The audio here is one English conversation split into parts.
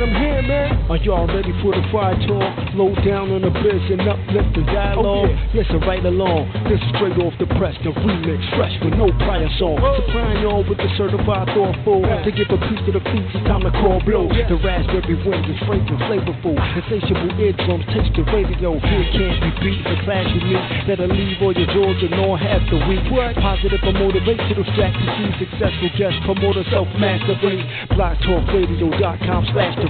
man, I'm here, man. Are y'all ready for the fire talk? Low down on the biz and uplift the dialogue. Oh, yeah. Listen right along. This is straight off the press, the remix, fresh with no prior song. Supplying y'all with the certified thoughtful. To give a piece to the feet, it's time to call blow. The raspberry wind is fragrant, flavorful. Insatiable eardrums taste the radio. Here can't be beat. The class unique that'll leave all your jaws and all half the week. Positive or motivational strategy. Successful guest promoter self mastery. BlogTalkRadio.com slash the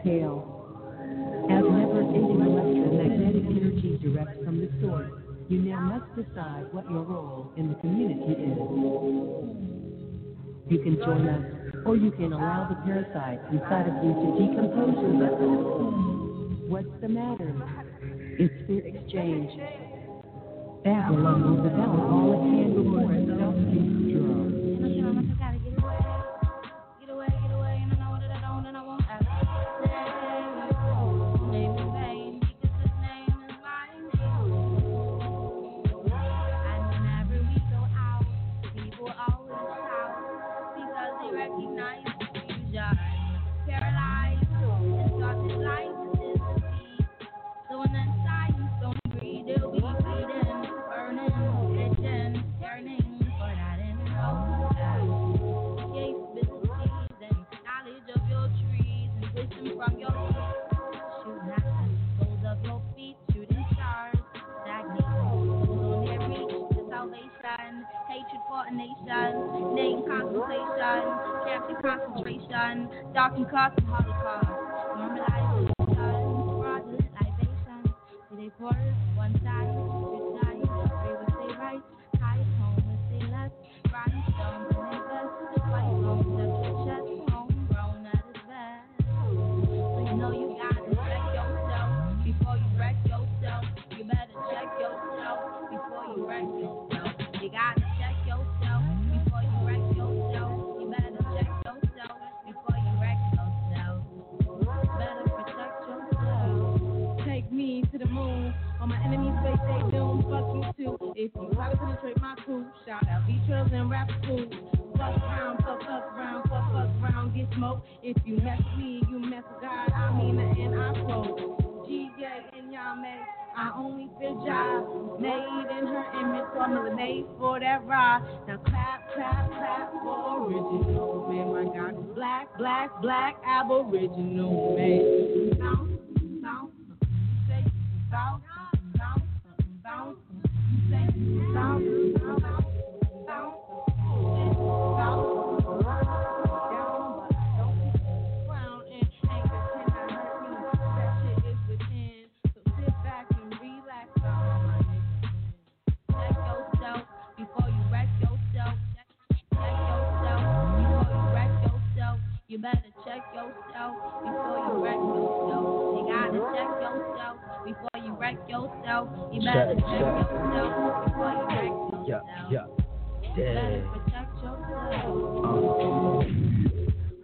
As never-ending electromagnetic energy directs from the source, you now must decide what your role in the community is. You can join us, or you can allow the parasites inside of you to decompose your vessel. What's the matter? It's fear exchange. Babylon will develop all it can before it self-destructs. concentration, dark and cost and holocaust. Normalize fraudulent libation. They pour one side, enemies face they doom. Fuck you too. If you try to penetrate my crew, shout out V-Trails and rap school. Fuck around, fuck fuck around, fuck fuck around, get smoked. If you mess with me, you mess with God. I mean the and I quote. GJ and y'all make. I only feel job made in her image, formula made for that ride. Now clap, clap, clap for original man. My God black, black, black, aboriginal man. Bounce, bounce, say bounce, You rest yourself fall yourself before you rest yourself you better check yourself before you wreck yourself. Wreck yourself. You better Check, yourself before you wreck Yeah, yourself. yeah. You better protect yourself.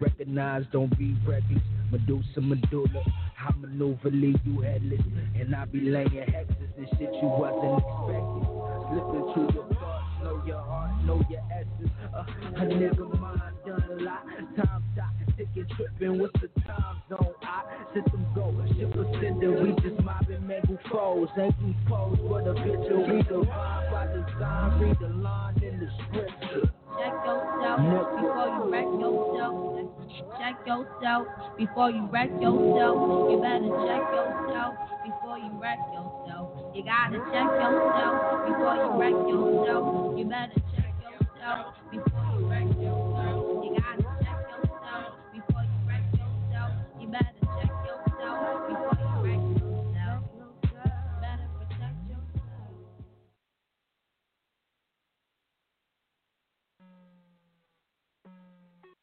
Recognize, don't be reckless. Medusa, medulla. I maneuver, leave you headless. And I be laying hexes and shit you wasn't expecting. Slipping through your thoughts, know your heart, know your essence. Uh, a nigga mind done a lot. Time stop, ticking, tripping. What's the time zone? I sit them go. Ship a sender, we just mobbing foes. Ain't we pose, a bitch will read the rhyme by design. Read the line in the script. Check yourself before you wreck yourself. Check yourself before you wreck yourself. You better check yourself before you wreck yourself. You gotta check yourself before you wreck yourself. You better check yourself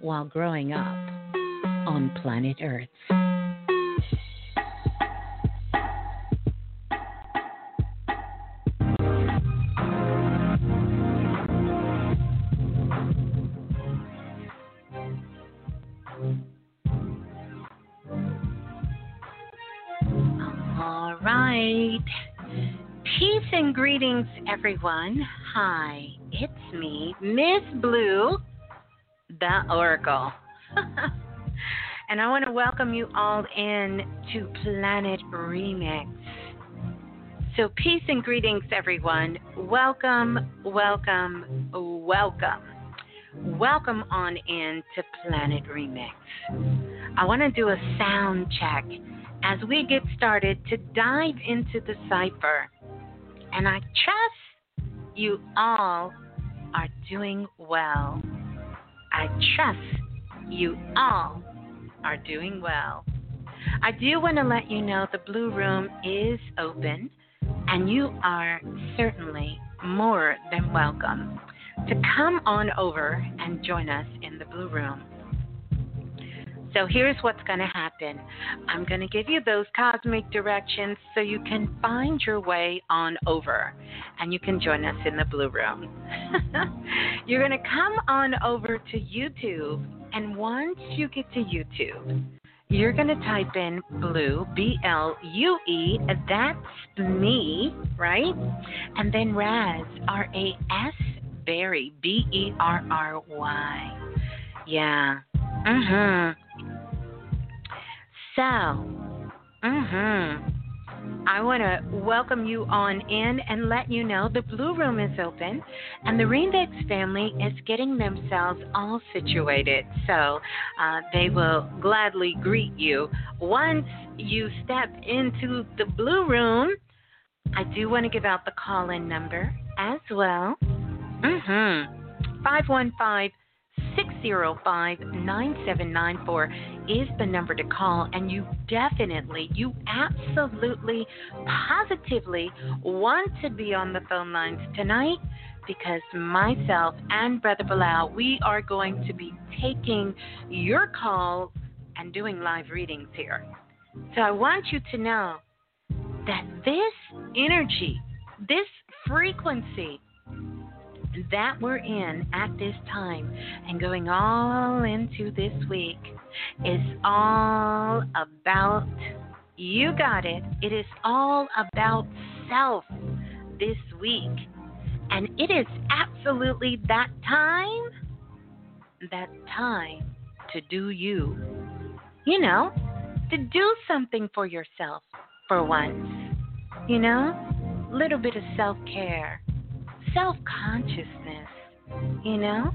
while growing up on planet Earth. All right. Peace and greetings, everyone. Hi, it's me, Miss Blue, the Oracle. and I want to welcome you all in to Planet Remix. So, peace and greetings, everyone. Welcome, welcome, welcome. Welcome on in to Planet Remix. I want to do a sound check as we get started to dive into the cipher. And I trust you all are doing well. I trust you all are doing well. I do want to let you know the Blue Room is open, and you are certainly more than welcome to come on over and join us in the Blue Room. So here's what's going to happen I'm going to give you those cosmic directions so you can find your way on over and you can join us in the Blue Room. You're going to come on over to YouTube, and once you get to YouTube, you're going to type in blue, B L U E, that's me, right? And then Raz, R A S, Berry, B E R R Y. Yeah. Mm hmm. So, mm-hmm. I want to welcome you on in and let you know the Blue Room is open and the Remix family is getting themselves all situated. So uh, they will gladly greet you. Once you step into the Blue Room, I do want to give out the call in number as well. Mm-hmm. 515 605 9794 is the number to call, and you definitely, you absolutely, positively want to be on the phone lines tonight because myself and Brother Balah, we are going to be taking your calls and doing live readings here. So I want you to know that this energy, this frequency, that we're in at this time and going all into this week is all about, you got it, it is all about self this week. And it is absolutely that time, that time to do you. You know, to do something for yourself for once. You know, little bit of self care self consciousness, you know,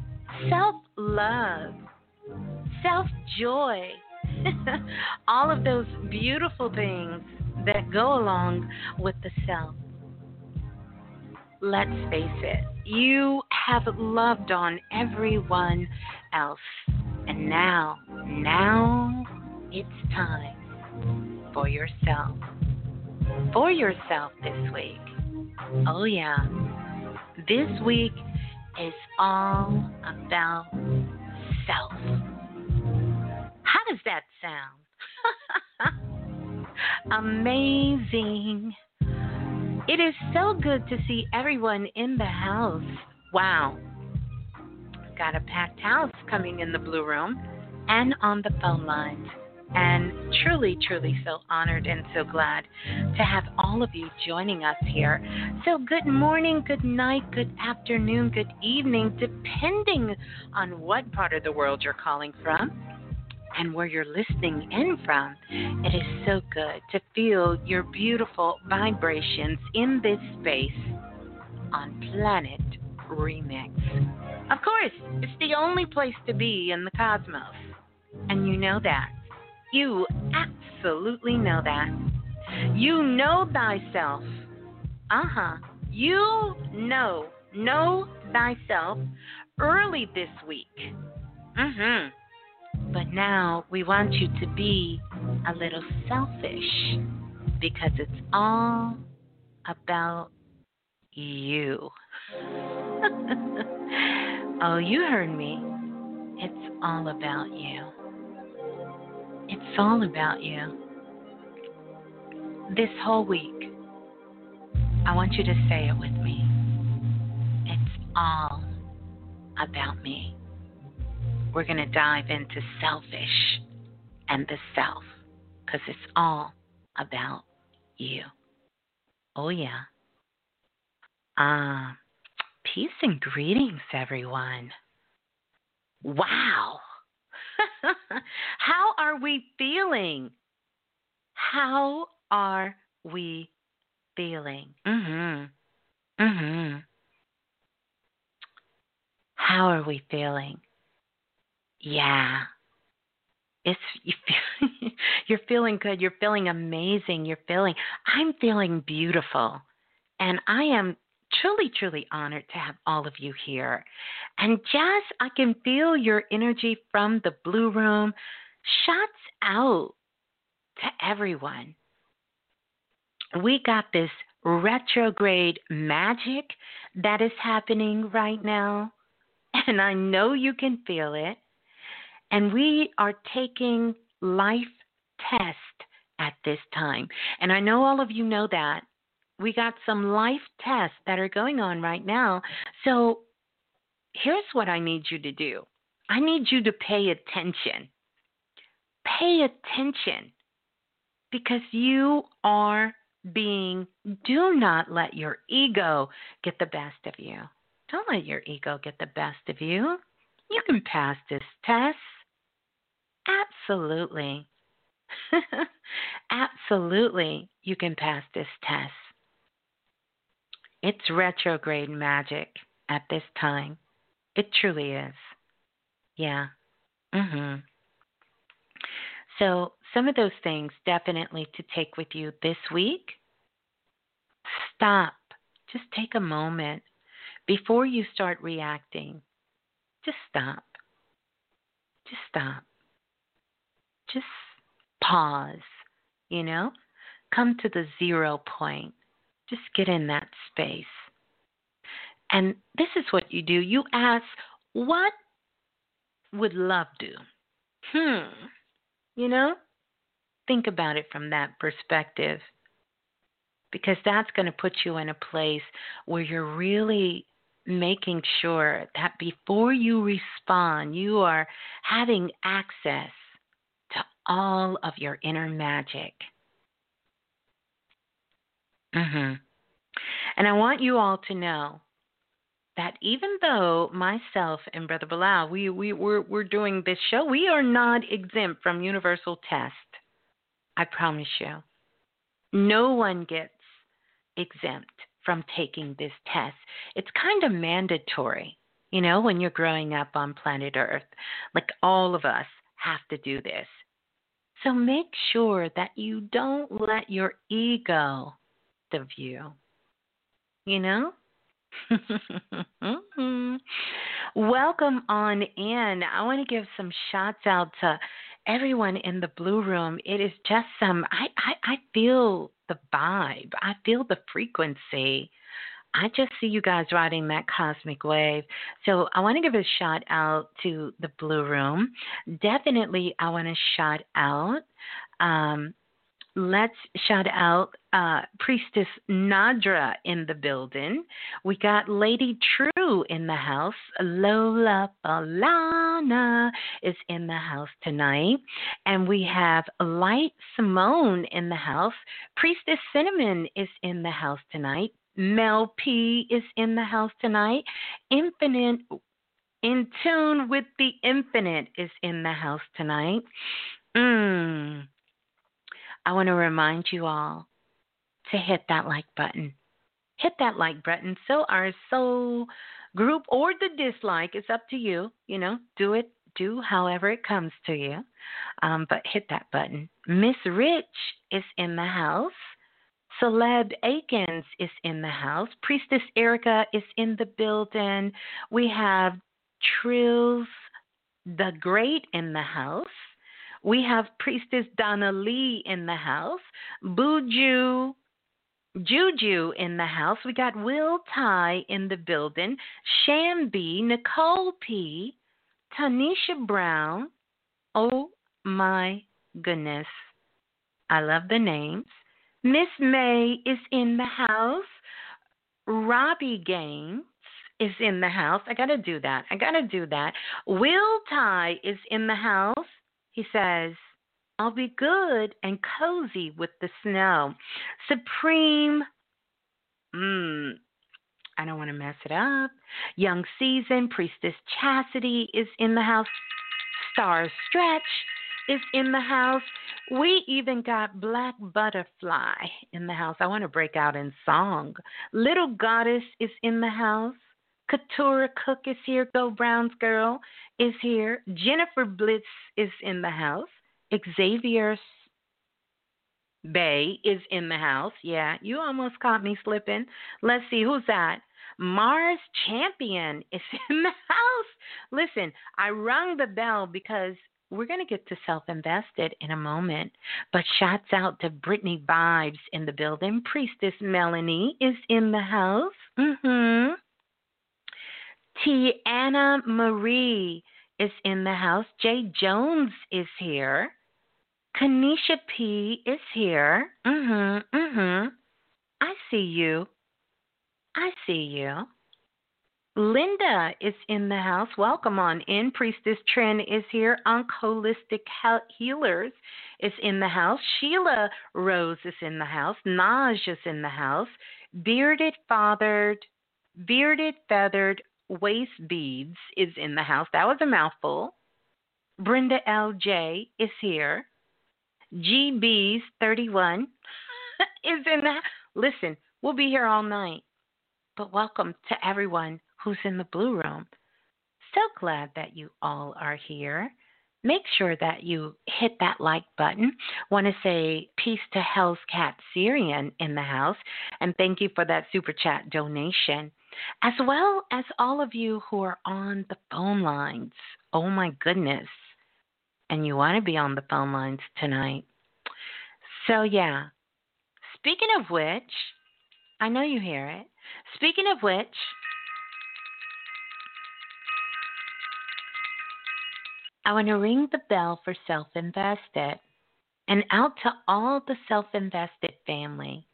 self love, self joy, all of those beautiful things that go along with the self. Let's face it, you have loved on everyone else. And now, now it's time for yourself. For yourself this week. Oh, yeah. This week is all about self. How does that sound? Amazing. It is so good to see everyone in the house. Wow. Got a packed house coming in the Blue Room and on the phone lines and truly, truly so honored and so glad to have all of you joining us here. So, good morning, good night, good afternoon, good evening, depending on what part of the world you're calling from and where you're listening in from. It is so good to feel your beautiful vibrations in this space on Planet Remix. Of course, it's the only place to be in the cosmos, and you know that. You absolutely know that. You know thyself. Uh huh. You know, know thyself early this week. Mm hmm. But now we want you to be a little selfish because it's all about you. oh, you heard me. It's all about you. It's all about you. This whole week, I want you to say it with me. It's all about me. We're going to dive into selfish and the self because it's all about you. Oh, yeah. Ah, uh, peace and greetings, everyone. Wow. How are we feeling? How are we feeling? Mhm. Mhm. How are we feeling? Yeah. It's you feel, you're feeling good. You're feeling amazing. You're feeling I'm feeling beautiful. And I am truly, truly honored to have all of you here. And Jazz, I can feel your energy from the Blue Room. Shots out to everyone. We got this retrograde magic that is happening right now, and I know you can feel it. And we are taking life test at this time. And I know all of you know that we got some life tests that are going on right now. So here's what I need you to do I need you to pay attention. Pay attention because you are being, do not let your ego get the best of you. Don't let your ego get the best of you. You can pass this test. Absolutely. Absolutely, you can pass this test. It's retrograde magic at this time. It truly is. Yeah. Mhm. So, some of those things definitely to take with you this week. Stop. Just take a moment before you start reacting. Just stop. Just stop. Just pause, you know? Come to the zero point just get in that space. And this is what you do you ask, What would love do? Hmm. You know? Think about it from that perspective. Because that's going to put you in a place where you're really making sure that before you respond, you are having access to all of your inner magic. Mm-hmm. And I want you all to know that even though myself and Brother Balah, we, we, we're, we're doing this show, we are not exempt from universal test. I promise you. No one gets exempt from taking this test. It's kind of mandatory, you know, when you're growing up on planet Earth. Like all of us have to do this. So make sure that you don't let your ego of you. You know? Welcome on in. I want to give some shots out to everyone in the blue room. It is just some I, I, I feel the vibe. I feel the frequency I just see you guys riding that cosmic wave. So I want to give a shout out to the Blue Room. Definitely, I want to shout out. Um, let's shout out uh, Priestess Nadra in the building. We got Lady True in the house. Lola Balana is in the house tonight. And we have Light Simone in the house. Priestess Cinnamon is in the house tonight. Mel P is in the house tonight. Infinite in tune with the infinite is in the house tonight. Mm. I want to remind you all to hit that like button. Hit that like button so our soul group or the dislike, it's up to you. You know, do it, do however it comes to you. Um, but hit that button. Miss Rich is in the house. Celeb Akins is in the house. Priestess Erica is in the building. We have Trills the Great in the house. We have Priestess Donna Lee in the house. Buju Juju in the house. We got Will Ty in the building. Shambi, Nicole P, Tanisha Brown. Oh my goodness. I love the names. Miss May is in the house. Robbie Gaines is in the house. I got to do that. I got to do that. Will Ty is in the house. He says, I'll be good and cozy with the snow. Supreme, mmm, I don't want to mess it up. Young Season, Priestess Chastity is in the house. Star Stretch is in the house. We even got Black Butterfly in the house. I want to break out in song. Little Goddess is in the house. Katura Cook is here. Go Browns Girl is here. Jennifer Blitz is in the house. Xavier Bay is in the house. Yeah, you almost caught me slipping. Let's see, who's that? Mars Champion is in the house. Listen, I rung the bell because we're going to get to self invested in a moment. But shouts out to Brittany Vibes in the building. Priestess Melanie is in the house. Mm-hmm. Tiana Marie is in the house. Jay Jones is here. Kanisha P is here. Mhm, mhm. I see you. I see you. Linda is in the house. Welcome on in. Priestess Trin is here. Holistic Healers is in the house. Sheila Rose is in the house. Naj is in the house. Bearded Fathered, Bearded Feathered Waist Beads is in the house. That was a mouthful. Brenda LJ is here. GB's 31 is in the Listen, we'll be here all night. But welcome to everyone who's in the blue room. So glad that you all are here. Make sure that you hit that like button. Want to say peace to Hell's Cat Syrian in the house, and thank you for that super chat donation, as well as all of you who are on the phone lines. Oh my goodness. And you want to be on the phone lines tonight. So, yeah. Speaking of which, I know you hear it. Speaking of which, I want to ring the bell for Self Invested and out to all the Self Invested family.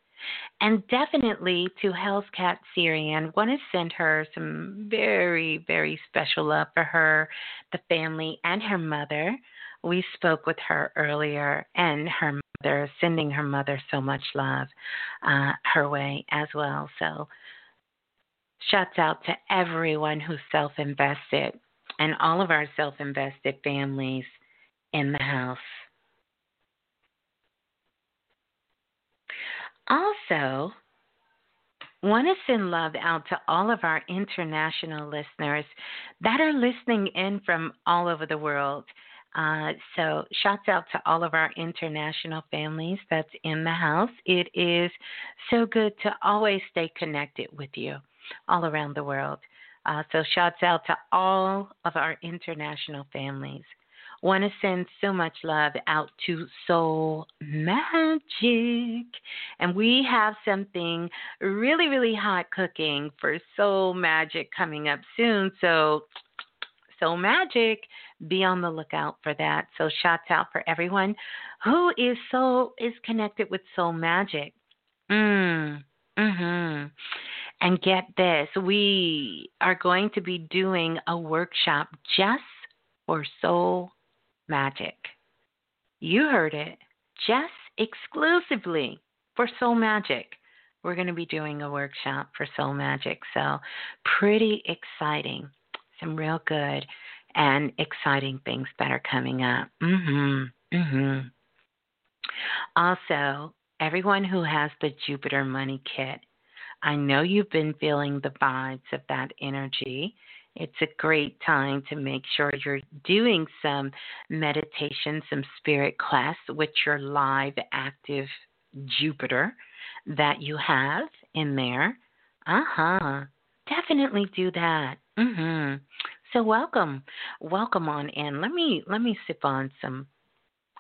And definitely to Hell's Cat Syrian, want to send her some very, very special love for her, the family, and her mother. We spoke with her earlier, and her mother, sending her mother so much love uh, her way as well. So, shouts out to everyone who self invested and all of our self invested families in the house. Also, want to send love out to all of our international listeners that are listening in from all over the world. Uh, so, shouts out to all of our international families that's in the house. It is so good to always stay connected with you all around the world. Uh, so, shouts out to all of our international families. Want to send so much love out to Soul Magic. And we have something really, really hot cooking for Soul Magic coming up soon. So, Soul Magic, be on the lookout for that. So, shouts out for everyone who is so is connected with Soul Magic. Mm. Mhm. And get this, we are going to be doing a workshop just for soul magic. You heard it. Just exclusively for soul magic. We're going to be doing a workshop for soul magic. So, pretty exciting. Some real good and exciting things that are coming up. Mhm. Mhm. Also, everyone who has the Jupiter Money Kit, I know you've been feeling the vibes of that energy. It's a great time to make sure you're doing some meditation, some spirit class with your live active Jupiter that you have in there. Uh huh. Definitely do that. Mhm. So welcome, welcome on in. Let me let me sip on some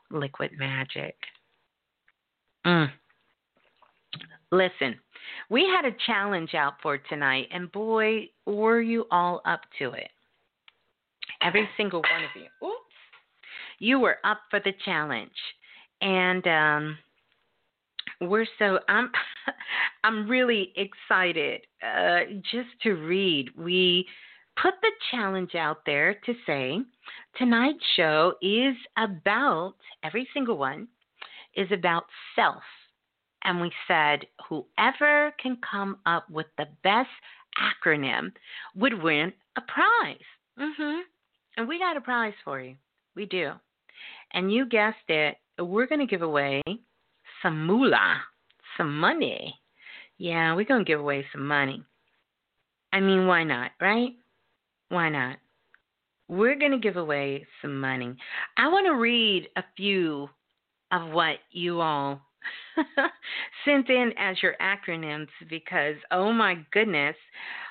liquid magic. Mm. Listen, we had a challenge out for tonight, and boy, were you all up to it. Every single one of you. Oops. You were up for the challenge. And um, we're so I'm I'm really excited uh, just to read. We put the challenge out there to say tonight's show is about every single one is about self. And we said whoever can come up with the best acronym would win a prize. Mhm. And we got a prize for you. We do. And you guessed it, we're going to give away some moolah, some money. Yeah, we're going to give away some money. I mean, why not, right? Why not? We're going to give away some money. I want to read a few of what you all sent in as your acronyms because, oh my goodness,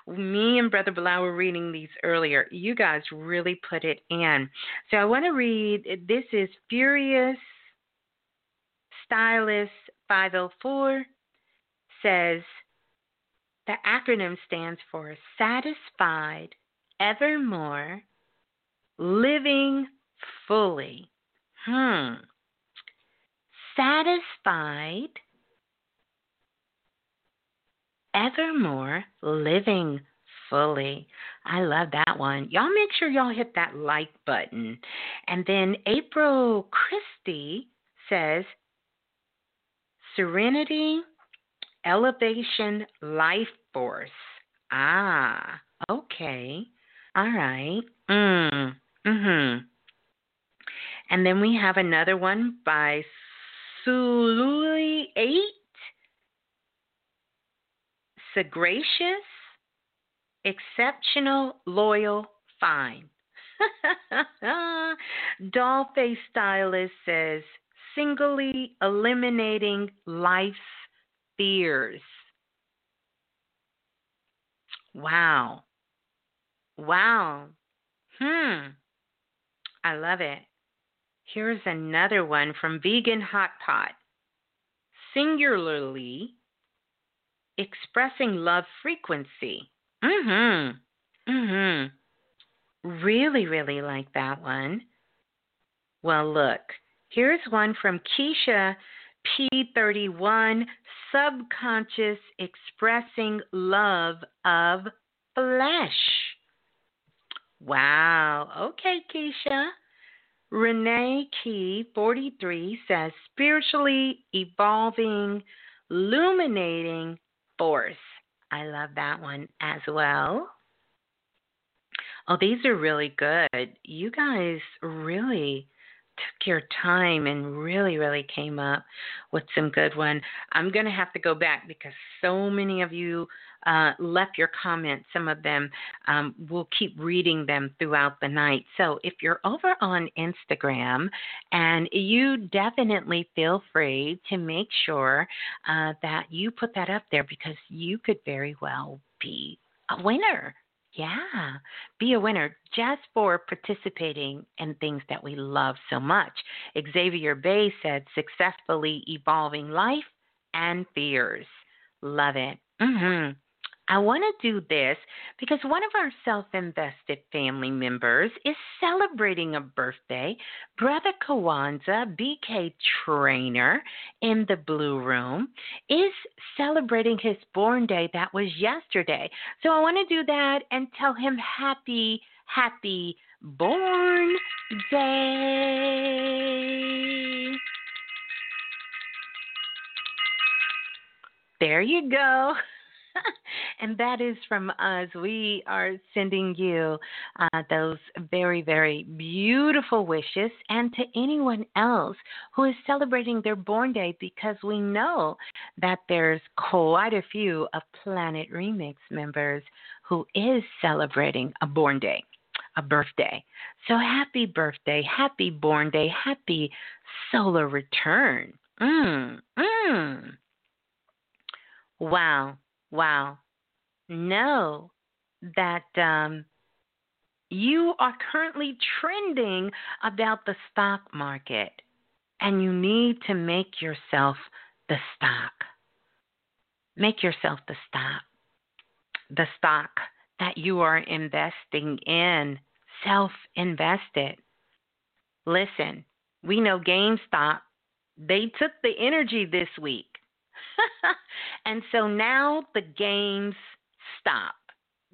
me and Brother Balah were reading these earlier. You guys really put it in. So I want to read this is Furious Stylist 504 says the acronym stands for Satisfied, Evermore, Living Fully. Hmm satisfied, evermore living fully. I love that one. Y'all make sure y'all hit that like button. And then April Christie says Serenity, Elevation, Life Force. Ah, okay. All right. Mm. Mhm. And then we have another one by Sululi 8, Sagacious, Exceptional, Loyal, Fine. Dollface Stylist says, singly eliminating life's fears. Wow. Wow. Hmm. I love it. Here's another one from Vegan Hot Pot. Singularly expressing love frequency. Mm Mhm. Mm Mhm. Really, really like that one. Well, look. Here's one from Keisha P31 Subconscious Expressing Love of Flesh. Wow. Okay, Keisha. Renee Key, 43, says spiritually evolving, illuminating force. I love that one as well. Oh, these are really good. You guys really took your time and really, really came up with some good one. I'm going to have to go back because so many of you uh, left your comments. Some of them um, will keep reading them throughout the night. So if you're over on Instagram, and you definitely feel free to make sure uh, that you put that up there because you could very well be a winner Yeah, be a winner just for participating in things that we love so much. Xavier Bay said, successfully evolving life and fears. Love it. Mm-hmm. I want to do this because one of our self invested family members is celebrating a birthday. Brother Kawanza, BK Trainer in the Blue Room, is celebrating his born day. That was yesterday. So I want to do that and tell him happy, happy born day. There you go. and that is from us. We are sending you uh, those very, very beautiful wishes, and to anyone else who is celebrating their born day, because we know that there's quite a few of Planet Remix members who is celebrating a born day. A birthday. So happy birthday, happy born day, happy solar return. Mm, mm. Wow. Wow. Know that um, you are currently trending about the stock market and you need to make yourself the stock. Make yourself the stock. The stock that you are investing in, self invested. Listen, we know GameStop, they took the energy this week. and so now the games stop.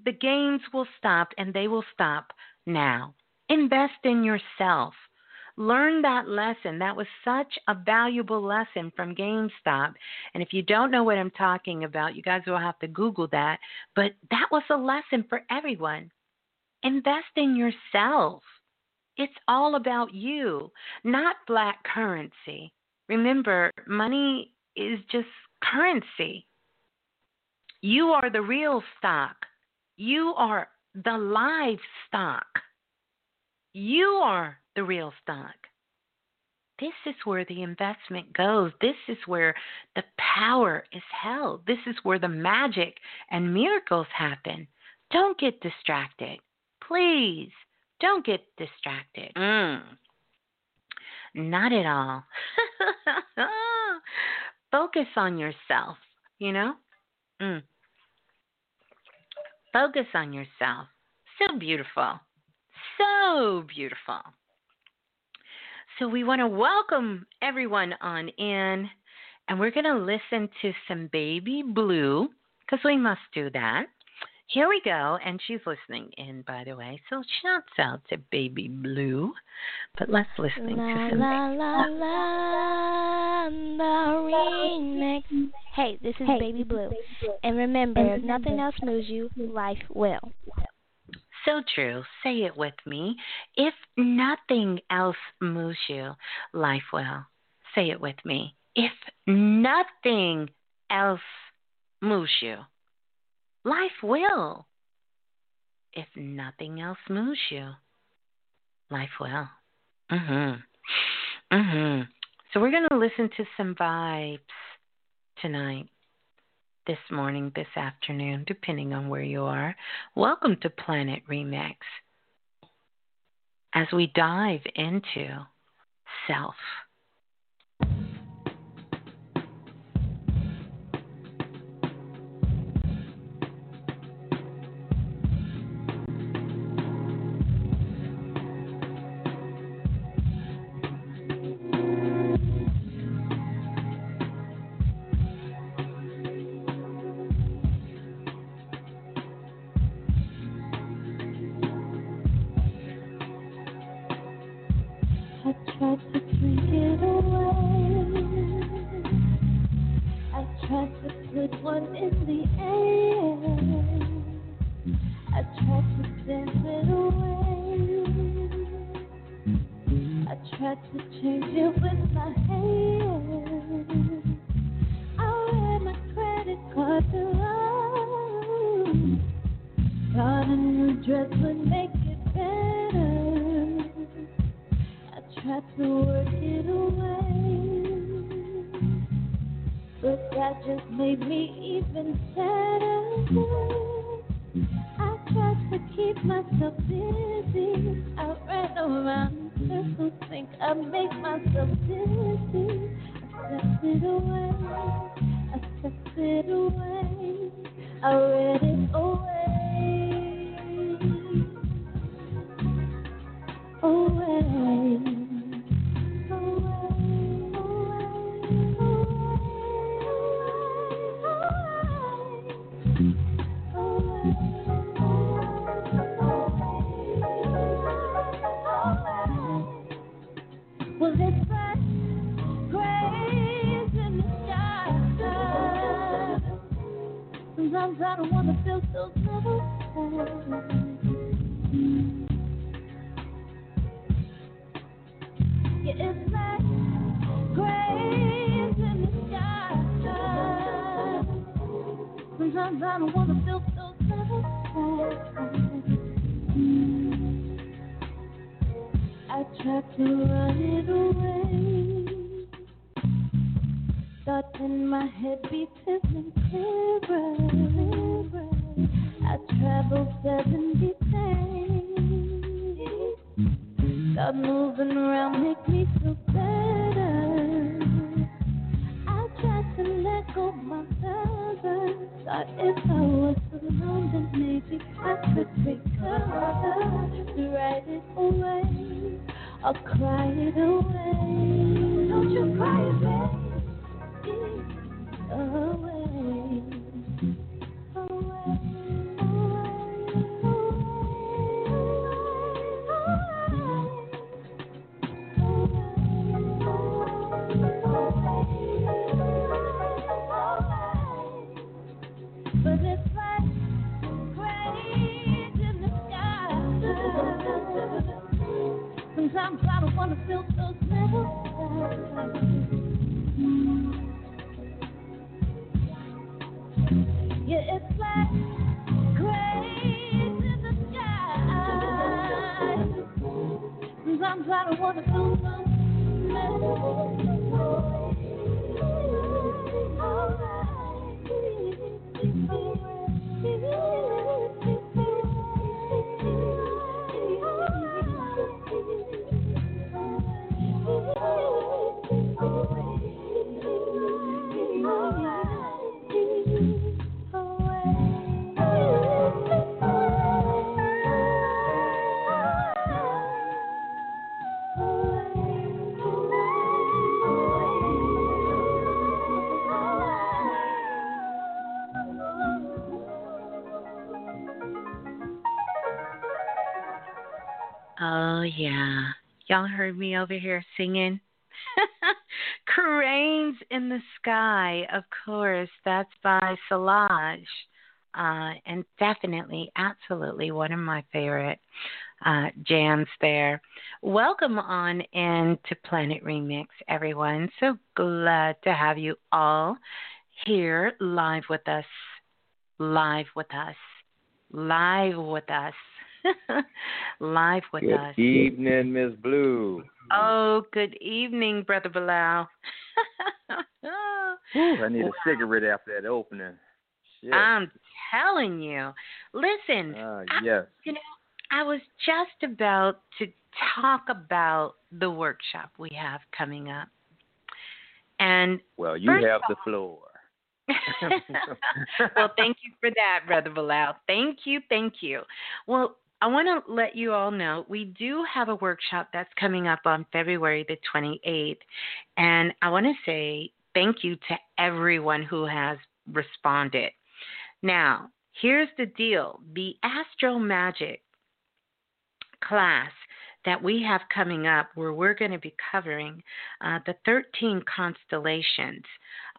The games will stop and they will stop now. Invest in yourself. Learn that lesson. That was such a valuable lesson from GameStop. And if you don't know what I'm talking about, you guys will have to Google that. But that was a lesson for everyone. Invest in yourself. It's all about you, not black currency. Remember, money is just currency. You are the real stock. You are the live stock. You are the real stock. This is where the investment goes. This is where the power is held. This is where the magic and miracles happen. Don't get distracted. Please, don't get distracted. Mm. Not at all. Focus on yourself, you know? Mm. Focus on yourself. So beautiful. So beautiful. So, we want to welcome everyone on in, and we're going to listen to some Baby Blue because we must do that. Here we go, and she's listening in, by the way. So shouts out to Baby Blue. But let's listen to some. La la la the remix. Hey, this is hey, Baby Blue, and remember, if nothing else moves you, life will. So true. Say it with me. If nothing else moves you, life will. Say it with me. If nothing else moves you, Life will. If nothing else moves you, life will. Mhm. Mhm. So we're going to listen to some vibes tonight, this morning, this afternoon, depending on where you are. Welcome to Planet Remix. As we dive into self. Me over here singing? Cranes in the Sky, of course. That's by Solange. Uh, and definitely, absolutely one of my favorite uh, jams there. Welcome on in to Planet Remix, everyone. So glad to have you all here live with us, live with us, live with us. live with good us. Good evening, Miss Blue. Oh, good evening, Brother Balah. I need a cigarette after that opening. Shit. I'm telling you. Listen, uh, I, yes. you know, I was just about to talk about the workshop we have coming up. And well, you have all, the floor. well, thank you for that, Brother Balah. Thank you, thank you. Well, I want to let you all know we do have a workshop that's coming up on February the 28th. And I want to say thank you to everyone who has responded. Now, here's the deal the Astro Magic class that we have coming up, where we're going to be covering uh, the 13 constellations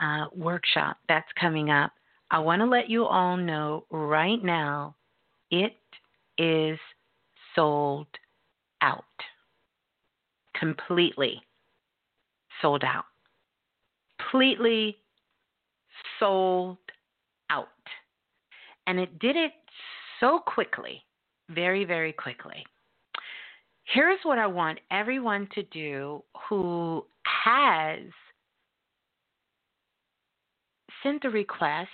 uh, workshop that's coming up. I want to let you all know right now it is sold out. Completely sold out. Completely sold out. And it did it so quickly, very, very quickly. Here's what I want everyone to do who has sent a request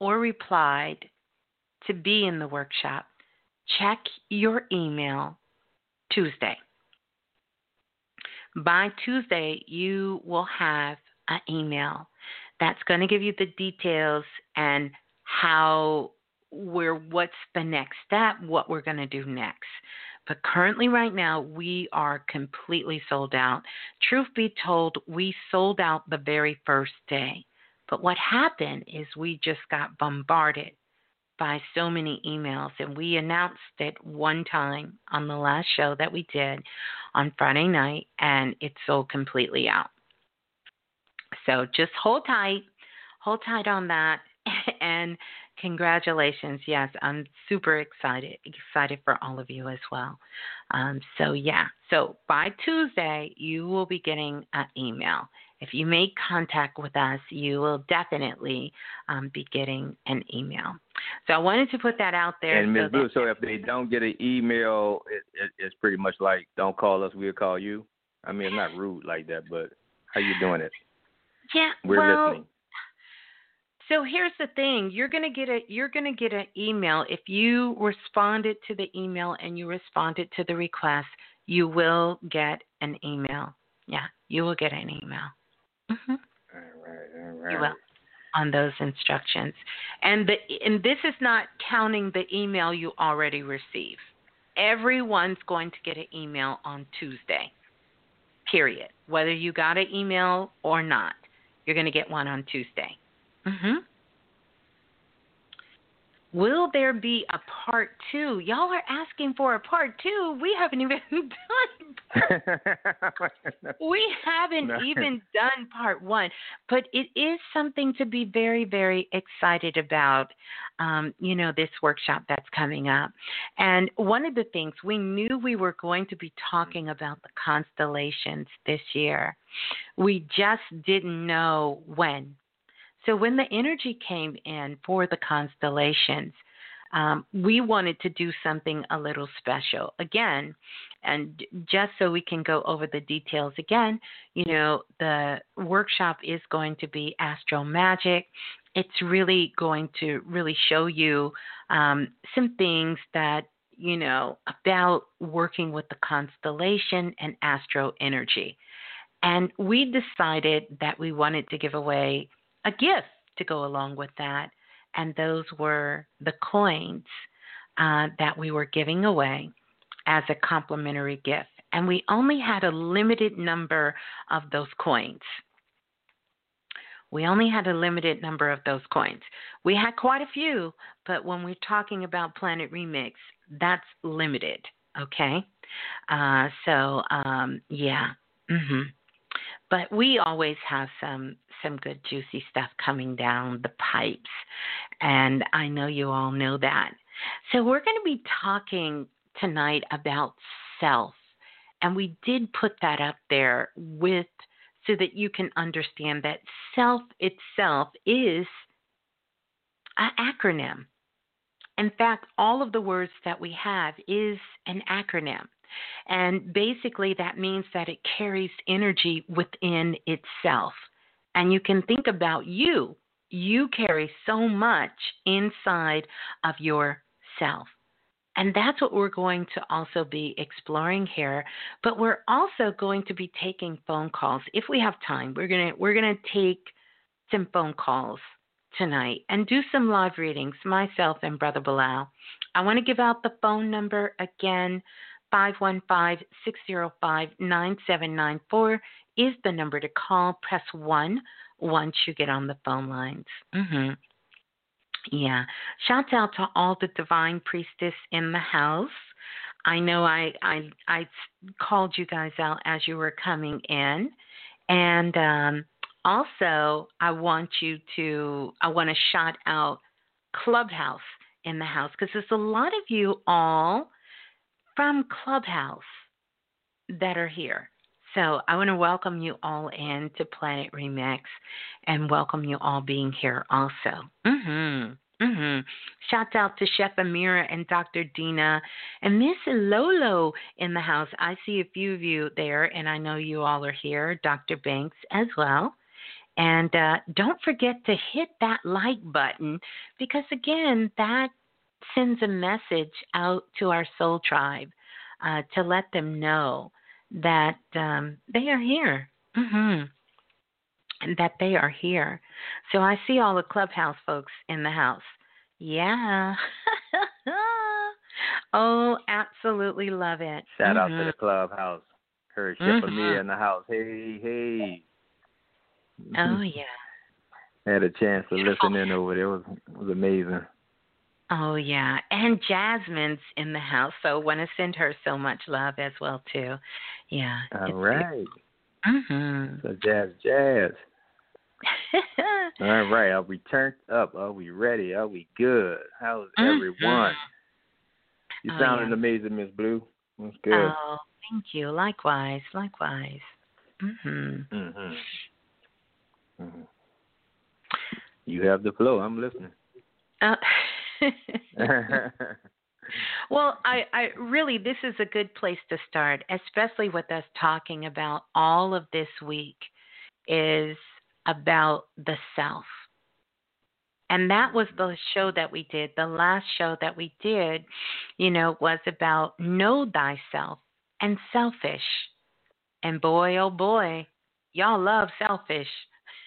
or replied to be in the workshop check your email Tuesday. By Tuesday, you will have an email that's going to give you the details and how we're what's the next step, what we're going to do next. But currently, right now, we are completely sold out. Truth be told, we sold out the very first day. But what happened is we just got bombarded by so many emails, and we announced it one time on the last show that we did on Friday night, and it sold completely out. So just hold tight, hold tight on that, and congratulations. Yes, I'm super excited, excited for all of you as well. Um, so yeah, so by Tuesday you will be getting an email. If you make contact with us, you will definitely um, be getting an email. So I wanted to put that out there. And Ms. So Blue, so if they don't get an email, it, it, it's pretty much like don't call us, we'll call you. I mean, it's not rude like that, but how you doing it? yeah, We're well, listening. So here's the thing: you're gonna get a you're gonna get an email if you responded to the email and you responded to the request. You will get an email. Yeah, you will get an email. Hmm All right, all right. You will on those instructions, and the and this is not counting the email you already received. Everyone's going to get an email on Tuesday. Period. Whether you got an email or not, you're going to get one on Tuesday. Mhm. Will there be a part two? Y'all are asking for a part two. We haven't even done. We haven't No. even done part one, but it is something to be very, very excited about. Um, you know, this workshop that's coming up, and one of the things we knew we were going to be talking about the constellations this year. We just didn't know when. So when the energy came in for the constellations, um, we wanted to do something a little special again. And just so we can go over the details again, you know, the workshop is going to be Astro Magic. It's really going to really show you um, some things that, you know, about working with the constellation and astro energy. And we decided that we wanted to give away a gift to go along with that, and those were the coins uh, that we were giving away as a complimentary gift. And we only had a limited number of those coins. We only had a limited number of those coins. We had quite a few, but when we're talking about Planet Remix, that's limited, okay? Uh, so, um, yeah. hmm but we always have some some good juicy stuff coming down the pipes and i know you all know that. So we're going to be talking tonight about self and we did put that up there with so that you can understand that self itself is an acronym. In fact all of the words that we have is an acronym and basically, that means that it carries energy within itself. And you can think about you. You carry so much inside of yourself. And that's what we're going to also be exploring here. But we're also going to be taking phone calls. If we have time, we're gonna we're gonna take some phone calls tonight and do some live readings, myself and Brother Balah. I want to give out the phone number again. 515 605 9794 is the number to call. Press 1 once you get on the phone lines. Mm-hmm. Yeah. Shouts out to all the divine priestess in the house. I know I, I I called you guys out as you were coming in, and um, also I want you to I want to shout out Clubhouse in the house because there's a lot of you all from Clubhouse that are here. So I want to welcome you all in to Planet Remix and welcome you all being here also. Mhm. Mhm. Shout out to Chef Amira and Dr. Dina and Miss Lolo in the house. I see a few of you there and I know you all are here. Dr. Banks as well. And uh, don't forget to hit that like button because, again, that sends a message out to our soul tribe uh, to let them know that um, they are here. Mm-hmm. And that they are here. So I see all the clubhouse folks in the house. Yeah. oh, absolutely love it. Shout mm-hmm. out to the clubhouse. Heard Shipper mm-hmm. Mia in the house. Hey, hey. Oh yeah. Had a chance to listen in over there. It was it was amazing. Oh yeah, and Jasmine's in the house, so want to send her so much love as well too. Yeah. All right. Mhm. So jazz, jazz. All right, are we turned up? Are we ready? Are we good? How's mm-hmm. everyone? You Oh, sounding yeah. amazing, Miss Blue. That's good. Oh, thank you. Likewise, likewise. Mhm. Mhm. Mhm. You have the flow. I'm listening. Uh, well, I, I really this is a good place to start, especially with us talking about all of this week is about the self. And that was the show that we did. The last show that we did, you know, was about know thyself and selfish. And boy, oh boy, y'all love selfish.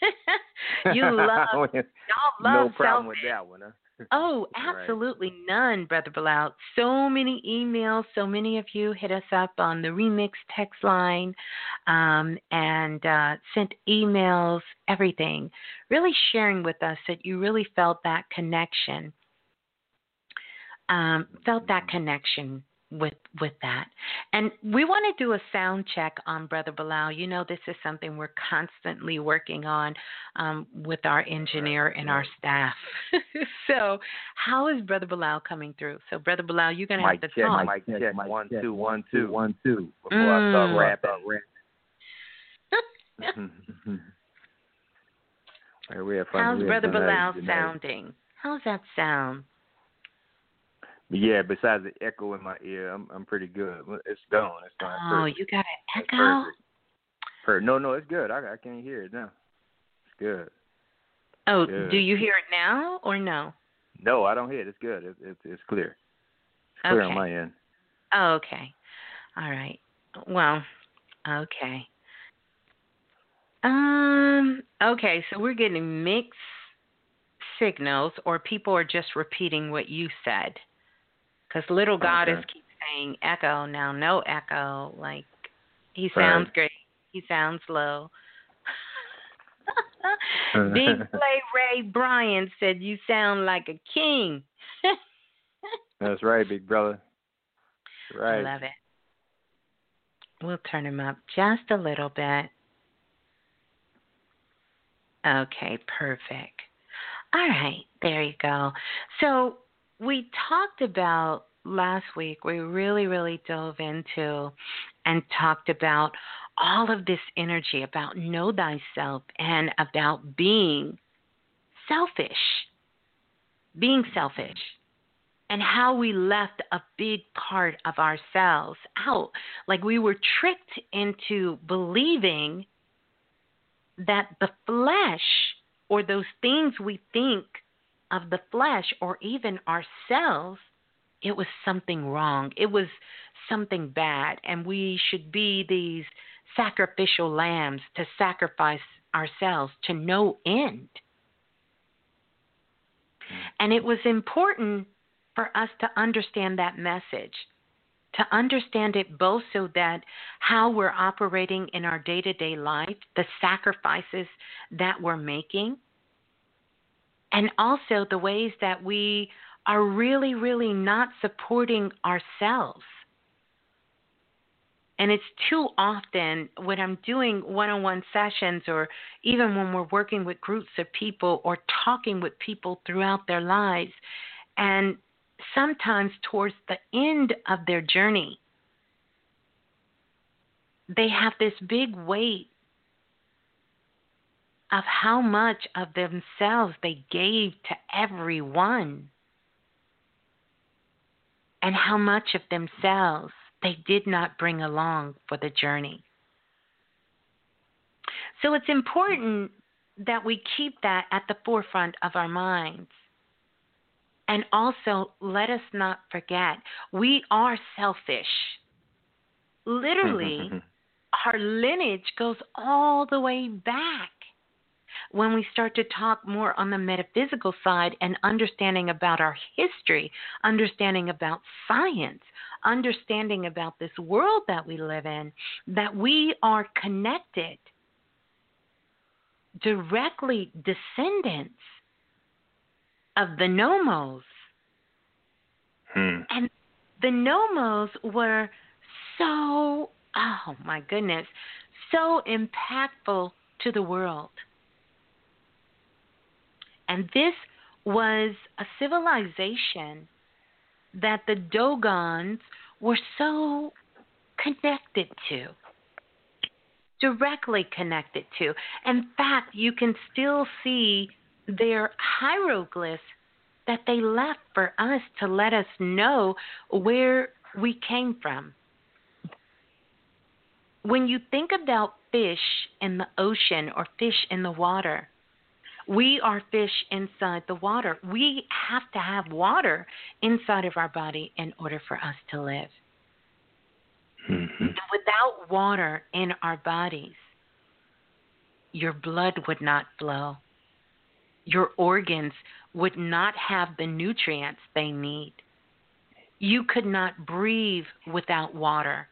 you love y'all love no problem with that one. Huh? Oh, Right. absolutely none, Brother Balah. So many emails, so many of you hit us up on the remix text line um, and uh, sent emails, everything, really sharing with us that you really felt that connection, um, felt that connection with with that. And we want to do a sound check on Brother Balah. You know, this is something we're constantly working on um, with our engineer and our staff. so, how is Brother Balah coming through? So, Brother Balah, you're going to have Mic to check, talk. mic check, one, two, one, two. one, two. Before I start Mm. rapping. All right, we have fun. How's Brother Balah sounding? How's that sound? But yeah, besides the echo in my ear, I'm I'm pretty good. It's gone. It's gone. Oh, perfect. you got an echo? perfect. Per- no, no, it's good. I I can't hear it now. It's good. Oh, Good. do you hear it now or no? No, I don't hear it. It's good. It's it's, it's clear. It's clear Okay. on my end. Oh, okay. All right. Well, okay. Um, okay, so we're getting mixed signals or people are just repeating what you said. Cuz little oh, goddess Okay. keeps saying echo now, no echo. Like he Right. sounds great. He sounds low. Big Play Ray Bryan said you sound like a king. That's right, big brother. Right. I love it. We'll turn him up just a little bit. Okay, perfect. All right, there you go. So we talked about last week, we really, really dove into and talked about all of this energy about know thyself and about being selfish. Being selfish and how we left a big part of ourselves out. Like we were tricked into believing that the flesh or those things we think of the flesh or even ourselves, it was something wrong. It was something bad. And we should be these sacrificial lambs to sacrifice ourselves to no end. And it was important for us to understand that message, to understand it both so that how we're operating in our day to day life, the sacrifices that we're making, and also the ways that we are really, really not supporting ourselves. And it's too often when I'm doing one on one sessions or even when we're working with groups of people or talking with people throughout their lives, and sometimes towards the end of their journey, they have this big weight of how much of themselves they gave to everyone and how much of themselves they did not bring along for the journey. So it's important that we keep that at the forefront of our minds. And also, let us not forget, we are selfish. Literally, mm-hmm, mm-hmm. our lineage goes all the way back. When we start to talk more on the metaphysical side and understanding about our history, understanding about science, understanding about this world that we live in, that we are connected, directly descendants of the Nommos. Hmm. And the Nommos were so, oh my goodness, so impactful to the world. And this was a civilization that the Dogons were so connected to, directly connected to. In fact, you can still see their hieroglyphs that they left for us to let us know where we came from. When you think about fish in the ocean or fish in the water, we are fish inside the water. We have to have water inside of our body in order for us to live. Mm-hmm. Without water in our bodies, your blood would not flow. Your organs would not have the nutrients they need. You could not breathe without water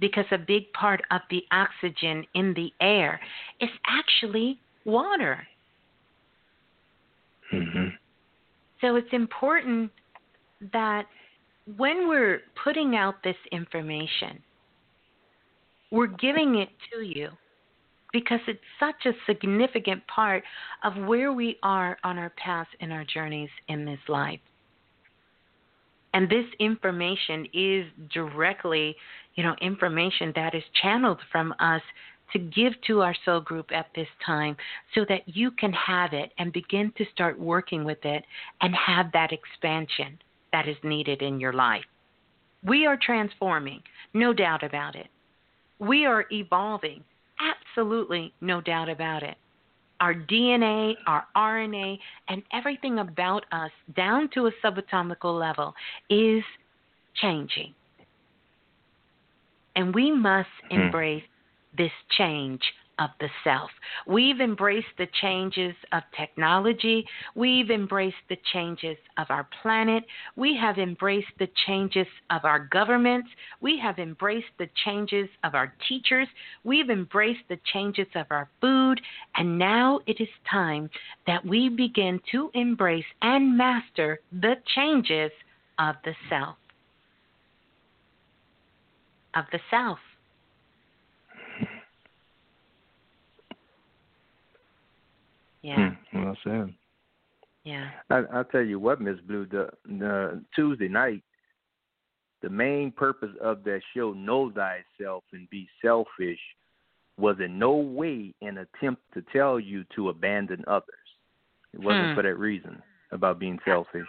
because a big part of the oxygen in the air is actually water. Mm-hmm. So it's important that when we're putting out this information, we're giving it to you because it's such a significant part of where we are on our paths and our journeys in this life. And this information is directly, you know, information that is channeled from us to give to our soul group at this time so that you can have it and begin to start working with it and have that expansion that is needed in your life. We are transforming, no doubt about it. We are evolving, absolutely no doubt about it. Our DNA, our RNA, and everything about us, down to a subatomical level, is changing. And we must Hmm. embrace this change of the self. We've embraced the changes of technology. We've embraced the changes of our planet. We have embraced the changes of our governments. We have embraced the changes of our teachers. We've embraced the changes of our food. And now it is time that we begin to embrace and master the changes of the self. Of the self. Yeah, Hmm. Well said. yeah. I, I'll tell you what, Miss Blue. The, the Tuesday night, the main purpose of that show, "Know Thyself and Be Selfish," was in no way an attempt to tell you to abandon others. It wasn't Hmm. for that reason about being selfish.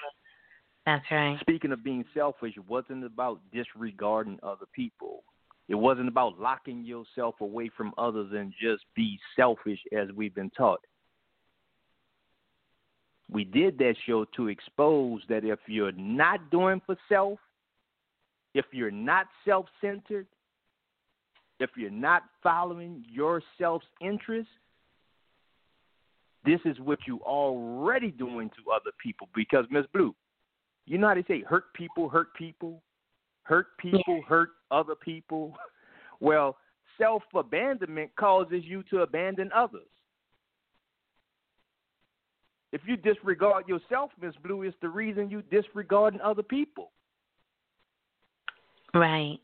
That's right. Speaking of being selfish, it wasn't about disregarding other people. It wasn't about locking yourself away from others and just be selfish as we've been taught. We did that show to expose that if you're not doing for self, if you're not self centered, if you're not following your self interest, this is what you're already doing to other people. Because Miss Blue, you know how they say hurt people hurt people, hurt people hurt other people. Well, self abandonment causes you to abandon others. If you disregard yourself, Miss Blue, it's the reason you disregarding other people. Right.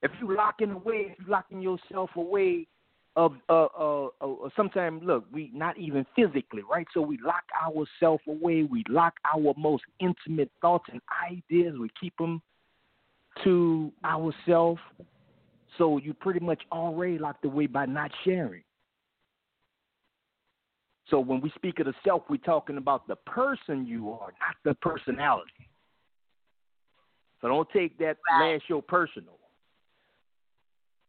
If you locking away, if you locking yourself away of uh uh, uh sometimes look, we not even physically, right? So we lock ourselves away, we lock our most intimate thoughts and ideas, we keep them to ourselves. So you pretty much already locked away by not sharing. So when we speak of the self, we're talking about the person you are, not the personality. So don't take that last show personal.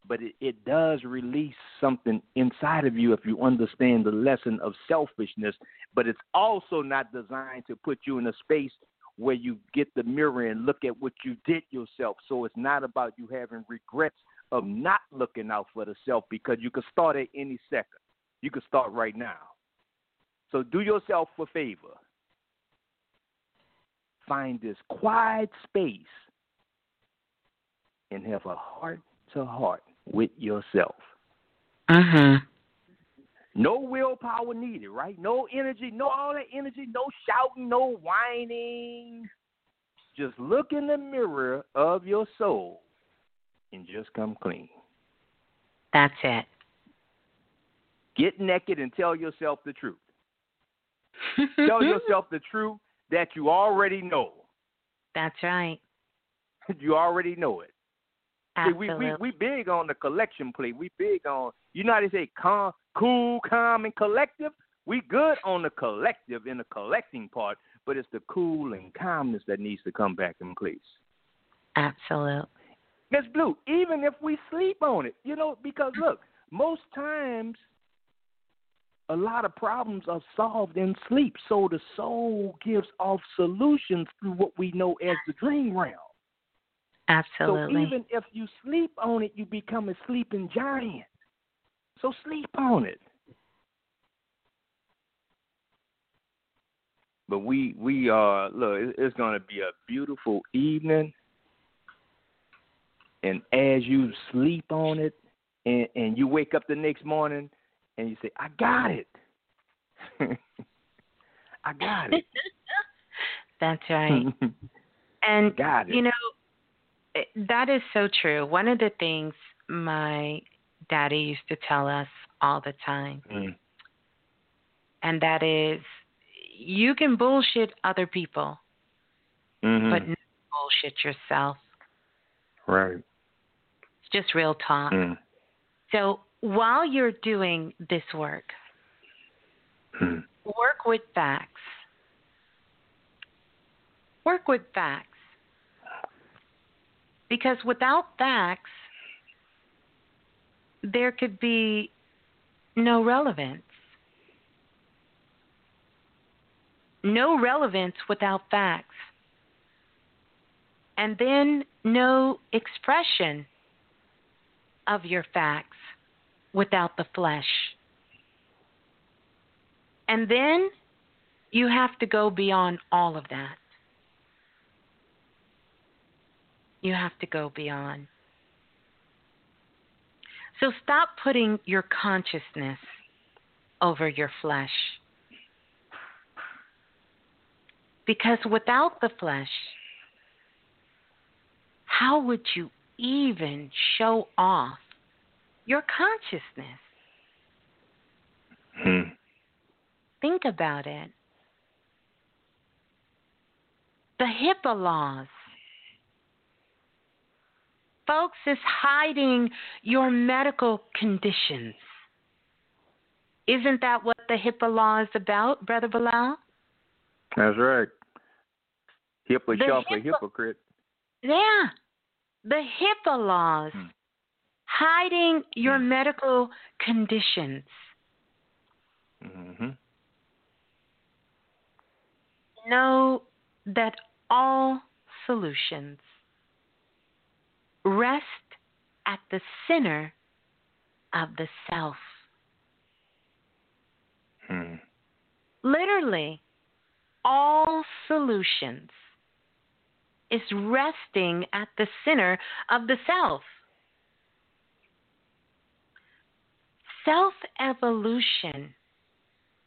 but it, it does release something inside of you if you understand the lesson of selfishness. But it's also not designed to put you in a space where you get the mirror and look at what you did yourself. So it's not about you having regrets of not looking out for the self because you can start at any second. You can start right now. So do yourself a favor. Find this quiet space and have a heart to heart with yourself. Mhm. No willpower needed, right? No energy, no all that energy, no shouting, no whining. Just look in the mirror of your soul and just come clean. That's it. Get naked and tell yourself the truth. Tell yourself the truth that you already know. That's right. you already know it. See, Absolutely. we, we we big on the collection play. We big on you know how they say calm, cool, calm, and collective. We good on the collective in the collecting part, but it's the cool and calmness that needs to come back in place. Absolutely. Miss Blue, even if we sleep on it, you know, because look, most times a lot of problems are solved in sleep. So the soul gives off solutions through what we know as the dream realm. Absolutely. So even if you sleep on it, you become a sleeping giant. So sleep on it. But we we are look. It's going to be a beautiful evening, and as you sleep on it, and and you wake up the next morning, and you say, "I got it. I got it." That's right. And got it. you know, that is so true. One of the things my daddy used to tell us all the time, Mm. and that is you can bullshit other people, Mhm. but never bullshit yourself. right. It's just real talk. Mm. So while you're doing this work, Mm. work with facts. Work with facts. Because without facts, there could be no relevance. No relevance without facts. And then no expression of your facts without the flesh. And then you have to go beyond all of that. You have to go beyond. So stop putting your consciousness over your flesh. Because without the flesh, how would you even show off your consciousness? Mm. Think about it. The HIPAA laws. Folks, is hiding your medical conditions. Isn't that what the HIPAA law is about, Brother Balah? That's right. Hippo The sharp a hypocrite. Yeah. The HIPAA laws. Hmm. Hiding your medical conditions. Mm-hmm. know that all solutions rest at the center of the self. Mm. Literally, all solutions is resting at the center of the self. Self evolution.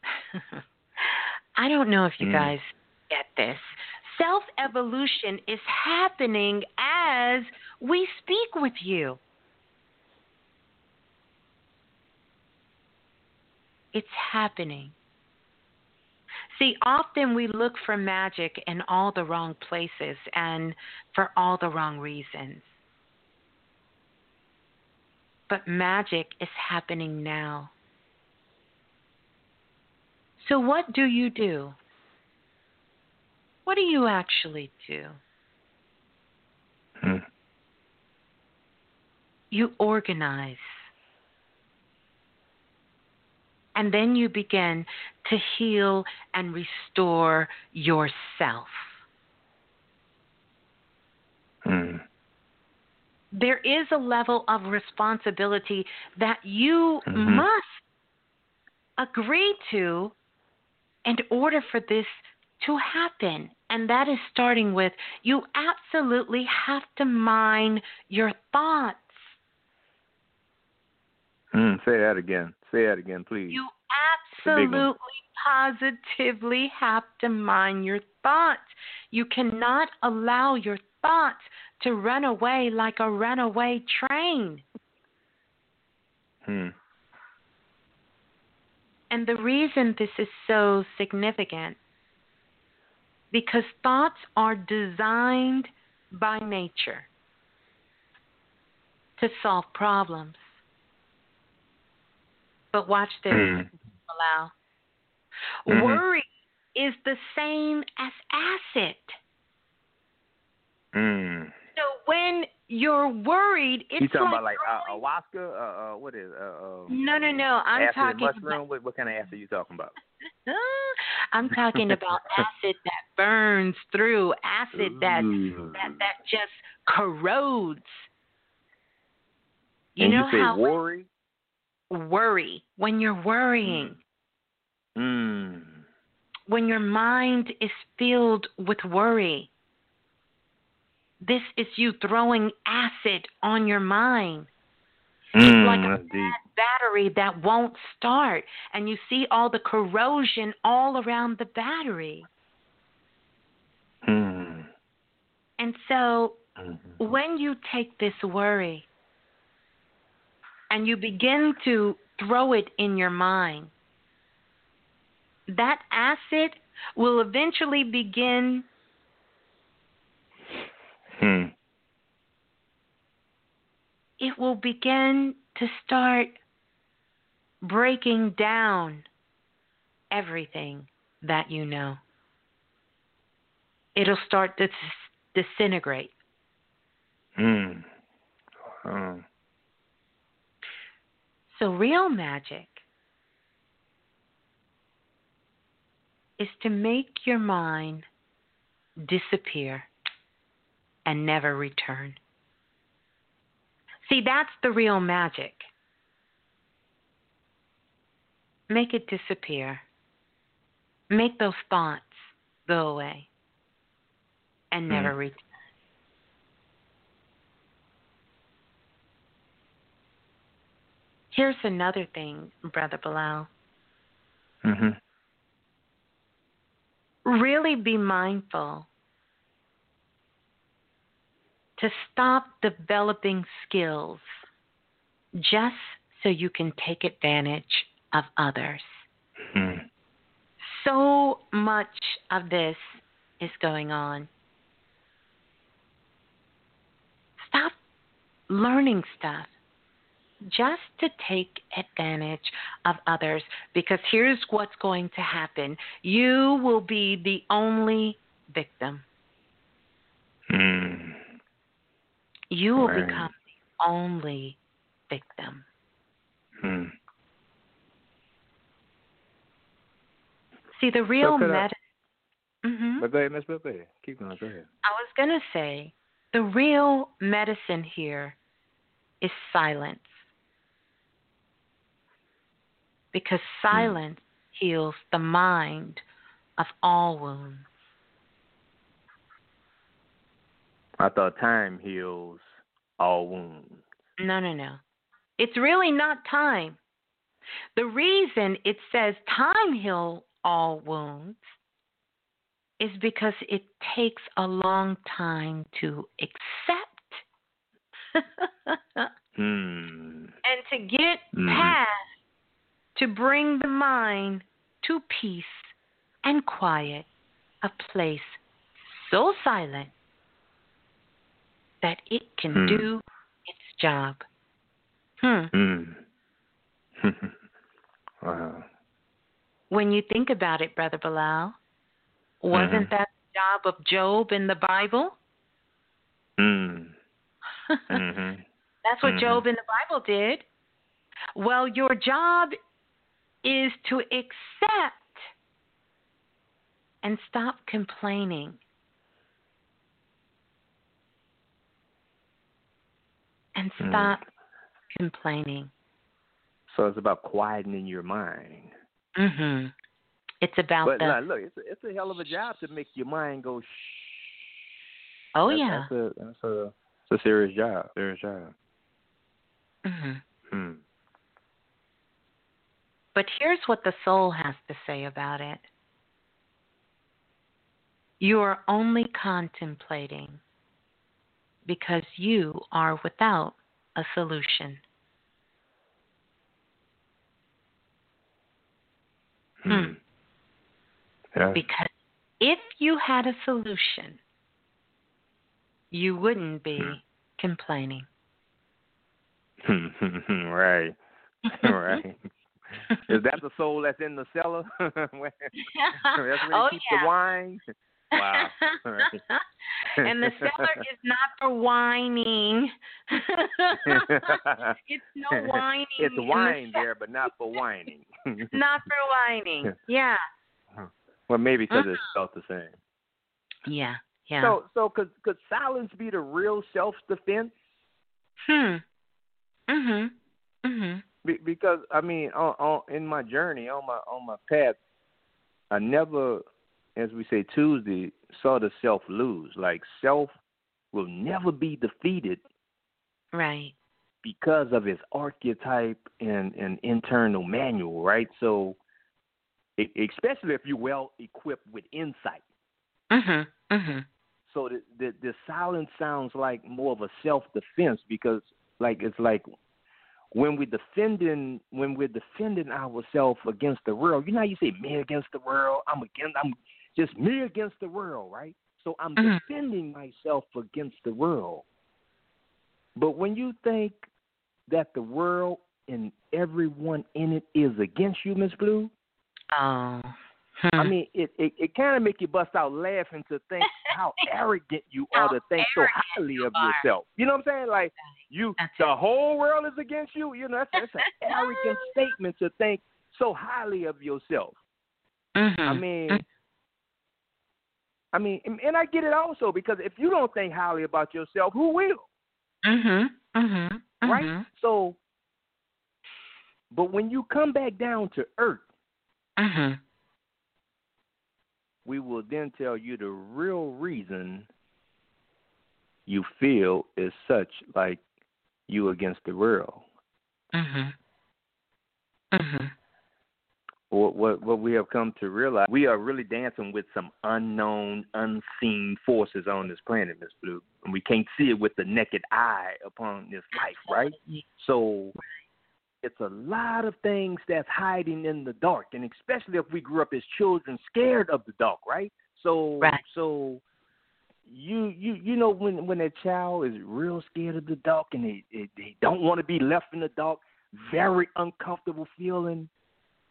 I don't know if you Mm. guys get this. Self evolution is happening as we speak with you. It's happening. See, often we look for magic in all the wrong places and for all the wrong reasons. But magic is happening now. So, what do you do? What do you actually do? Mm. you organize. And then you begin to heal and restore yourself. Hmm. There is a level of responsibility that you Mhm. must agree to in order for this to happen. And that is starting with you absolutely have to mind your thoughts. Hmm. Say that again. Say that again, please. You a big one. absolutely, positively have to mind your thoughts. You cannot allow your thoughts to run away like a runaway train. Hmm. And the reason this is so significant because thoughts are designed by nature to solve problems. But watch this, Mm. allow. Mhm. Worry is the same as acid. Hmm. So when you're worried, it's You talking like about like uh, ayahuasca? Uh, uh, what is? Uh, um, No, no, no. I'm acid talking mushroom. about What, what kind of acid are you talking about? I'm talking about acid that burns through, acid that that that just corrodes. You and know you say how worry? worry when you're worrying, Hmm. when your mind is filled with worry. This is you throwing acid on your mind. Mm, like a deep. battery that won't start and you see all the corrosion all around the battery. Hmm. And so Mhm. when you take this worry and you begin to throw it in your mind, that acid will eventually begin Hmm. it will begin to start breaking down everything that you know. It'll start to dis- disintegrate. Hmm. Oh. So, real magic is to make your mind disappear and never return. See, that's the real magic. Make it disappear. Make those thoughts go away and never Hmm. return. Here's another thing, Brother Balah. Mm-hmm. Really be mindful to stop developing skills just so you can take advantage of others. Hmm. So much of this is going on. Stop learning stuff just to take advantage of others because here's what's going to happen you will be the only victim. Hmm. You will Right. become the only victim. Hmm. See, the real I- medicine. hmm But go ahead, Miss Bill. Go ahead. Keep going. Go ahead. I was going to say the real medicine here is silence. Because silence heals the mind of all wounds. I thought time heals all wounds. No, no, no. It's really not time. The reason it says time heal all wounds is because it takes a long time to accept. Hmm. and to get Mhm. past to bring the mind to peace and quiet, a place so silent that it can Hmm. do its job. Hmm. Hmm. wow. When you think about it, Brother Balah, wasn't Mhm. that the job of Job in the Bible? Hmm. hmm That's what Mhm. Job in the Bible did. Well, your job is to accept and stop complaining. And Mm. stop complaining. So it's about quietening your mind. Mhm. It's about But the now, look, it's a, it's a hell of a job to make your mind go. Shh. Oh That's- yeah. that's a that's a it's a serious job. Serious job. Mhm. Hmm. But here's what the soul has to say about it. You are only contemplating because you are without a solution. Hmm. Yeah. Because if you had a solution, you wouldn't be complaining. right. right. Is that the soul that's in the cellar? Where- that's where oh keep yeah. the wine. Wow. And the cellar is not for whining. it's no whining. It's in the wine there, but not for whining. Not for whining. Yeah. well, maybe because Mm. it's felt the same. Yeah. Yeah. So, so could could silence be the real self defense? hmm. Mhm. Mhm. Be, because I mean, on, on in my journey, on my on my path, I never, as we say Tuesday, saw the self lose. Like self will never be defeated Right. because of its archetype and and internal manual, right? So, especially if you're well equipped with insight. Mhm. Mhm. So the, the the silence sounds like more of a self defense because like it's like when we're defending when we're defending ourselves against the world, you know how you say me against the world, I'm against I'm just me against the world, right? So I'm Mhm. defending myself against the world. But when you think that the world and everyone in it is against you, Miss Blue, Oh. I Hmm. mean, it it, it kind of make you bust out laughing to think how arrogant you How are to think so highly you of are. yourself. You know what I'm saying? Like you, That's the it. whole world is against you. You know, that's, that's an arrogant statement to think so highly of yourself. Mhm. I mean, I mean, and, and I get it also because if you don't think highly about yourself, who will? Mhm. Mhm. Right? Mhm. So, but when you come back down to earth, Mhm. we will then tell you the real reason you feel is such like you against the world. Mhm. Mhm. What what what we have come to realize, we are really dancing with some unknown, unseen forces on this planet, Miss Blue, and we can't see it with the naked eye upon this life, right? So it's a lot of things that's hiding in the dark, and especially if we grew up as children scared of the dark, right? So Right. so you you you know when when a child is real scared of the dark and they they, they don't want to be left in the dark, very uncomfortable feeling.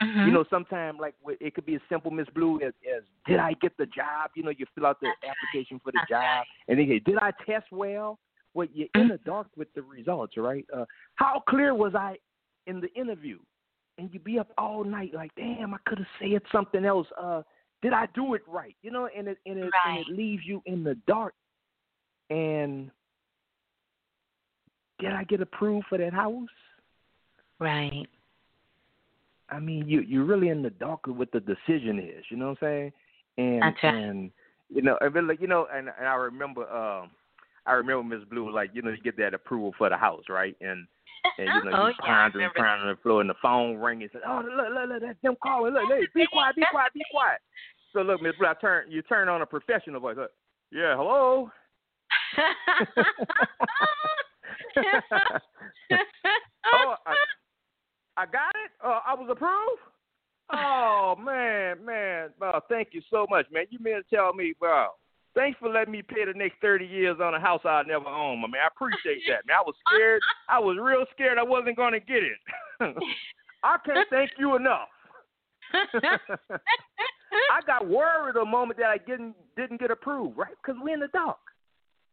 Mhm. You know, sometimes like it could be as simple, Miss Blue, as, as did I get the job? You know, you fill out the application for the job, right. and they say, did I test well? Well, you're in the dark with the results, right? Uh, how clear was I in the interview? And you be up all night, like, damn, I could have said something else. Uh, did I do it right? You know, and it and it and it leaves you in the dark. And did I get approved for that house? Right. I mean, you you're really in the dark of what the decision is. You know what I'm saying? And right. and you know, I mean, like, you know, and, and I remember, um, I remember Miss Blue, like you know, you get that approval for the house, right? And and you know, Oh, you yeah, remember on the floor, and the phone ringing. Said, "Oh, look, look, look, that's them calling. Look, hey, be quiet, be quiet, be quiet." So look, Miss Blue, I turn, you turn on a professional voice. Look, yeah, hello. oh, I, I got it. Uh, I was approved. Oh man, man, well, thank you so much, man. You mean to tell me, bro. thanks for letting me pay the next thirty years on a house I never own, my man. I appreciate that, man. I was scared. I was real scared I wasn't gonna get it. I can't thank you enough. I got worried the moment that I didn't didn't get approved, right? Because we're in the dark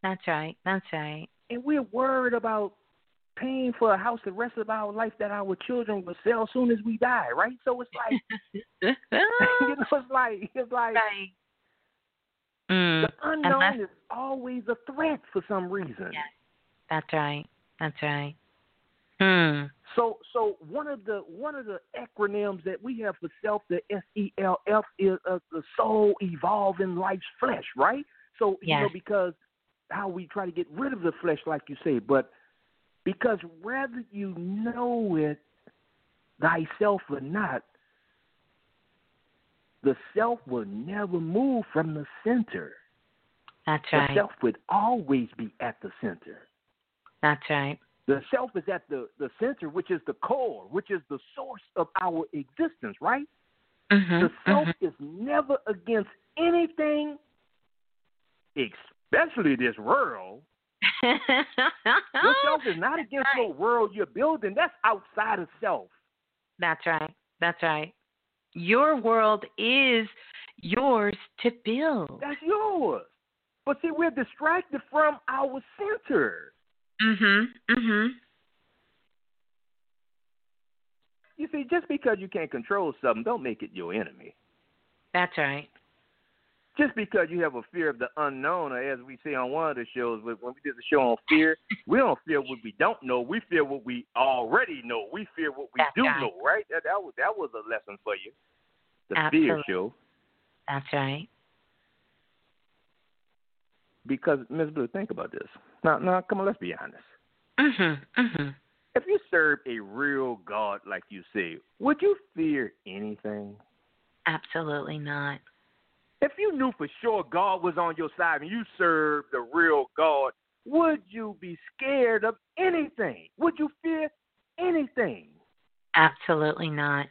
That's right. That's right. and we're worried about paying for a house the rest of our life that our children will sell as soon as we die, right? So it's like you know, it's like it's like right. Mm, the unknown that's- is always a threat for some reason. Yes. That's right. That's right. Hmm. So so one of the one of the acronyms that we have for self, the S E L F is uh, the soul evolving life's flesh, right? So you know because how we try to get rid of the flesh, like you say, but because whether you know it thyself or not, the self will never move from the center. That's right. The self would always be at the center. That's right. The self is at the, the center, which is the core, which is the source of our existence, right? Mm-hmm. The self is never against anything, especially this world. Your self is not against right. the world you're building. That's outside of self. That's right. That's right. Your world is yours to build. That's yours. But see, we're distracted from our center. Mhm. Mhm. You see, just because you can't control something, don't make it your enemy. That's right. Just because you have a fear of the unknown, or as we say on one of the shows, when when we did the show on fear, we don't fear what we don't know. We fear what we already know. We fear what we That's do right. know, right? That, that was that was a lesson for you. The Absolutely. fear show, That's right. because Ms. Blue, think about this. Now, now, come on, let's be honest. Mhm. Mhm. If you serve a real God, like you say, would you fear anything? Absolutely not. If you knew for sure God was on your side and you served the real God, would you be scared of anything? Would you fear anything? Absolutely not.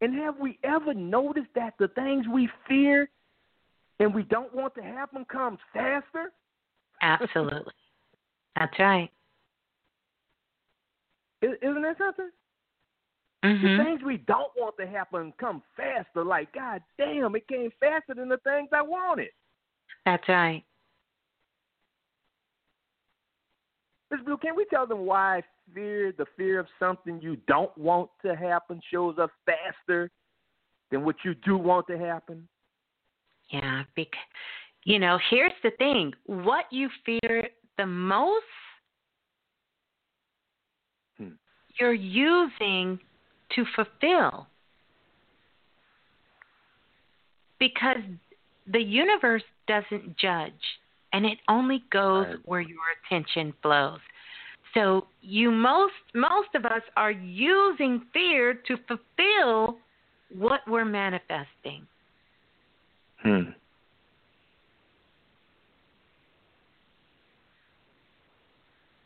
And have we ever noticed that the things we fear and we don't want to happen comes faster? Absolutely. That's right. Isn't that something? The Mhm. things we don't want to happen come faster. Like, God damn, it came faster than the things I wanted. That's right. Ms. Blue, can we tell them why fear, the fear of something you don't want to happen, shows up faster than what you do want to happen? Yeah, because you know, here's the thing: what you fear the most, Hmm. you're using to fulfill. Because the universe doesn't judge, and it only goes Right. where your attention flows. So you most most of us are using fear to fulfill what we're manifesting. Hmm.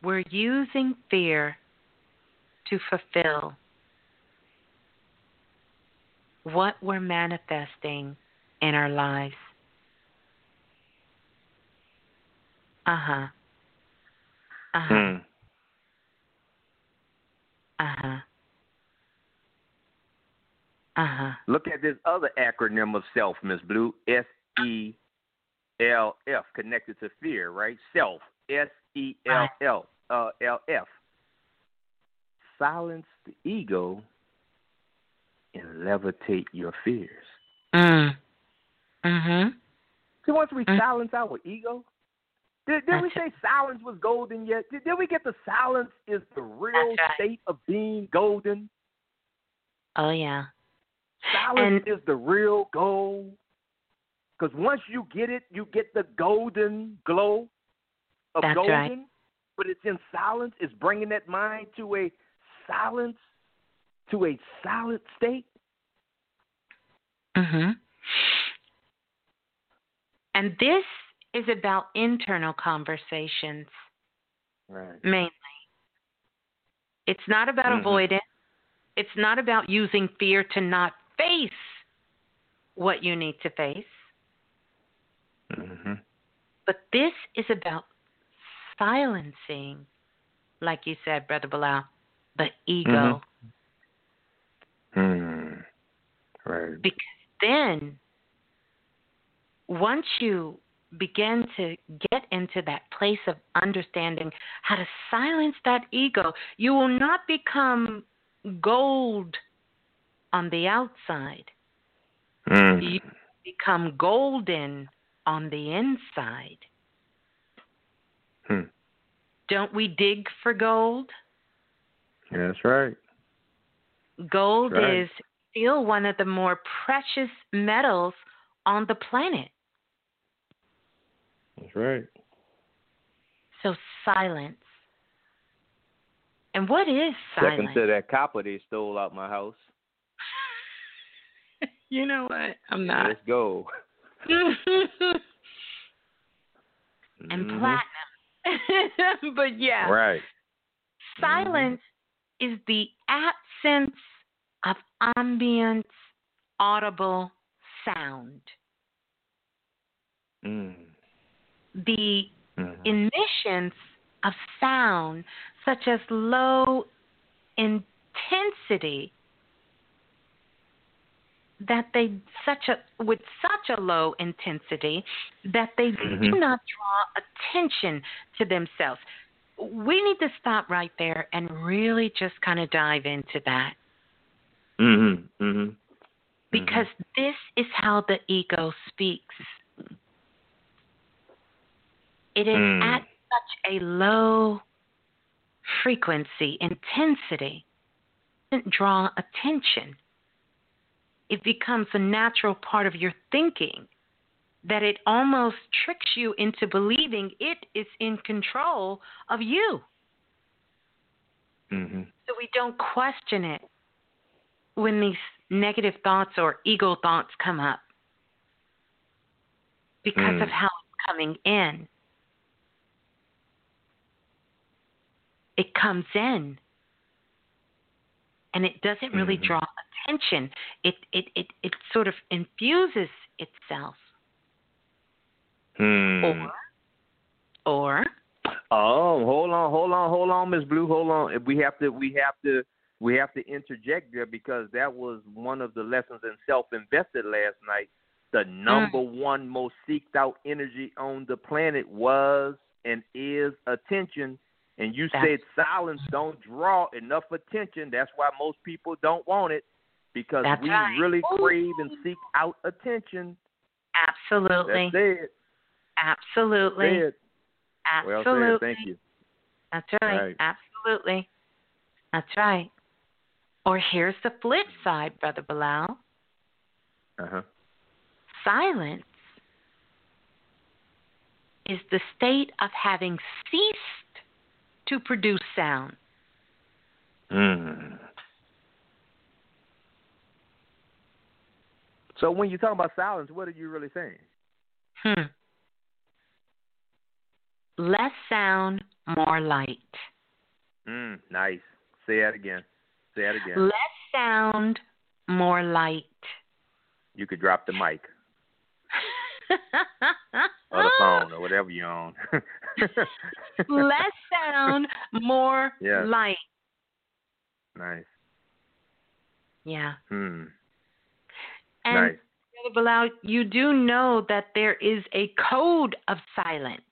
We're using fear to fulfill what we're manifesting in our lives. Uh huh. Uh huh. Hmm. Uh huh. Uh huh. Look at this other acronym of self, Miss Blue. S E L F, connected to fear, right? Self. S E L L uh, L F. Silence the ego and levitate your fears. Mm. Mhm. See, once we Mm. silence our ego, did, did we say silence was golden yet? Did, did we get the silence is the real right. state of being golden? Oh yeah. Silence And- is the real goal. Because once you get it, you get the golden glow of That's golden. right. But it's in silence. It's bringing that mind to a silence, to a solid state. Mhm. And this is about internal conversations Right. mainly. It's not about Mhm. avoidance. It's not about using fear to not face what you need to face. hmm But this is about silencing, like you said, Brother Balah, the ego. Hmm. Right. Because then, once you begin to get into that place of understanding how to silence that ego, you will not become gold on the outside. Mm. You become golden on the inside. Hmm. Don't we dig for gold? That's right. Gold Right. is still one of the more precious metals on the planet. That's right. So silence. And what is silence? Second to that copper they stole out my house. you know what? I'm not. Let's go. and Mhm. platinum. but yeah, Right. silence is the absence of ambient, audible sound. Mm. The Mhm. emissions of sound, such as low intensity, that they such a with such a low intensity that they do Mhm. not draw attention to themselves. We need to stop right there and really just kind of dive into that Mhm. Mhm. because this is how the ego speaks. It is Mm. at such a low frequency, intensity, it doesn't draw attention. It becomes a natural part of your thinking that it almost tricks you into believing it is in control of you. Mhm. So we don't question it when these negative thoughts or ego thoughts come up because Mm. of how it's coming in. It comes in and it doesn't really Mhm. draw attention. It, it it it sort of infuses itself. Hmm. Or or Oh, hold on, hold on, hold on, Miss Blue, hold on. We have to, we have to, we have to interject there because that was one of the lessons in self-invested last night. The number one most seeked out energy on the planet was and is attention. And you That's- said silence don't draw enough attention. That's why most people don't want it because That's we right. really crave and seek out attention. absolutely. That's it. Absolutely. Well Absolutely. said. Thank you. That's right. Right. Absolutely. That's right. Or here's the flip side, Brother Balah. Uh huh. Silence is the state of having ceased to produce sound. Mm. So when you talk about silence, what are you really saying? Hmm. Less sound, more light. Mm, nice. Say that again. Say that again. Less sound, more light. You could drop the mic or the phone or whatever you're on. Less sound, more Yeah. light. nice. Yeah. Hmm. And nice. Brother Balah, you do know that there is a code of silence.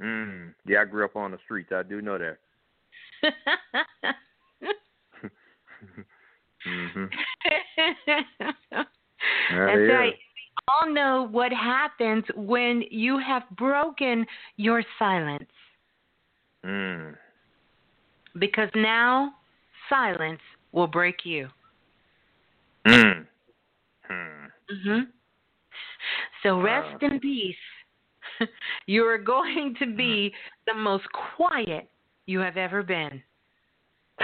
Mm. Yeah, I grew up on the streets. I do know that. mhm. That's right. We all know what happens when you have broken your silence Mm. because now silence will break you. Mm. Hmm. hmm So rest in peace. you are going to be the most quiet you have ever been.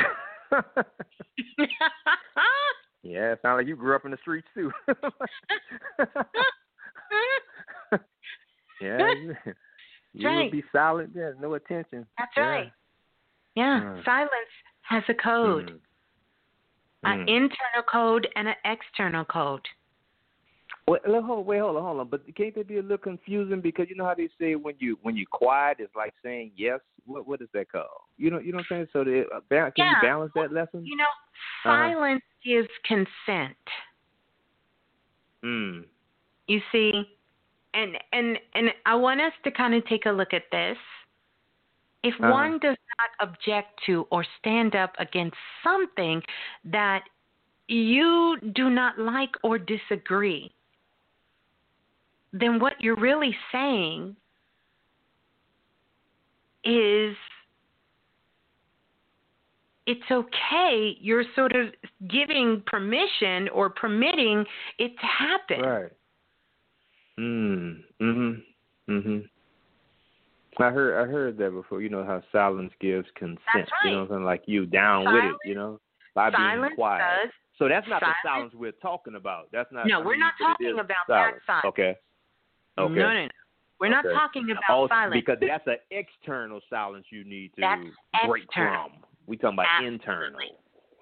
yeah, it sounds like you grew up in the streets too. yeah, you, you right. would be silent. Yeah, no attention. That's yeah. right. Yeah, Mm. silence has a code, Mm. an Mm. internal code and an external code. Wait, hold, wait, hold on, hold on. But can't that be a little confusing because you know how they say when you when you quiet it's like saying yes. What what is that called? You know you know what I'm saying. So the, uh, ba- can Yeah. you balance that lesson? You know, Uh-huh. silence gives consent. Mm. You see, and and and I want us to kind of take a look at this. If Uh-huh. one does not object to or stand up against something that you do not like or disagree, then what you're really saying is it's okay. You're sort of giving permission or permitting it to happen. Right. Mm. Mhm. Mhm. I heard I heard that before. You know how silence gives consent. That's You know right. saying? Like you down with it. You know, by being quiet. So that's not Silence- the silence we're talking about. That's not. No, we're not talking about that silence. Okay. Okay. No, no, no. We're not talking about Oh, silence. because that's an external silence you need to That's break external. from. We talking about Absolutely. internal.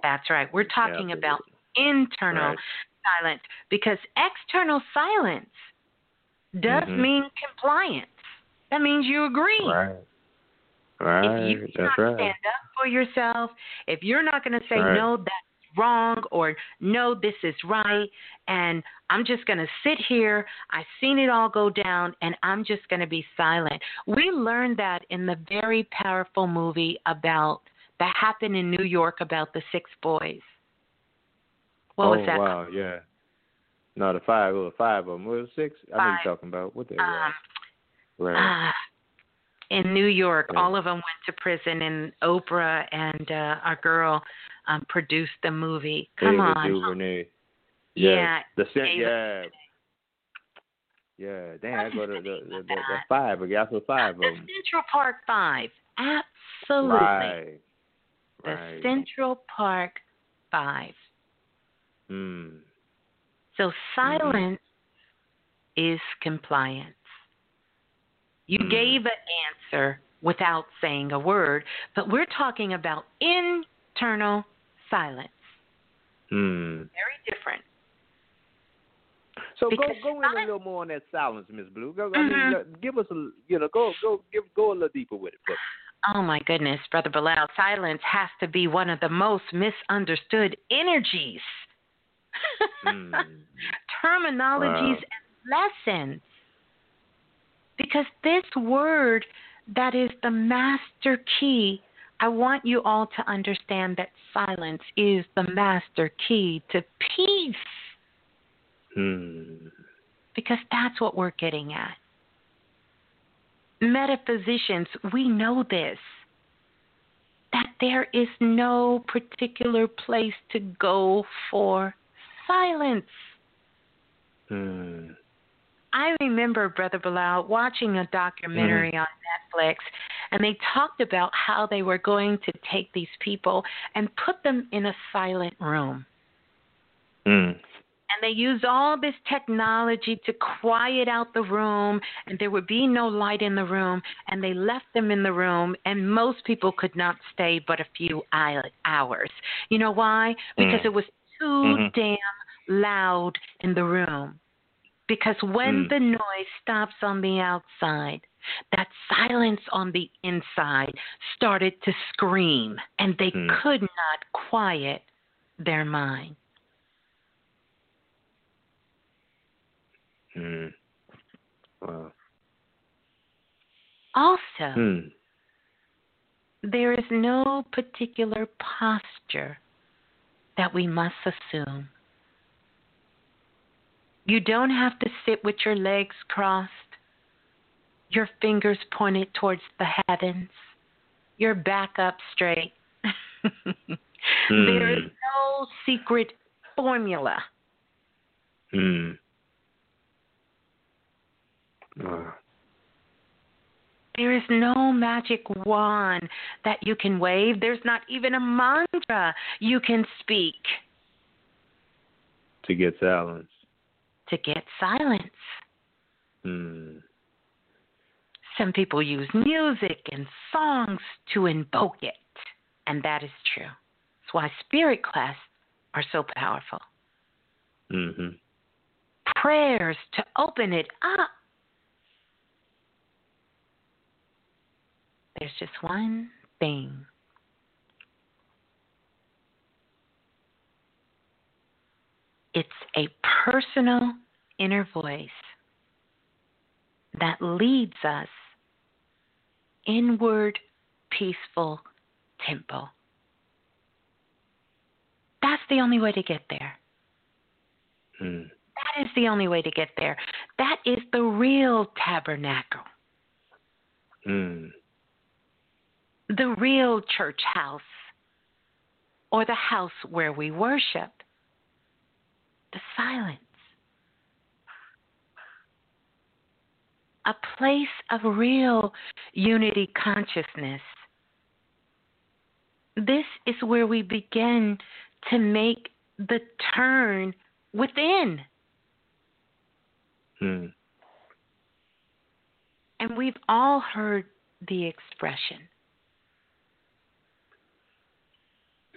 That's right. We're talking Absolutely. about internal Right. silence because external silence does Mhm. mean compliance. That means you agree. Right. Right. If you that's cannot right. stand up for yourself, if you're not going to say Right. no, that's wrong, or no, this is right, and I'm just going to sit here, I've seen it all go down, and I'm just going to be silent. We learned that in the very powerful movie about that happened in New York about the six boys. What oh was that? wow, yeah. No, the five. Well, five of them. Was six? I know you're talking about. What they Um, were. Right. Ah, in New York, Yeah. all of them went to prison, and Oprah and uh, our girl um, produced the movie. Come Ava on, DuVernay. Yeah, The Ava yeah. Yeah. Damn, I go to the, the, the, the five. I guess the five of the them. Central Park Five. Absolutely, Right. the Right. Central Park Five. Hmm. So silence is compliance. You Mm. gave an answer without saying a word, but we're talking about internal silence. Hmm. Very different. So go Because go in a little more on that silence, Miss Blue. Go, I mean, Mhm. uh, give us a you know go go give go a little deeper with it. But, Oh my goodness, Brother Balah, silence has to be one of the most misunderstood energies. Hmm. Terminologies Wow. and lessons. Because this word that is the master key, I want you all to understand that silence is the master key to peace. Hmm. because that's what we're getting at. Metaphysicians, we know this that there is no particular place to go for silence. Hmm. I remember, Brother Balah, watching a documentary on Netflix, and they talked about how they were going to take these people and put them in a silent room. Hmm. and they used all this technology to quiet out the room and there would be no light in the room and they left them in the room and most people could not stay but a few hours you know why because Mm. it was too Mhm. damn loud in the room because when Mm. the noise stops on the outside that silence on the inside started to scream and they Mm. could not quiet their mind Hmm. Wow. also Hmm. There is no particular posture that we must assume. You don't have to sit with your legs crossed, your fingers pointed towards the heavens, your back up straight. Hmm. There is no secret formula. Hmm. Wow. There is no magic wand that you can wave. There's not even a mantra you can speak To get silence. To get silence. Hmm. Some people use music and songs to invoke it, and that is true. That's why spirit class are so powerful. Mm-hmm. Prayers to open it up. There's just one thing. It's a personal inner voice that leads us inward peaceful temple. That's the only way to get there. Mm. That is the only way to get there. That is the real tabernacle. Mm. The real church house or the house where we worship. The silence. A place of real unity consciousness. This is where we begin to make the turn within. Hmm. And we've all heard the expression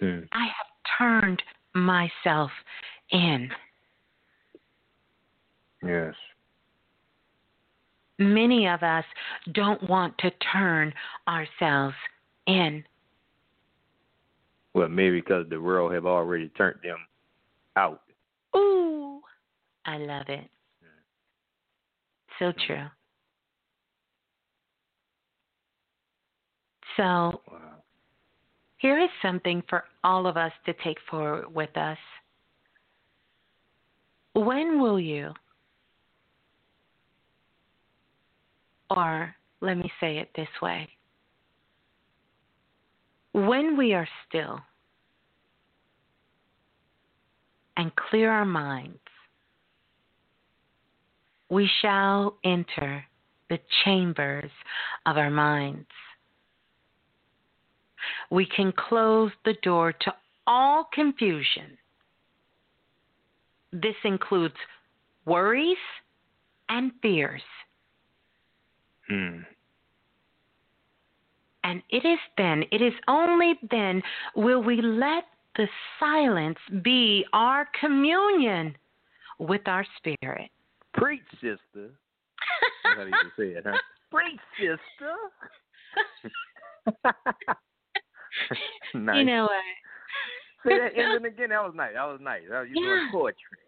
Hmm. I have turned myself in. Yes. Many of us don't want to turn ourselves in. Well, maybe because the world have already turned them out. Ooh, I love it. So mm-hmm. true. So, Wow. here is something for all of us to take forward with us. When will you, or let me say it this way, when we are still and clear our minds, we shall enter the chambers of our minds. We can close the door to all confusion. This includes worries and fears. Hmm. And it is then, it is only then will we let the silence be our communion with our spirit. Preach, sister. That's how you say it, huh? Preach, sister. nice. You know what? Say that ending again. That was nice. That was nice. That was, you Yeah. doing poetry.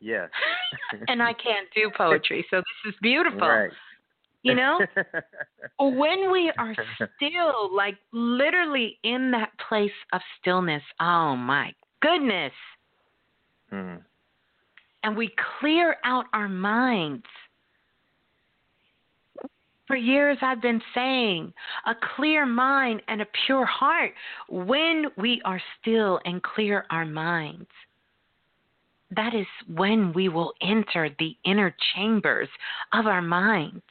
Yes. and I can't do poetry, so this is beautiful. Right. You know? when we are still, like literally in that place of stillness, oh my goodness. Hmm. And we clear out our minds. For years, I've been saying a clear mind and a pure heart when we are still and clear our minds. That is when we will enter the inner chambers of our minds.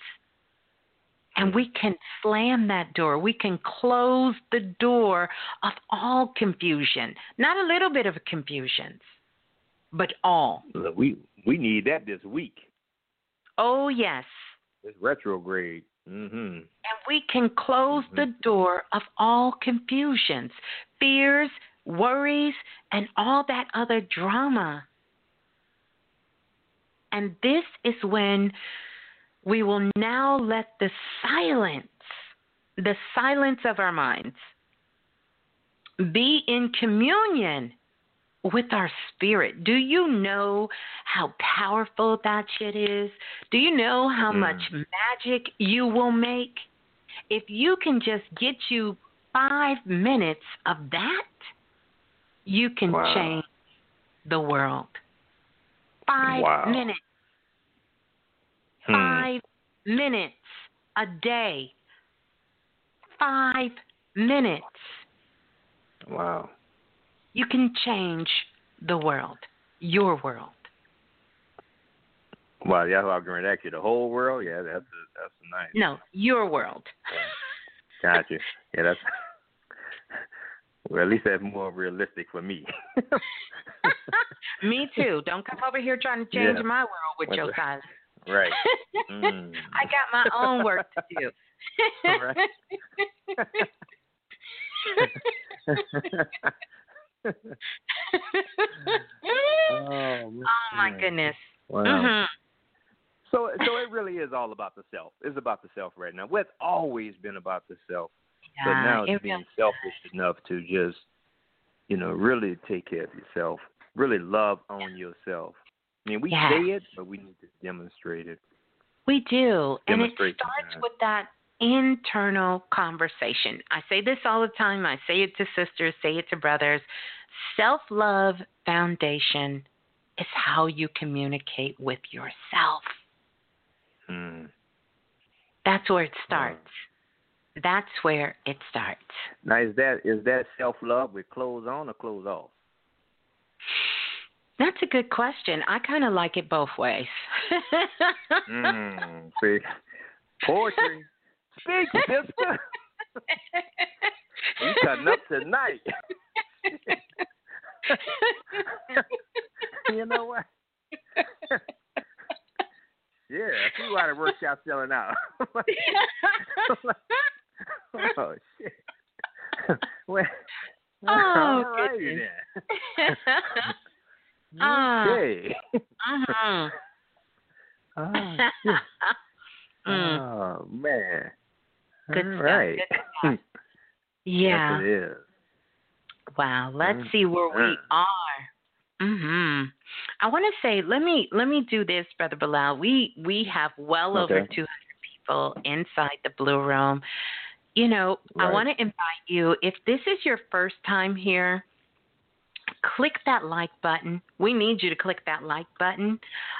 And we can slam that door. We can close the door of all confusion. Not a little bit of confusions, but all. Look, we we need that this week. Oh, yes. It's retrograde. Mm-hmm. And we can close the door of all confusions, fears, worries, and all that other drama. And this is when we will now let the silence, the silence of our minds, be in communion with our spirit. Do you know how powerful that shit is? Do you know how Mm. much magic you will make? If you can just get you five minutes of that, you can Wow. change the world. Five Wow. minutes. Hmm. Five minutes a day. Five minutes. Wow. You can change the world, your world. Well, Yeah, I'm going to ask you the whole world. Yeah, that's a, that's a nice. No, your world. Got you. Yeah, that's. Well, at least that's more realistic for me. Me too. Don't come over here trying to change Yeah. my world with your What's silence. right. Mm. I got my own work to do. Oh, oh my goodness. Wow. Mhm. So, so it really is all about the self. It's about the self right now. Well, it's always been about the self, but Yeah, now it it's being really- selfish enough to just, you know, really take care of yourself. Really love on yourself. I mean, we Yeah. say it, but we need to demonstrate it. We do. And it starts that. with that internal conversation. I say this all the time. I say it to sisters, say it to brothers. Self love foundation is how you communicate with yourself. Mm. That's where it starts. That's where it starts. Now is that is that self love with clothes on or clothes off? That's a good question. I kind of like it both ways. mm. See, poetry. Speak, sister. You cutting up tonight. you know what? yeah, see why the workshop selling out. oh shit. well, Oh, goodness. Ah. Okay. uh-huh. Shit. Mm. Oh man. Good All stuff, right. good stuff. Yeah. Yes, it is. Wow. Let's Mm. see where we are. Mhm. I want to say, let me let me do this, brother Balah. We we have well over 200 people inside the blue room. You know, I want to invite you. If this is your first time here, click that like button. We need you to click that like button.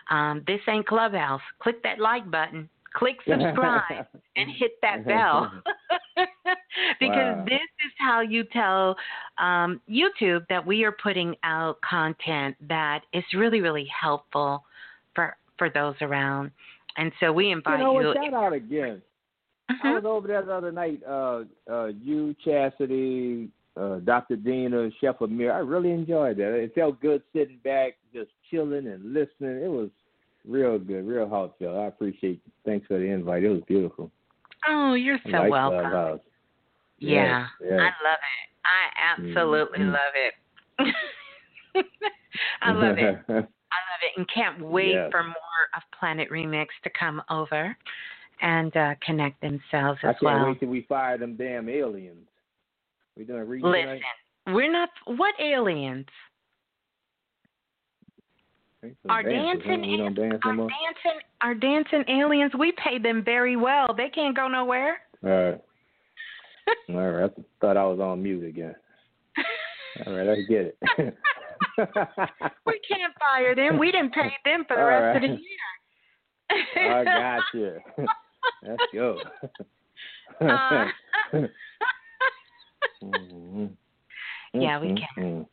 Um, this ain't Clubhouse. Click that like button. Click subscribe and hit that bell. because Wow. this is how you tell um, YouTube that we are putting out content that is really, really helpful for for those around. And so we invite You know you. Shout out again. I Mhm. was over there the other night. Uh, uh, you, Chastity, uh, Dr. Dina, Chef Amir. I really enjoyed that. It felt good sitting back, just chilling and listening. It was real good, real heartfelt. I appreciate. it. Thanks for the invite. It was beautiful. Oh, you're so like welcome. Yeah, Yes, yes. I love it. I absolutely Mhm. love it. I love it. I love it, and can't wait Yes. for more of Planet Remix to come over and uh, connect themselves as well. I can't well. wait till we fire them damn aliens. We doing a reading Listen, tonight? we're not what aliens? Our dancing, dance no our dancing, our dancing aliens. We pay them very well. They can't go nowhere. All right. All right. I thought I was on mute again. All right, let's get it. we can't fire them. We didn't pay them for the All rest of the year. I got you. Let's go. Uh, Mhm. Yeah, we can. Mhm.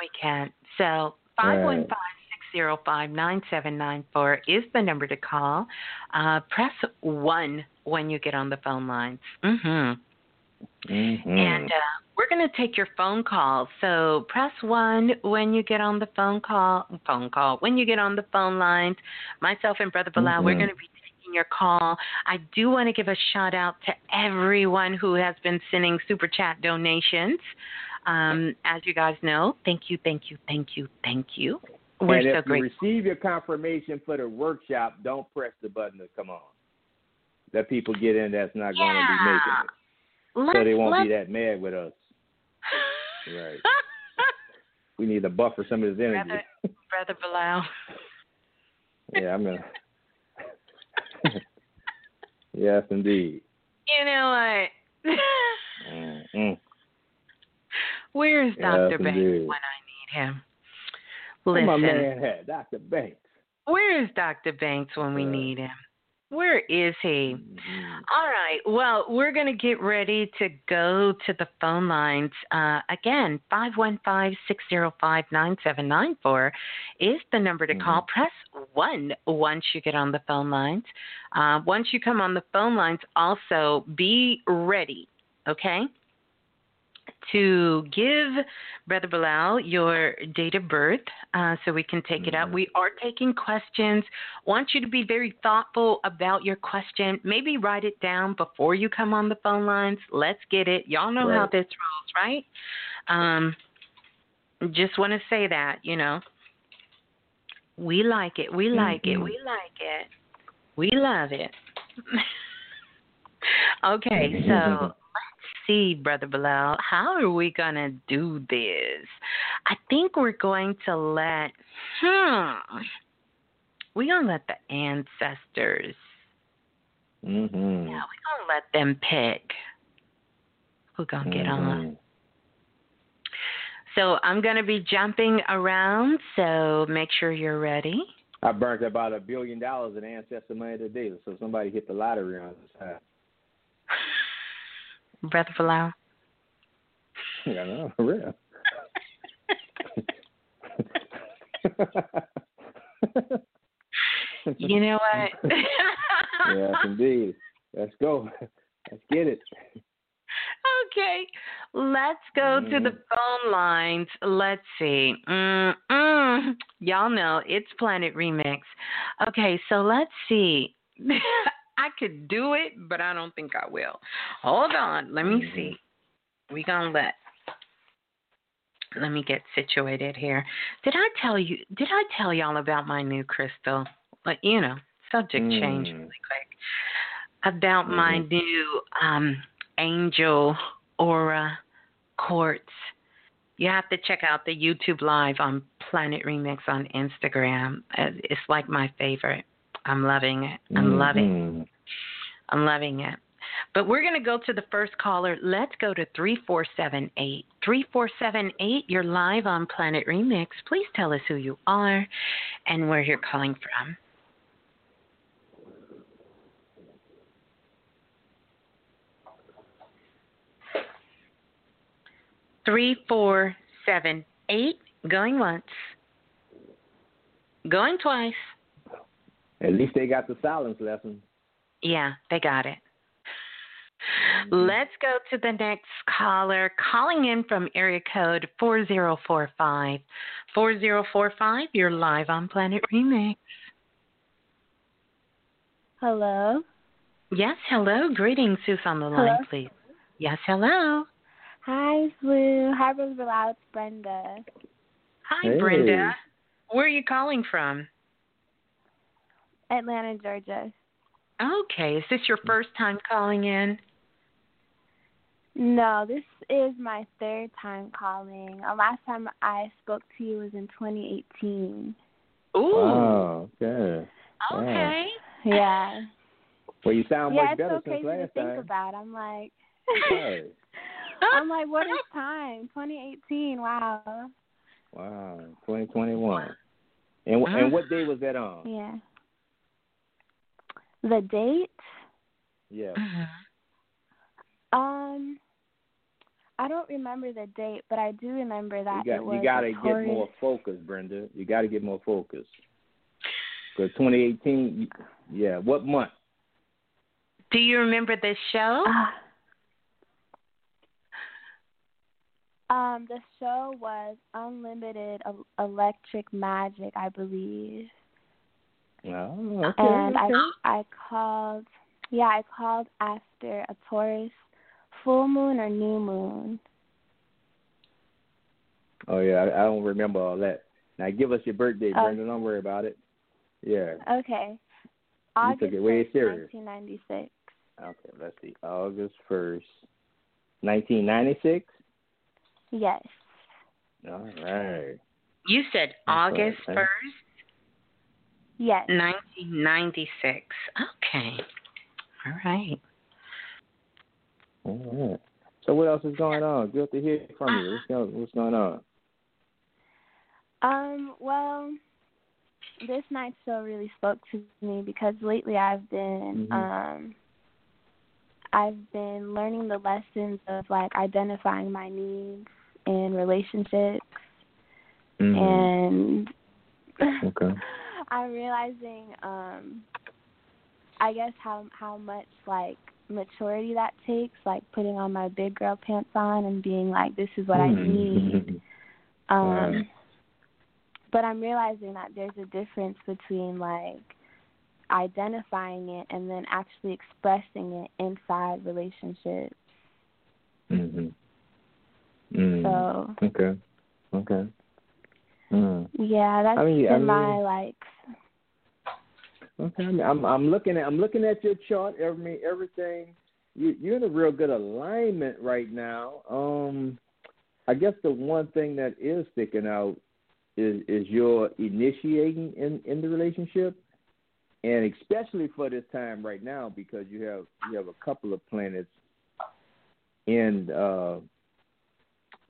We can't. So five one five zero five nine seven nine four is the number to call. Uh, press one when you get on the phone lines. Mhm. Mhm. And uh, we're going to take your phone calls. So press one when you get on the phone call. Phone call when you get on the phone lines. Myself and Brother Balah, we're Mhm. going to be taking your call. I do want to give a shout out to everyone who has been sending super chat donations. Um, as you guys know, thank you, thank you, thank you, thank you. We're and so if you receive your confirmation for the workshop, don't press the button to come on. Let people get in that's not going to be making it. Let's, so they won't be that mad with us. Right. We need to buffer some of this energy. Brother, Brother Balah. yeah, I'm gonna. yes, indeed. You know what? Mm-mm. Where's Yes, Dr. Banks when I need him? Where my Listen, man at, Dr. Banks. where's Dr. Banks when we Uh, need him? Where is he? Mhm. All right. Well, we're going to get ready to go to the phone lines. Uh, again, 515 605 9794 is the number to call. Press 1 once you get on the phone lines. Uh, once you come on the phone lines, also be ready, okay? To give Brother Balah your date of birth uh, so we can take it out. Mhm. We are taking questions. Want you to be very thoughtful about your question. Maybe write it down before you come on the phone lines. Let's get it. Y'all know how this rolls, right? Um, just want to say that, you know. We like it. We like it. Mhm. We like it. We love it. okay, so let's Brother Balah. How are we going to do this? I think we're going to let, hmm, we're going to let the ancestors Mhm. Yeah, we're gonna let them pick. Who gonna get on? Mhm. So I'm gonna be jumping around. So make sure you're ready. I burnt about a billion dollars in ancestor money today, so somebody hit the lottery on the side. Brother Balah. I know, for real. You know what? yes, indeed. Let's go. Let's get it. Okay, let's go to the mm-hmm. phone lines. Let's see. Mm-mm. Y'all know it's Planet Remix. Okay, so let's see. I could do it, but I don't think I will. Hold on. Let me see. We gonna let. Let me get situated here. Did I tell you? Did I tell y'all about my new crystal? But you know, subject change Mm. really quick. About my new um angel aura quartz. You have to check out the YouTube live on Planet Remix on Instagram. Uh, It's like my favorite. I'm loving it. I'm loving Mhm. I'm loving it. But we're going to go to the first caller. Let's go to 3478. 3478, you're live on Planet Remix. Please tell us who you are and where you're calling from. Three, four, seven, eight. Going once. Going twice. At least they got the silence lesson. Yeah, they got it. Mm-hmm. Let's go to the next caller calling in from area code 4045. 4045, you're live on Planet Remix. Hello. Yes, hello. Greetings. Who's on the line, please? Yes, hello. Hi, Blue. Hi, Brother Balah. It's Brenda. Hi, Hey. Brenda. Where are you calling from? Atlanta, Georgia. Okay. Is this your first time calling in? No, this is my third time calling. Uh, last time I spoke to you was in 2018. Ooh. Oh, okay. Okay. Yeah. Well, you sound yeah, much it's better so crazy to last think time. about. I'm like, Right. I'm like, what is time? 2018. Wow. Wow, 2021. And and what day was that on? Yeah. The date? Yeah. Um, I don't remember the date, but I do remember that You got you got to get more focus, Brenda. You got to get more focus. Because 2018, yeah. What month? Do you remember this show? Ah. Um, the show was Unlimited Electric Magic, I believe. Oh, okay. and okay. I I called yeah, I called after a Taurus full moon or new moon. Oh yeah, I, I don't remember all that. Now give us your birthday, Oh. Brenda. Don't worry about it. Yeah. Okay. August took it way 1st, serious. 1996. Okay. Let's see. August first, 1996. Yes. All right. You said That's August 1st, Yes. 1996. Okay. All right. All right. So what else is going on? Good to hear from you. What's going, what's going on? Um, well, this night show really spoke to me because lately I've been Mhm. um I've been learning the lessons of like identifying my needs in relationships Mm-hmm. and Okay. I'm realizing um I guess how how much like maturity that takes, like putting on my big girl pants on and being like, This is what I Mm-hmm. need. Um Right. but I'm realizing that there's a difference between like identifying it and then actually expressing it inside relationships. Mhm. Mm. So Okay. Okay. Mm. yeah, that's I mean, been I mean- my like Okay. I mean, I'm I'm looking at I'm looking at your chart. Every everything you you're in a real good alignment right now. Um, I guess the one thing that is sticking out is is your initiating in in the relationship. and especially for this time right now because you have you have a couple of planets in uh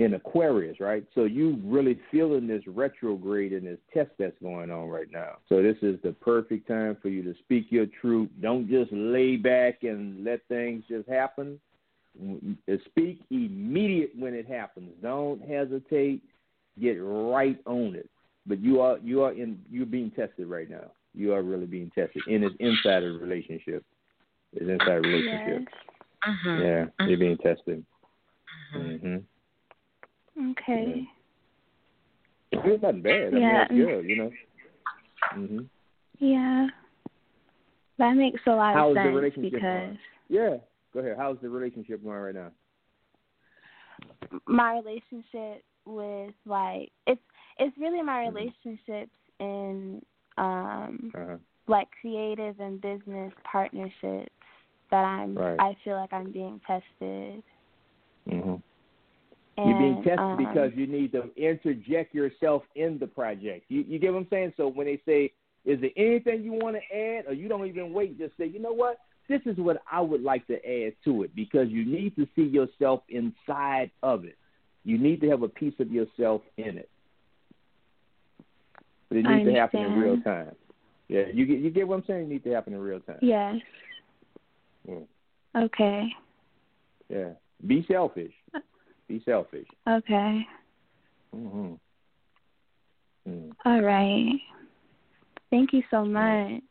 in Aquarius, right? So you really feeling this retrograde and this test that's going on right now. So this is the perfect time for you to speak your truth. Don't just lay back and let things just happen. Speak immediate when it happens. Don't hesitate. Get right on it. But you are you are in you're being tested right now you are really being tested, and it's inside a relationship. It's inside a relationship. Yes. Mm-hmm. Yeah, mm-hmm. you're being tested. Mm-hmm. Okay. Yeah. It's nothing bad. I Yeah. mean, that's good, you know. hmm Yeah. That makes a lot How's of the sense relationship because going? Yeah. Go ahead. How's the relationship going right now? my relationship with like it's it's really my Mhm. relationships in um Uh-huh. like creative and business partnerships that I'm Right. I feel like I'm being tested. hmm And, You're being tested um, because you need to interject yourself in the project. You, you get what I'm saying? So when they say, "Is there anything you want to add?" or you don't even wait, just say, "You know what? This is what I would like to add to it," because you need to see yourself inside of it. You need to have a piece of yourself in it. But it needs to happen in real time. Yeah, you get you get what I'm saying? It needs to happen in real time. Yes. Yeah. Okay. yeah. Be selfish. Be selfish. Okay. hmm Mm. All right. Thank you so much.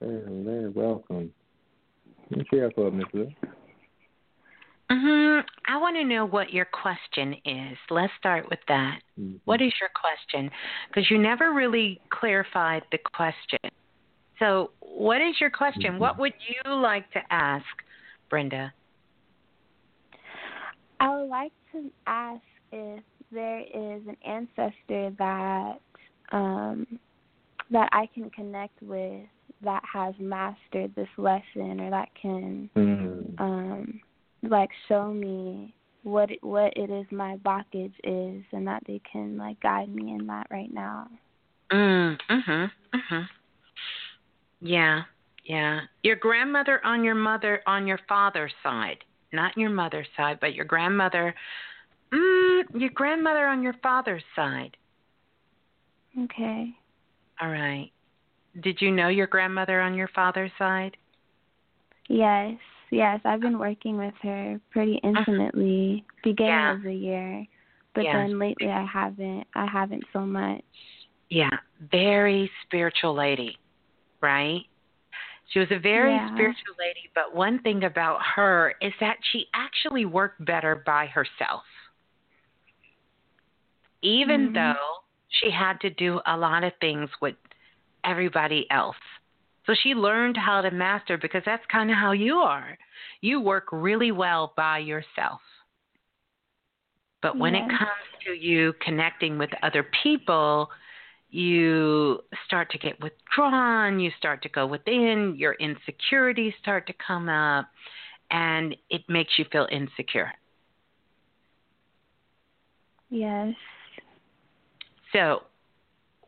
Very, very welcome. What you have for Miss Blue? hmm I want to know what your question is. Let's start with that. Mhm. What is your question? Because you never really clarified the question. So, what is your question? Mhm. What would you like to ask, Brenda? I would like to ask if there is an ancestor that um that I can connect with that has mastered this lesson or that can Mm. um like show me what it, what it is my blockage is and that they can like guide me in that right now. Mm, mhm. Mhm. Yeah. Yeah. Your grandmother on your mother on your father's side, not your mother's side, but your grandmother mm, your grandmother on your father's side. Okay. All right. Did you know your grandmother on your father's side? Yes. Yes, I've been working with her pretty intimately beginning Yeah. of the year. But Yeah. then lately I haven't I haven't so much. Yeah, very spiritual lady, right? She was a very Yeah. spiritual lady, but one thing about her is that she actually worked better by herself. Even Mhm. though she had to do a lot of things with everybody else. So she learned how to master because that's kind of how you are. You work really well by yourself. But when it comes to you connecting with other people, you start to get withdrawn, you start to go within, your insecurities start to come up, and it makes you feel insecure. Yes. So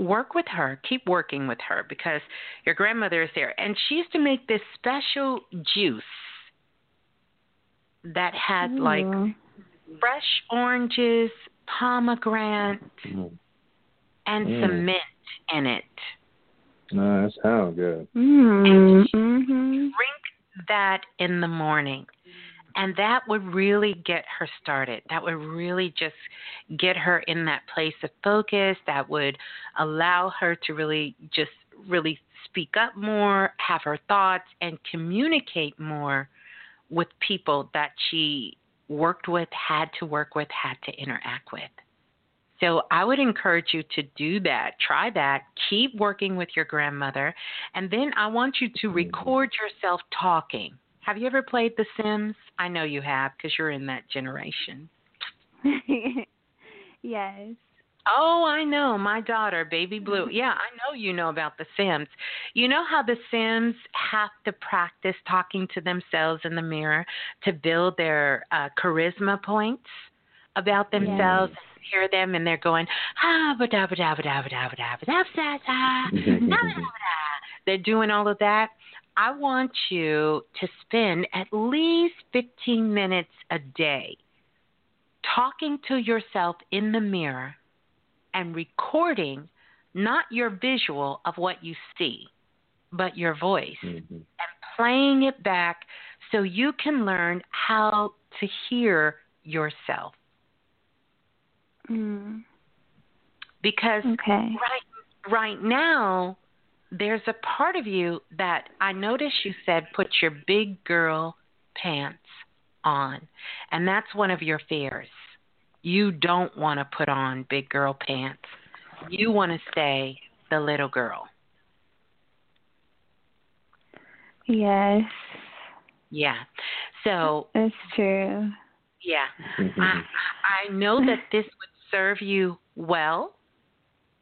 work with her, keep working with her because your grandmother is there. And she used to make this special juice that had like fresh oranges, pomegranate, Mm. And Mm. some mint in it. No, that sounds good. Mm. Mhm. Drink that in the morning. And that would really get her started. That would really just get her in that place of focus. That would allow her to really just really speak up more, have her thoughts, and communicate more with people that she worked with, had to work with, had to interact with. So I would encourage you to do that. Try that. Keep working with your grandmother. And then I want you to record yourself talking. Have you ever played The Sims? I know you have because you're in that generation. yes. Oh, I know. My daughter, Baby Blue. Yeah, I know you know about The Sims. You know how The Sims have to practice talking to themselves in the mirror to build their uh, charisma points about themselves and hear them and they're going, ah, ba da ba da ba da ba da ba da ba da ba da da da. they're doing all of that. I want you to spend at least 15 minutes a day talking to yourself in the mirror and recording not your visual of what you see, but your voice Mm-hmm. and playing it back so you can learn how to hear yourself. Mm. Because Okay. right right now there's a part of you that I noticed you said put your big girl pants on. And that's one of your fears. You don't want to put on big girl pants. You want to stay the little girl. Yes, Yeah. So, it's true. yeah. Mm-hmm. I I know that this would serve you well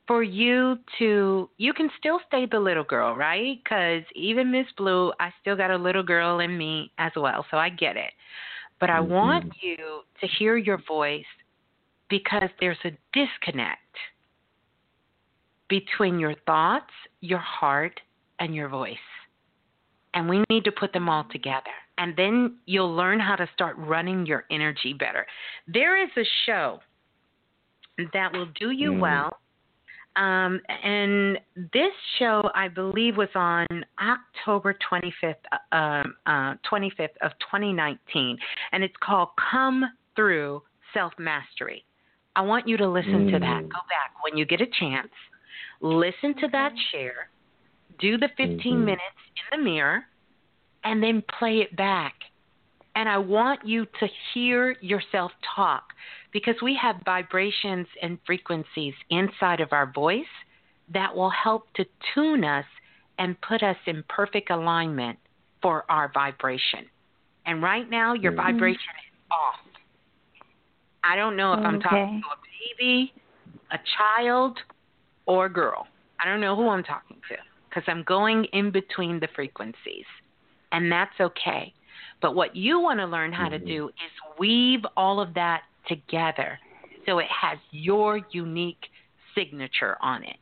for you to you can still stay the little girl, right? Cuz even Miss Blue, I still got a little girl in me as well, so I get it. But I mm-hmm. want you to hear your voice because there's a disconnect between your thoughts, your heart, and your voice. And we need to put them all together. And then you'll learn how to start running your energy better. There is a show that will do you Mm. well. Um, and this show, I believe, was on October 25th, uh, um, uh, 25th of 2019, and it's called "Come Through Self Mastery." I want you to listen to that. Mm. Go back when you get a chance. Listen to that share. Do the 15 Mhm. minutes in the mirror, and then play it back. And I want you to hear yourself talk because we have vibrations and frequencies inside of our voice that will help to tune us and put us in perfect alignment for our vibration. And right now, your Mhm. vibration is off. I don't know if I'm talking to a baby, a child, or a girl. I don't know who I'm talking to because I'm going in between the frequencies. And that's okay. But what you want to learn how to do is weave all of that together so it has your unique signature on it.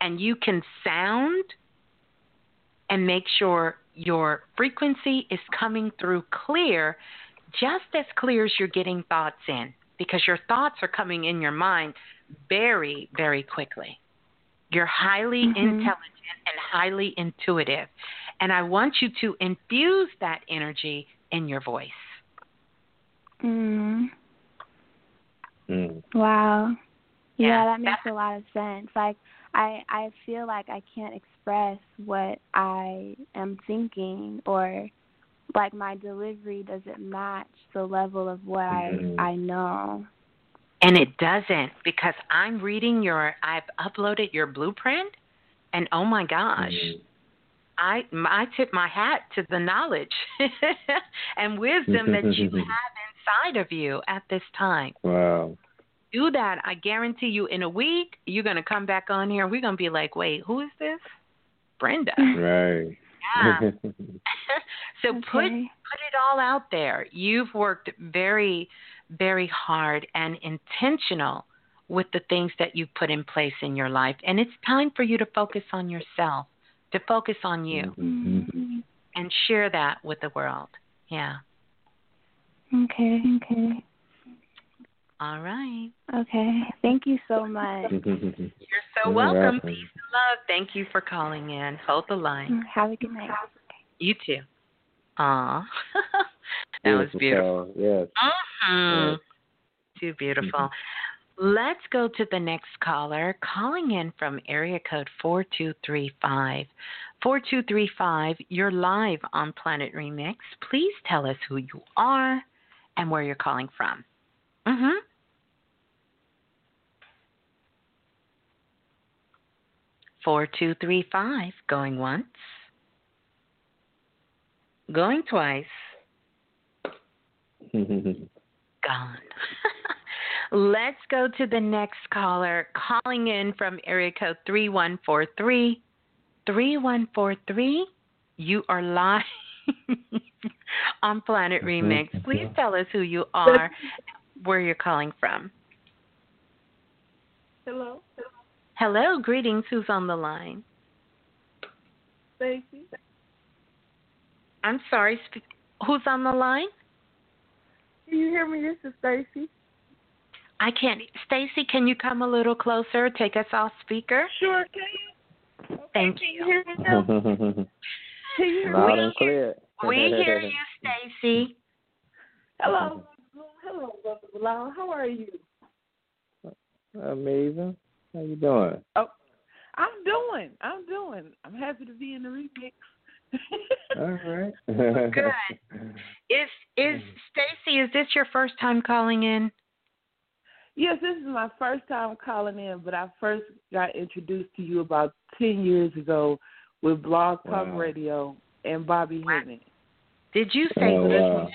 And you can sound and make sure your frequency is coming through clear, just as clear as you're getting thoughts in, because your thoughts are coming in your mind very, very quickly. You're highly Mhm. intelligent and highly intuitive. And I want you to infuse that energy in your voice. Mm. Mm. Wow. Yeah, Yeah, that makes a lot of sense. Like I I feel like I can't express what I am thinking or like my delivery doesn't match the level of what Mhm. I I know. And it doesn't because I'm reading your, I've uploaded your blueprint, and oh my gosh, Mhm. I I tip my hat to the knowledge and wisdom that you have inside of you at this time. Wow. Do that. I guarantee you, in a week, you're gonna come back on here. and We're gonna be like, wait, who is this? Brenda. Right. Yeah. so put Okay. put it all out there. You've worked very, very hard and intentional with the things that you've put in place in your life. And it's time for you to focus on yourself, to focus on you, Mhm. and share that with the world. Yeah. Okay. Okay. All right. Okay. Thank you so much. You're so You're welcome. welcome. Peace and love. Thank you for calling in. Hold the line. Have a good night. You too. Aw. that was beautiful. Call. Yes. Mhm. Yes. Too beautiful. Let's go to the next caller calling in from area code 4235. 4235, you're live on Planet Remix. Please tell us who you are and where you're calling from. Mhm. Four two three five, going once, going twice, gone. Let's go to the next caller calling in from area code 3143. 3143, you are live on Planet Remix. Please tell us who you are, where you're calling from. Hello. Hello, greetings. Who's on the line? Stacy. I'm sorry. Who's on the line? Can you hear me? This is Stacy. I can't. Stacy, can you come a little closer? Take us off speaker. Sure, can you? Thank Can you. you hear me now? Can you Loud me? and clear. We hear you, Stacy. Hello. Hello, Brother Balah. How are you? Amazing. How you doing? Oh, I'm doing. I'm doing. I'm happy to be in the remix. All right. Good. Is is Stacy? Is this your first time calling in? Yes, this is my first time calling in, but I first got introduced to you about 10 years ago with Blog Talk Wow. Radio and Bobby Hemming. Did you say Oh, wow.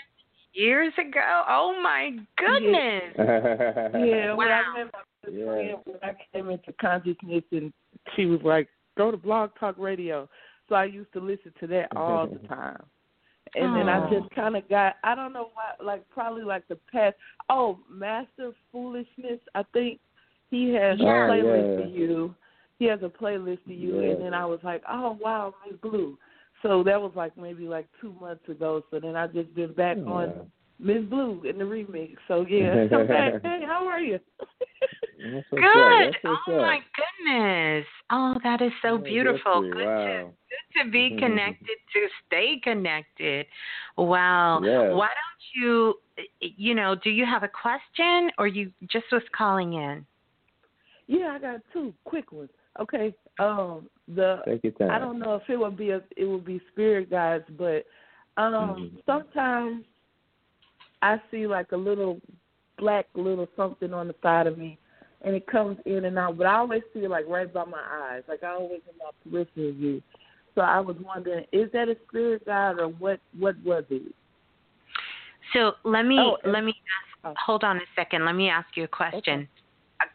years ago? Oh my goodness! Yeah, when Wow. I met my Yeah. friend, when I came into consciousness, and she was like, "Go to Blog Talk Radio," so I used to listen to that all the time. And then I just kind of got—I don't know why, like probably like the past. Oh, Master Foolishness, I think he has oh, Yeah. a playlist Oh, yeah. to you. He has a playlist to you, Yeah. and then I was like, "Oh wow, Miss Blue." So that was like maybe like two months ago. So then I just been back Yeah. on Miss Blue in the remix. So yeah, come back. Hey, how are you? Good. Oh up. my goodness. Oh, that is so Yeah, beautiful. good Good for to good to be connected to stay connected. Wow. Yes. Why don't you you know, do you have a question or you just was calling in? Yeah, I got two quick ones. Okay. Um the Take your. I don't know if it would be a it would be spirit guides, but um Mhm. sometimes I see like a little black little something on the side of me and it comes in and out, but I always see it like right by my eyes. Like I always in my peripheral view. So I was wondering, is that a spirit guide or what what was it? So let me Oh, let me ask, hold on a second. Let me ask you a question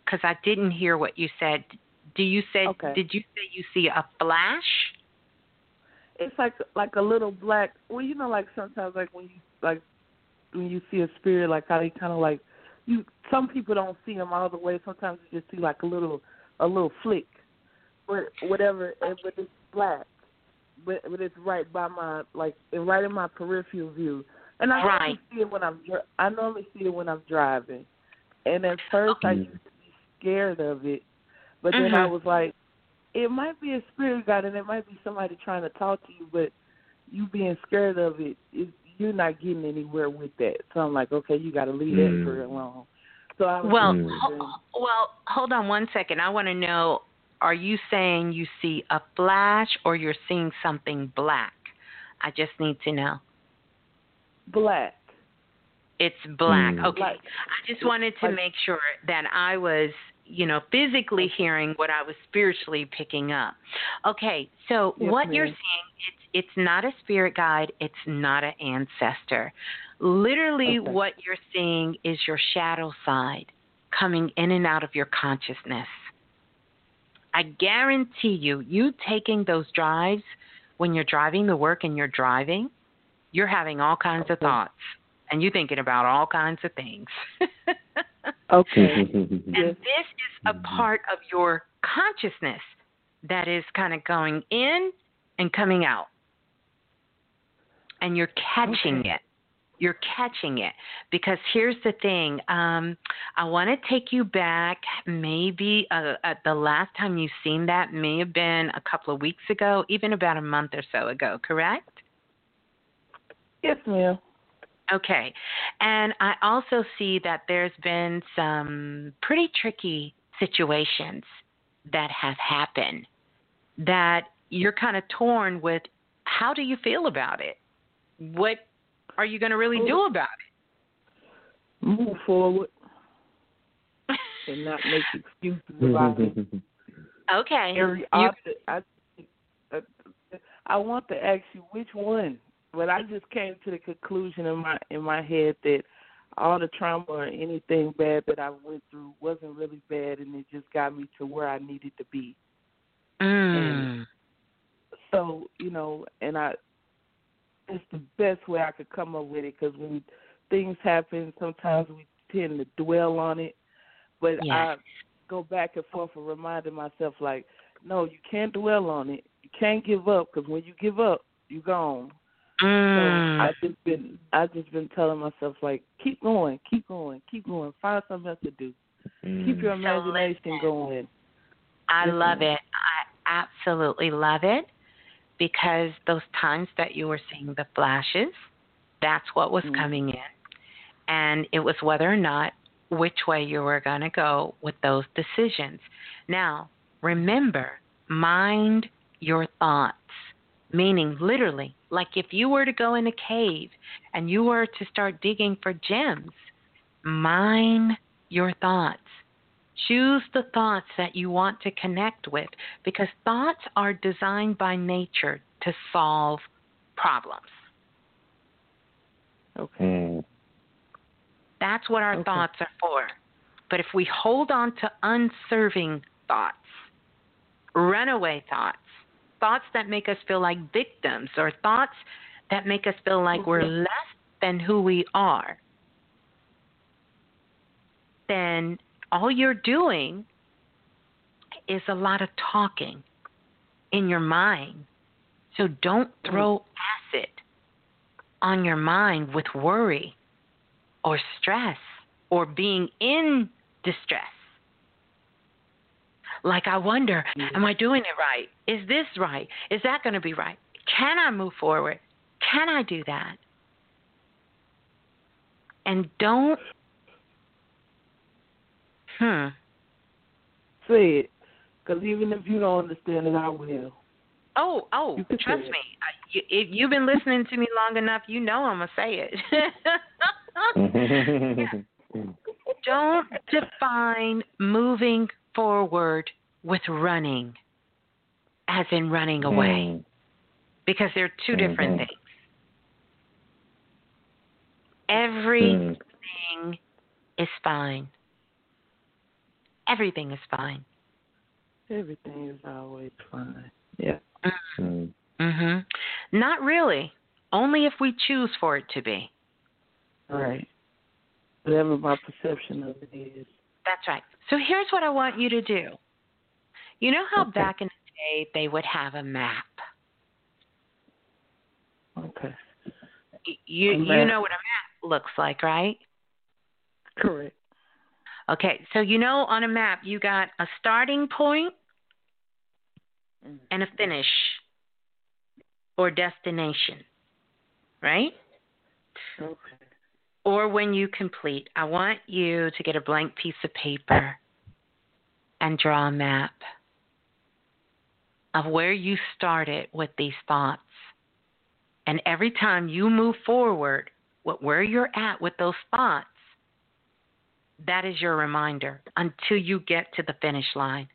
because I didn't hear what you said. Do you say Okay. did you say you see a flash? it's like like a little black well you know like sometimes like when you like when you see a spirit like how they kind of like you some people don't see them all the way sometimes you just see like a little a little flick but whatever and but it's black but but it's right by my like and right in my peripheral view and i Right. normally see it when i'm i normally see it when i'm driving and at first i Mhm. used to be scared of it but then i Mhm. was like it might be a spirit guide and it might be somebody trying to talk to you, but you being scared of it, it you're not getting anywhere with that. So I'm like, okay, you got to leave that Mm. for alone. So I was Well, Mm. ho- well, hold on one second. I want to know: Are you saying you see a flash, or you're seeing something black? I just need to know. black. It's black. Mm. Okay. Like- I just wanted to like- make sure that I was, you know, physically hearing what I was spiritually picking up. Okay. So Yes, what you're seeing, it's it's not a spirit guide. It's not an ancestor. Literally, Okay. what you're seeing is your shadow side coming in and out of your consciousness. I guarantee you, you taking those drives when you're driving the work and you're driving, you're having all kinds of thoughts and you're thinking about all kinds of things. Okay. and this is a part of your consciousness that is kind of going in and coming out. And you're catching Okay. it. You're catching it. Because here's the thing um, I want to take you back. Maybe uh, at the last time you've seen that may have been a couple of weeks ago, even about a month or so ago, correct? Yes, ma'am. Okay. And I also see that there's been some pretty tricky situations that have happened that you're kind of torn with how do you feel about it? What are you going to really do oh. about it? Move forward and not make excuses about it. it? Okay. Every You- I, I, I want to ask you which one, but I just came to the conclusion in my in my head that all the trauma or anything bad that I went through wasn't really bad, and it just got me to where I needed to be. Mm. So you know, and I, it's the best way I could come up with it because when things happen, sometimes we tend to dwell on it, but Yes. I go back and forth and reminding myself like, no, you can't dwell on it. You you can't give up because when you give up, you're gone. Mm. So I just been I just been telling myself like keep going, keep going, keep going. Find something else to do. Mm. Keep your imagination going. I Listen. love it. I absolutely love it because those times that you were seeing the flashes, that's what was Mhm. coming in. And it was whether or not which way you were going to go with those decisions. Now, remember, mind your thoughts, meaning literally, like if you were to go in a cave and you were to start digging for gems, mine your thoughts. Choose the thoughts that you want to connect with because thoughts are designed by nature to solve problems. Okay. Mm. That's what our Okay. thoughts are for. But if we hold on to unserving thoughts, runaway thoughts, thoughts that make us feel like victims, or thoughts that make us feel like we're mm-hmm. less than who we are, then all you're doing is a lot of talking in your mind. So don't mm-hmm. throw acid on your mind with worry or stress or being in distress. Like, I wonder, am I doing it right? Is this right? Is that going to be right? Can I move forward? Can I do that? And don't, hmm, Say it, because even if you don't understand it, I will. Oh, oh, trust me. I- you- If you've been listening to me long enough, you know I'm gonna say it. Don't define moving forward with running, as in running away, Mm. because they're 2 different Mhm. things. Everything Mm. is fine. Everything is fine. Everything is always fine. Yeah. Mm. Mhm. Not really. Only if we choose for it to be. Right. Whatever my perception of it is. That's right. So here's what I want you to do. You know how Okay. back in the day they would have a map. Okay. You you know what a map looks like, right? Correct. Okay, so you know on a map you got a starting Mm. and a finish or destination, right? Okay. Or when you complete, I want you to get a blank piece of paper and draw a map of where you started with these thoughts. And every time you move forward with where you're at with those thoughts, that is your reminder until you get to the finish line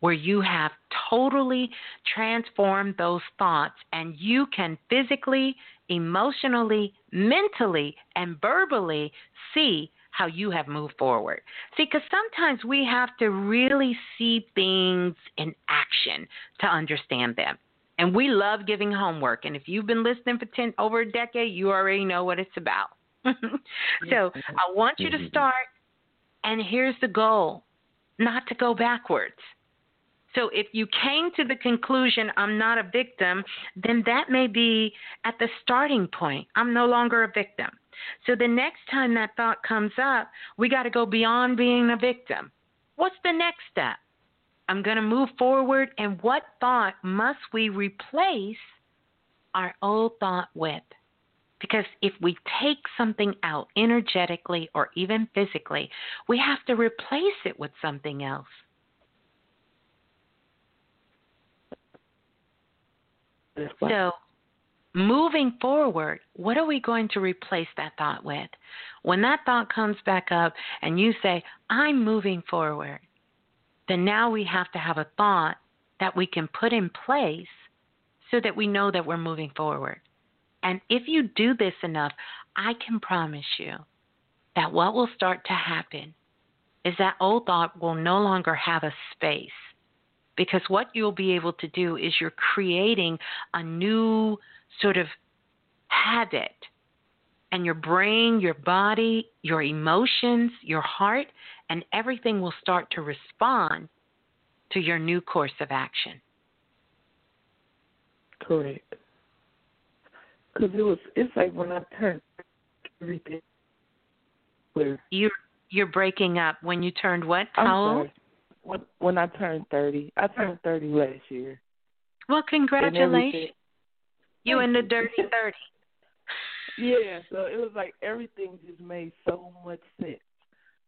where you have totally transformed those thoughts and you can physically, emotionally, mentally, and verbally see how you have moved forward. See, because sometimes we have to really see things in action to understand them. And we love giving homework. And if you've been listening for 10 over a decade, you already know what it's about. so I want you to mm-hmm. start, and here's the goal not to go backwards. So if you came to the conclusion, I'm not a victim, then that may be at the starting point. I'm no longer a victim. So the next time that thought comes up, we got to go beyond being a victim. What's the next step? I'm going to move forward, and what thought must we replace our old thought with? Because if we take something out energetically or even physically, we have to replace it with something else. That's right. So, moving forward, what are we going to replace that thought with? When that thought comes back up and you say, I'm moving forward, then now we have to have a thought that we can put in place so that we know that we're moving forward. And if you do this enough, I can promise you that what will start to happen is that old thought will no longer have a space. Because what you'll be able to do is you're creating a new sort of habit. And your brain, your body, your emotions, your heart, and everything will start to respond to your new course of action. Correct. Because it was, it's like when I turned everything. Where you're you're breaking up when you turned what? I'm How old? When when I turned thirty, I turned thirty last year. Well, congratulations. You in the dirty thirty. Yeah, so it was like everything just made so much sense.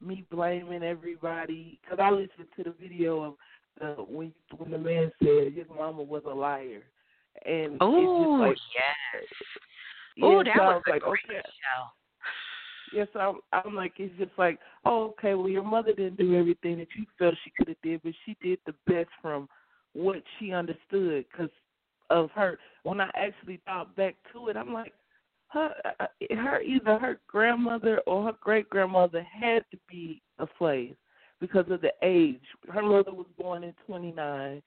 Me blaming everybody because I listened to the video of uh, when when the man said his mama was a liar, and Oh like yes. yeah, Oh, that so was was a like great okay, show. Yes, I'm I'm like it's just like oh okay, well your mother didn't do everything that you felt she could have did, but she did the best from what she understood because of her. When I actually thought back to it, I'm like her uh, her either her grandmother or her great grandmother had to be a slave because of the age. Her mother was born in 29,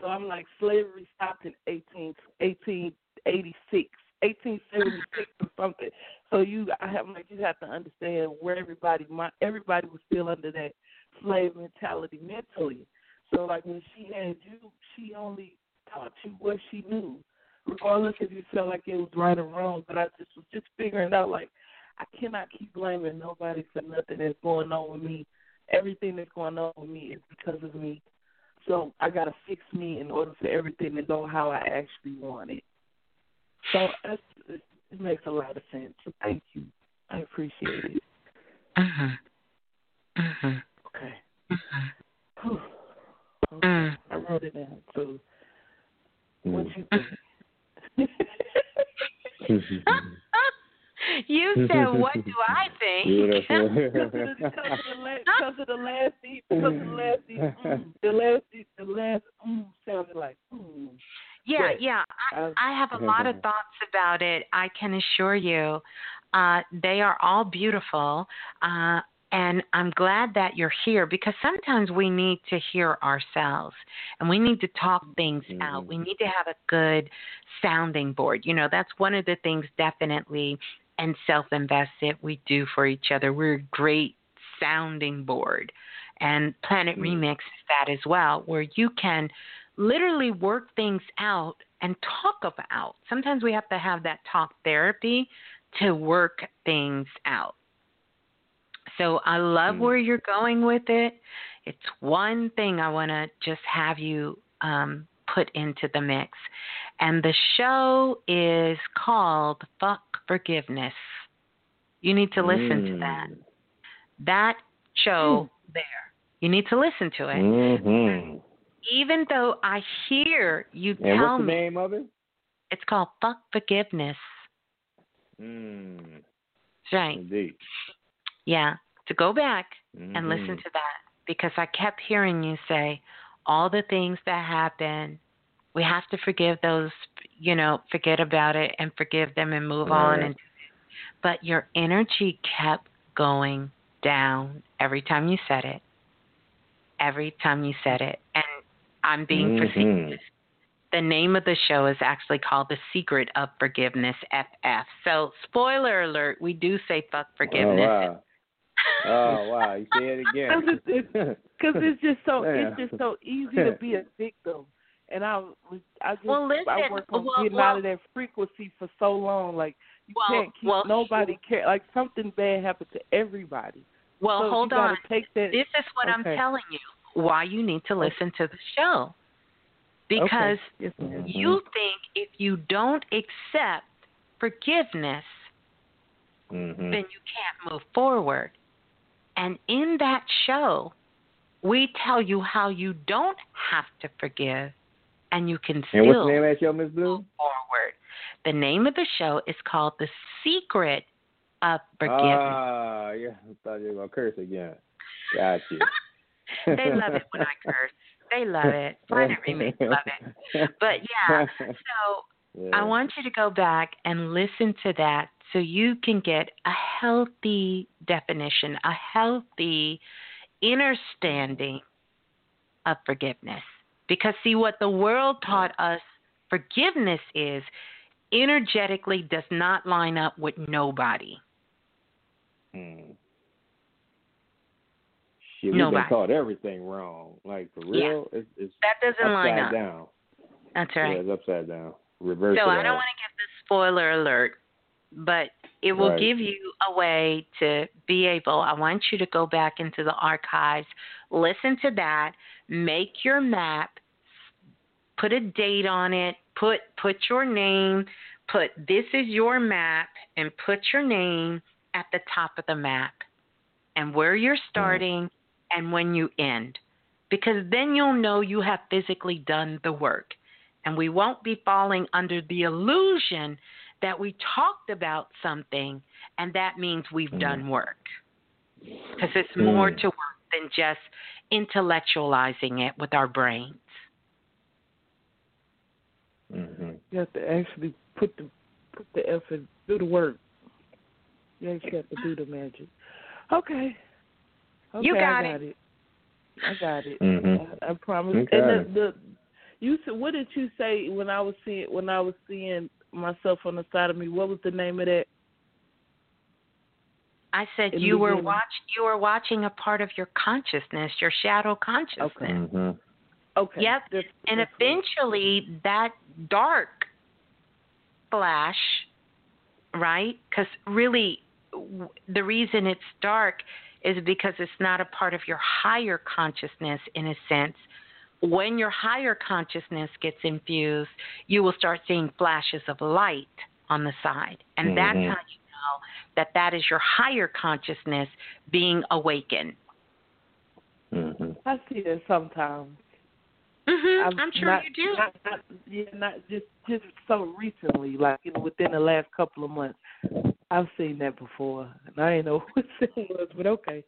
so I'm like slavery stopped in 18 1886, 1876 or something. So you I have like you have to understand where everybody my everybody was still under that slave mentality mentally. So like when she had you, she only taught you what she knew regardless if you felt like it was right or wrong. But I just was just figuring out like I cannot keep blaming nobody for nothing that's going on with me. Everything that's going on with me is because of me. So I gotta fix me in order for everything to go how I actually want it. So it, it makes a lot of sense. Thank you. I appreciate it. Mhm. Mhm. Okay. Mhm. Whew. Mm. Okay. I wrote it down. So what you think? you said, "What do I think?" Because of the last, because of the last, beat- because of the last, beat, mm, the last, beat- the last, mm, sounded like, mm. Yeah, yeah. I, I- I have a lot of thoughts about it. I can assure you, uh, they are all beautiful. Uh, and I'm glad that you're here because sometimes we need to hear ourselves and we need to talk things out. We need to have a good sounding board. You know, that's one of the things definitely and self invested we do for each other. We're a great sounding board. And Planet Remix is that as well, where you can literally work things out and talk about. Sometimes we have to have that talk therapy to work things out. So I love where you're going with it. It's one thing I want to just have you um, put into the mix. And the show is called Fuck Forgiveness. You need to listen to that. That show there. You need to listen to it. Mm-hmm. Even though I hear you And tell what's the me name of it? it's called Fuck Forgiveness. Mm, right. indeed. Yeah. To go back and listen to that because I kept hearing you say all the things that happen. We have to forgive those, you know, forget about it and forgive them and move on. Right. And but your energy kept going down every time you said it. Every time you said it, and I'm being Mhm. facetious. The name of the show is actually called The Secret of Forgiveness FF. So, spoiler alert, we do say fuck forgiveness. Oh wow. Oh wow. You say it again. Because it's just so Yeah. it's just so easy to be a victim, and I was I just Well, listen, I work on well, getting well- out of that frequency for so long. Like you Well, can't keep well, nobody care. Like something bad happened to everybody. Well, so hold on. Take that. This is what I'm telling you. Why you need to listen to the show. Because Okay. Yes, you think if you don't accept forgiveness, mm-hmm. then you can't move forward. And in that show, we tell you how you don't have to forgive and you can And still what's the name of show, Blue? move forward. The name of the show is called The Secret of Forgiveness. Ah, yeah. I thought you were gonna curse again. Got you. they love it when I curse. They love it. Planet Remix love it. But yeah, so I want you to go back and listen to that so you can get a healthy definition, a healthy understanding of forgiveness. Because, see, what the world taught us forgiveness is energetically does not line up with nobody. Hmm. Shit, we've Nobody. taught everything wrong. Like for Yeah. real, it's, it's That doesn't upside line up. down. That's Yeah, right. it's upside down. reverse so I don't want to give the spoiler alert, but it will Right. give you a way to be able. I want you to go back into the archives, listen to that, make your map, put a date on it, put put your name, put this is your map, and put your name at the top of the map, and where you're mm. starting and when you end, because then you'll know you have physically done the work and we won't be falling under the illusion that we talked about something and that means we've done work. Because it's more Mm. to work than just intellectualizing it with our brains. hmm You have to actually put the put the effort, do the work. You actually have to do the magic. Okay. Okay, You got I it. got it. I got it. Mhm. I, I promise. Okay. And the, the you said what did you say when I was seeing when I was seeing myself on the side of me? What was the name of that? I said In you were beginning. watch you were watching a part of your consciousness, your shadow consciousness. hmm Okay. Yep. That's- And that's what- eventually that dark flash, right? Because really, w- the reason it's dark is because it's not a part of your higher consciousness in a sense. When your higher consciousness gets infused, you will start seeing flashes of light on the side. And that's Mhm. how you know that that is your higher consciousness being awakened. hmm I see that sometimes. Mm-hmm. I've I'm sure not- you do. Not, not, yeah, not just just so recently, like you know, within the last couple of months. I've seen that before, and I didn't know what it was, but okay.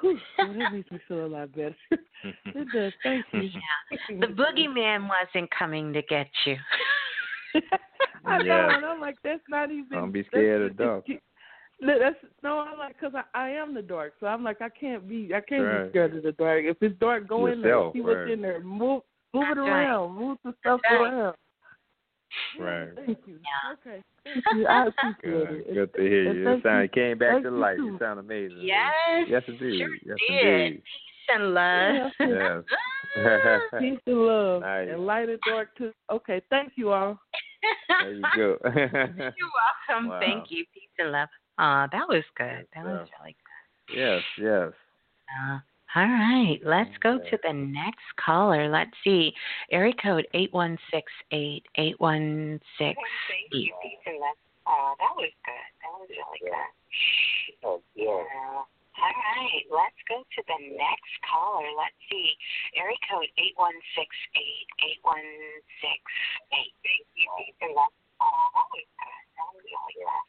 Whew, well, that makes me feel a lot better. it does. Thank you. Yeah. The boogeyman wasn't coming to get you. I know, Yeah. and I'm like, that's not even. Don't be scared of dark. No, that's no. I'm like, cause I, I am the dark, so I'm like, I can't be, I can't Right. be scared of the dark. If it's dark, go in there, Yourself, see what's right. in there, move, move it That's right. around, move the stuff right. around. Right. Thank you. Yeah. Okay. Thank you. I appreciate Good, it. good to hear you. It sound you- it came back thank to you You sound amazing. Yes. Yes, indeed. Sure yes, did. indeed. Peace and love. Yes. Peace and love. Nice. And light and dark too. Okay, thank you all. there you go. You're welcome. Wow. Thank you. Peace and love. Uh, that was good. That was stuff. really good. yes, yes. Uh, all right. Let's go to the next caller. Let's see. Area code 8168 8168. Peace and love. Uh, that was good. That was really good. Oh, yeah. Uh, all right, let's go to the next caller. Let's see. Area code 8168 8168. Peace and love. Uh, that was good. That was really good.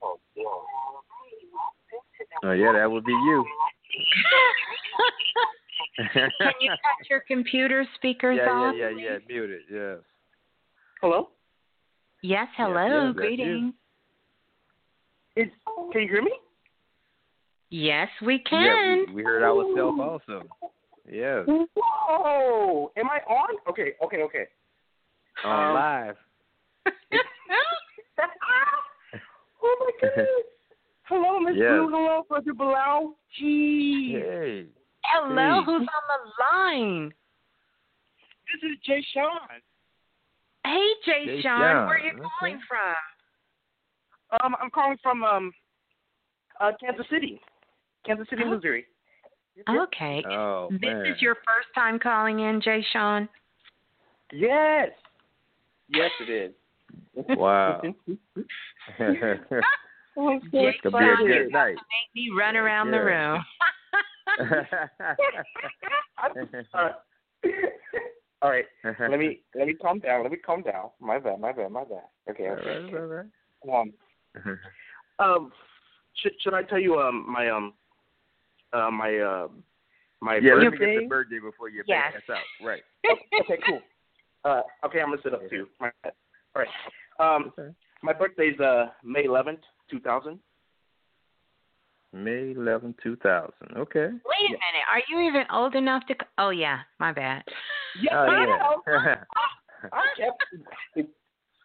Oh, yeah. All right, let's go to the Oh, yeah, that would be you. Can you cut your computer speakers yeah, off? yeah, yeah, yeah. Mute it. Yes. Hello? Yes, hello. yes, that's. Greetings. It's, can you hear me? Yes, we Yeah, can. we, we heard ourselves also. Yes. Whoa! Am I on? Okay, okay, okay. On Um, live. oh my goodness. Hello, Miss Yes. Blue. Hello, Brother Balah. Gee. Hey. hello, Hey. who's on the line? This is Jay Sean. Hey, Jay, Jay Sean, Sean, where are you okay. calling from? Um, I'm calling from um uh Kansas City. Kansas City, Oh. Missouri. Okay. Oh, this man. is your first time calling in, Jay Sean? Yes. Yes, it is. Wow. Oh, I'm so Could be a good is night. to make me run around the room. All right. All right. Let me let me calm down. Let me calm down. My bad. My bad. My bad. Okay. Okay. right, all right. Um, um, should should I tell you um my um uh my uh my Yeah, let me birthday? get the birthday before you Yes. pass out. Right. okay, cool. Uh, okay, I'm gonna sit up too. My bad. All right. Um, Okay. my birthday's uh May 11th, 2000. May 11, 2000. Okay. Wait a minute. Are you even old enough to? Oh yeah, my bad. Yeah. Oh, yeah. I kept.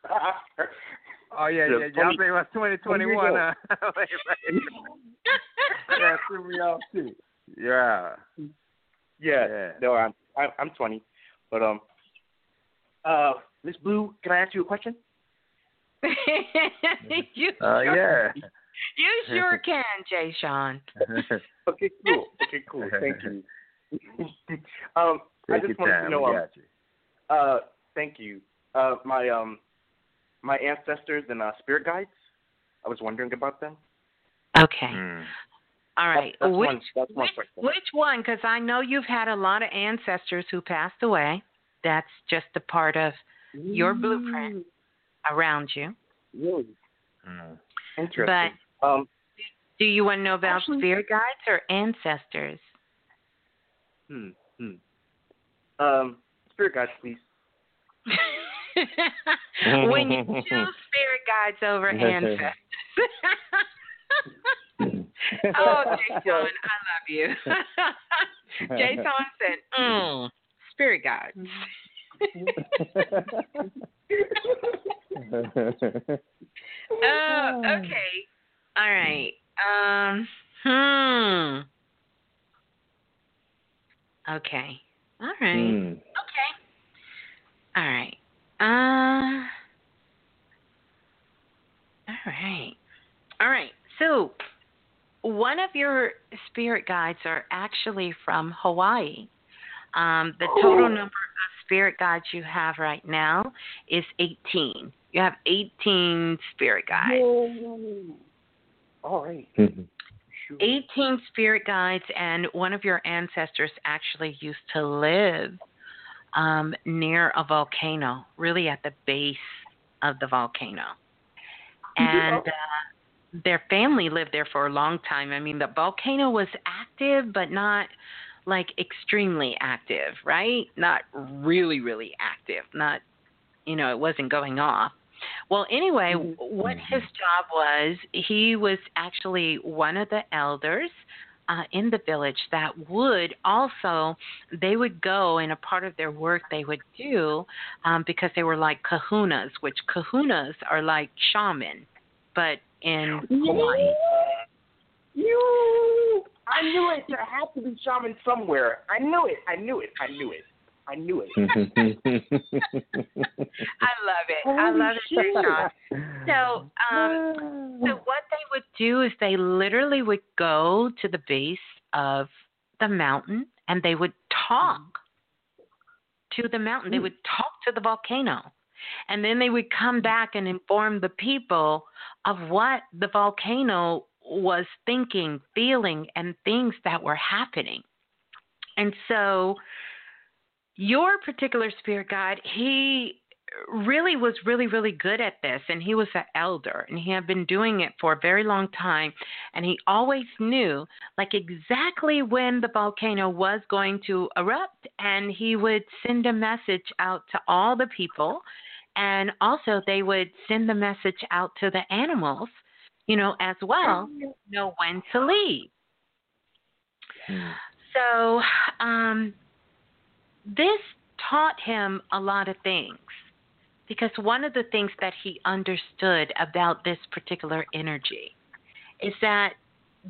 oh, yeah, yeah. Y'all think it was 2021, huh? Wait, wait. yeah, threw me off, too. Yeah. Yeah. Yeah. No, I'm I'm I'm 20, but um, uh, Miss Blue, can I ask you a question? You Uh, sure, yeah. You sure can, Jay Sean. okay, cool. Okay, cool. Thank you. um, I Take just your wanted time. to know. we Um, got you. uh, thank you. Uh, my um, my ancestors and uh, spirit guides. I was wondering about them. Okay. Mm. All right. That's which, one. That's one which, which one? Because I know you've had a lot of ancestors who passed away. That's just a part of your blueprint around you. Really Mm. interesting. um, Do you want to know about Actually- spirit guides or ancestors? hmm, hmm. Um, spirit guides, please. when you choose spirit guides over ancestors. oh, Jay Sean, I love you. Jay Sean said, mm, spirit guides. Oh, okay. All right. Um, hmm. Okay. All right. Mm. Okay. All right. Uh. All right. All right. So, one of your spirit guides are actually from Hawaii. Um, the total number of spirit guides you have right now is 18. You have 18 spirit guides. All right. 18 spirit guides, and one of your ancestors actually used to live um, near a volcano, really at the base of the volcano. And uh, their family lived there for a long time. I mean, the volcano was active, but not like extremely active, right? Not really, really active. Not, you know, it wasn't going off. Well, anyway, what his job was, he was actually one of the elders uh, in the village that would also, they would go and a part of their work they would do um, because they were like kahunas, which kahunas are like shaman, but in Hawaii. You, I knew it. There had to be shaman somewhere. I knew it. I knew it. I knew it. I knew it. I love it. I love it, Sean. So, um, so what they would do is they literally would go to the base of the mountain and they would talk to the mountain. They would talk to the volcano. And then they would come back and inform the people of what the volcano was thinking, feeling, and things that were happening. And so, your particular spirit guide, he really was really, really good at this. And he was an elder and he had been doing it for a very long time. And he always knew, like, exactly when the volcano was going to erupt. And he would send a message out to all the people. And also, they would send the message out to the animals, you know, as well, know when to leave. So, um, this taught him a lot of things because one of the things that he understood about this particular energy is that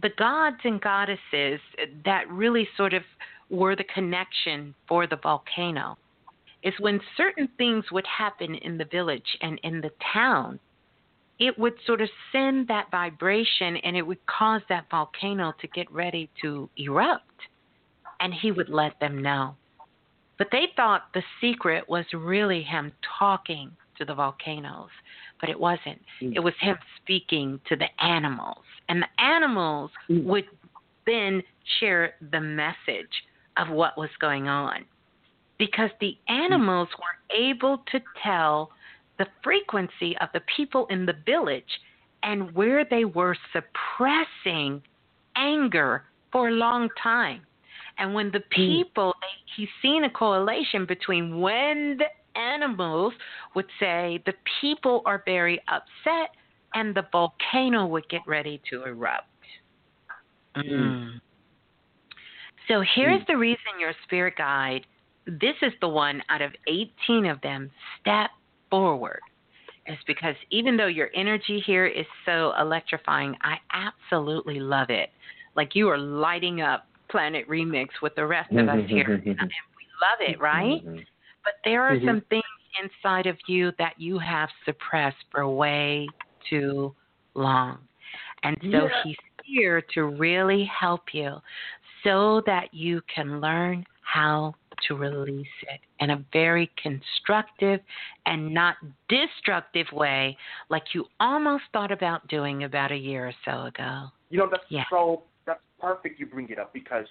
the gods and goddesses that really sort of were the connection for the volcano is when certain things would happen in the village and in the town it would sort of send that vibration and it would cause that volcano to get ready to erupt and he would let them know but they thought the secret was really him talking to the volcanoes, but it wasn't. Mm. It was him speaking to the animals. And the animals mm. would then share the message of what was going on. Because the mm. animals were able to tell the frequency of the people in the village and where they were suppressing anger for a long time. And when the people, they, he's seen a correlation between when the animals would say the people are very upset and the volcano would get ready to erupt. Mm. So here's the reason your spirit guide, this is the one out of 18 of them, step forward. Is because even though your energy here is so electrifying, I absolutely love it. Like you are lighting up Planet Remix with the rest of us here. and we love it, right? But there are some things inside of you that you have suppressed for way too long. And so Yeah. he's here to really help you so that you can learn how to release it in a very constructive and not destructive way, like you almost thought about doing about a year or so ago. You know, that's Yeah. so that's perfect you bring it up because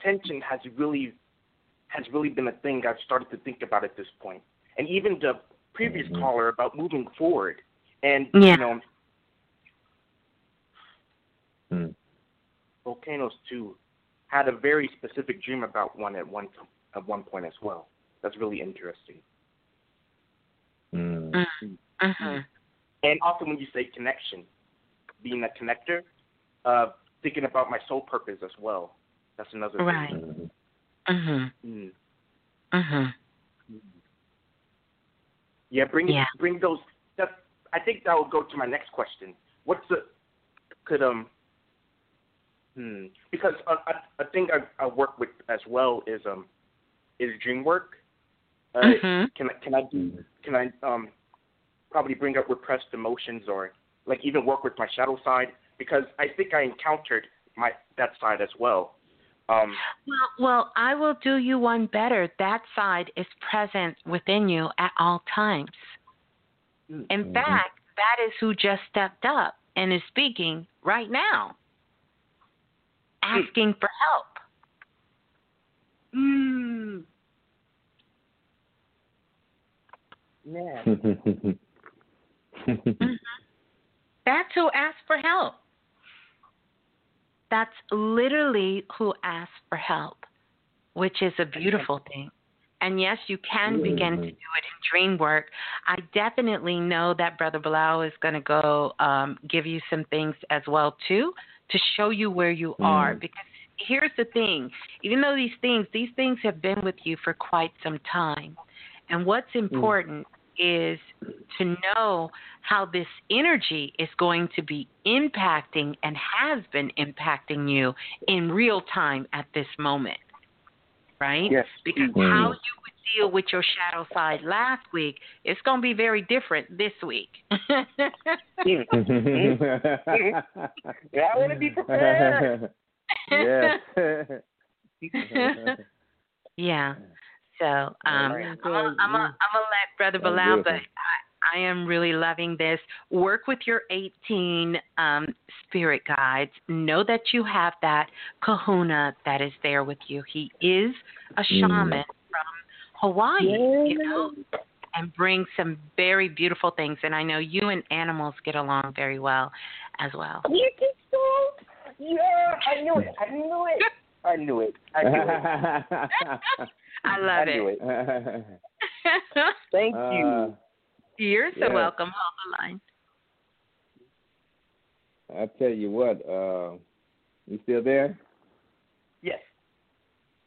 tension has really has really been a thing I've started to think about at this point. And even the previous caller about moving forward. And Yeah. you know Hmm. Volcanoes too had a very specific dream about one at one at one point as well. That's really interesting. Mm. Mm-hmm. And also when you say connection, being a connector, uh, thinking about my soul purpose as well. That's another Right. thing. Mm-hmm. Mm. Mm-hmm. Yeah, bring Yeah. bring those. That, I think that will go to my next question. What's the could um hmm because a, a, a thing I, I work with as well is um is dream work. Uh, Mhm. Can I can I do can I um probably bring up repressed emotions or like even work with my shadow side because I think I encountered my that side as well. Um, Well, well, I will do you one better. That side is present within you at all times. In fact, that is who just stepped up and is speaking right now, asking for help. Mm. Yeah. That's who asked for help. That's literally who asked for help, which is a beautiful thing. And yes, you can begin to do it in dream work. I definitely know that Brother Balah is going to go um, give you some things as well too to show you where you are. Mm. Because here's the thing: even though these things, these things have been with you for quite some time, and what's important is to know how this energy is going to be impacting and has been impacting you in real time at this moment. Right? Yes. Because Mhm. how you would deal with your shadow side last week, it's going to be very different this week. yeah, I want to be prepared. yes. yeah. So um, I'm right. gonna I'm gonna I'm let Brother That's Balah, but. I, I am really loving this. Work with your 18 um, spirit guides. Know that you have that Kahuna that is there with you. He is a Mm. shaman from Hawaii, you know, and brings some very beautiful things. And I know you and animals get along very well as well. You think so? Yeah, I knew it. I knew it. I knew it. I knew it. I love I it. it. Thank you. Uh, You're so Yeah. welcome. Hold the line. I tell you what, uh, you still there? Yes.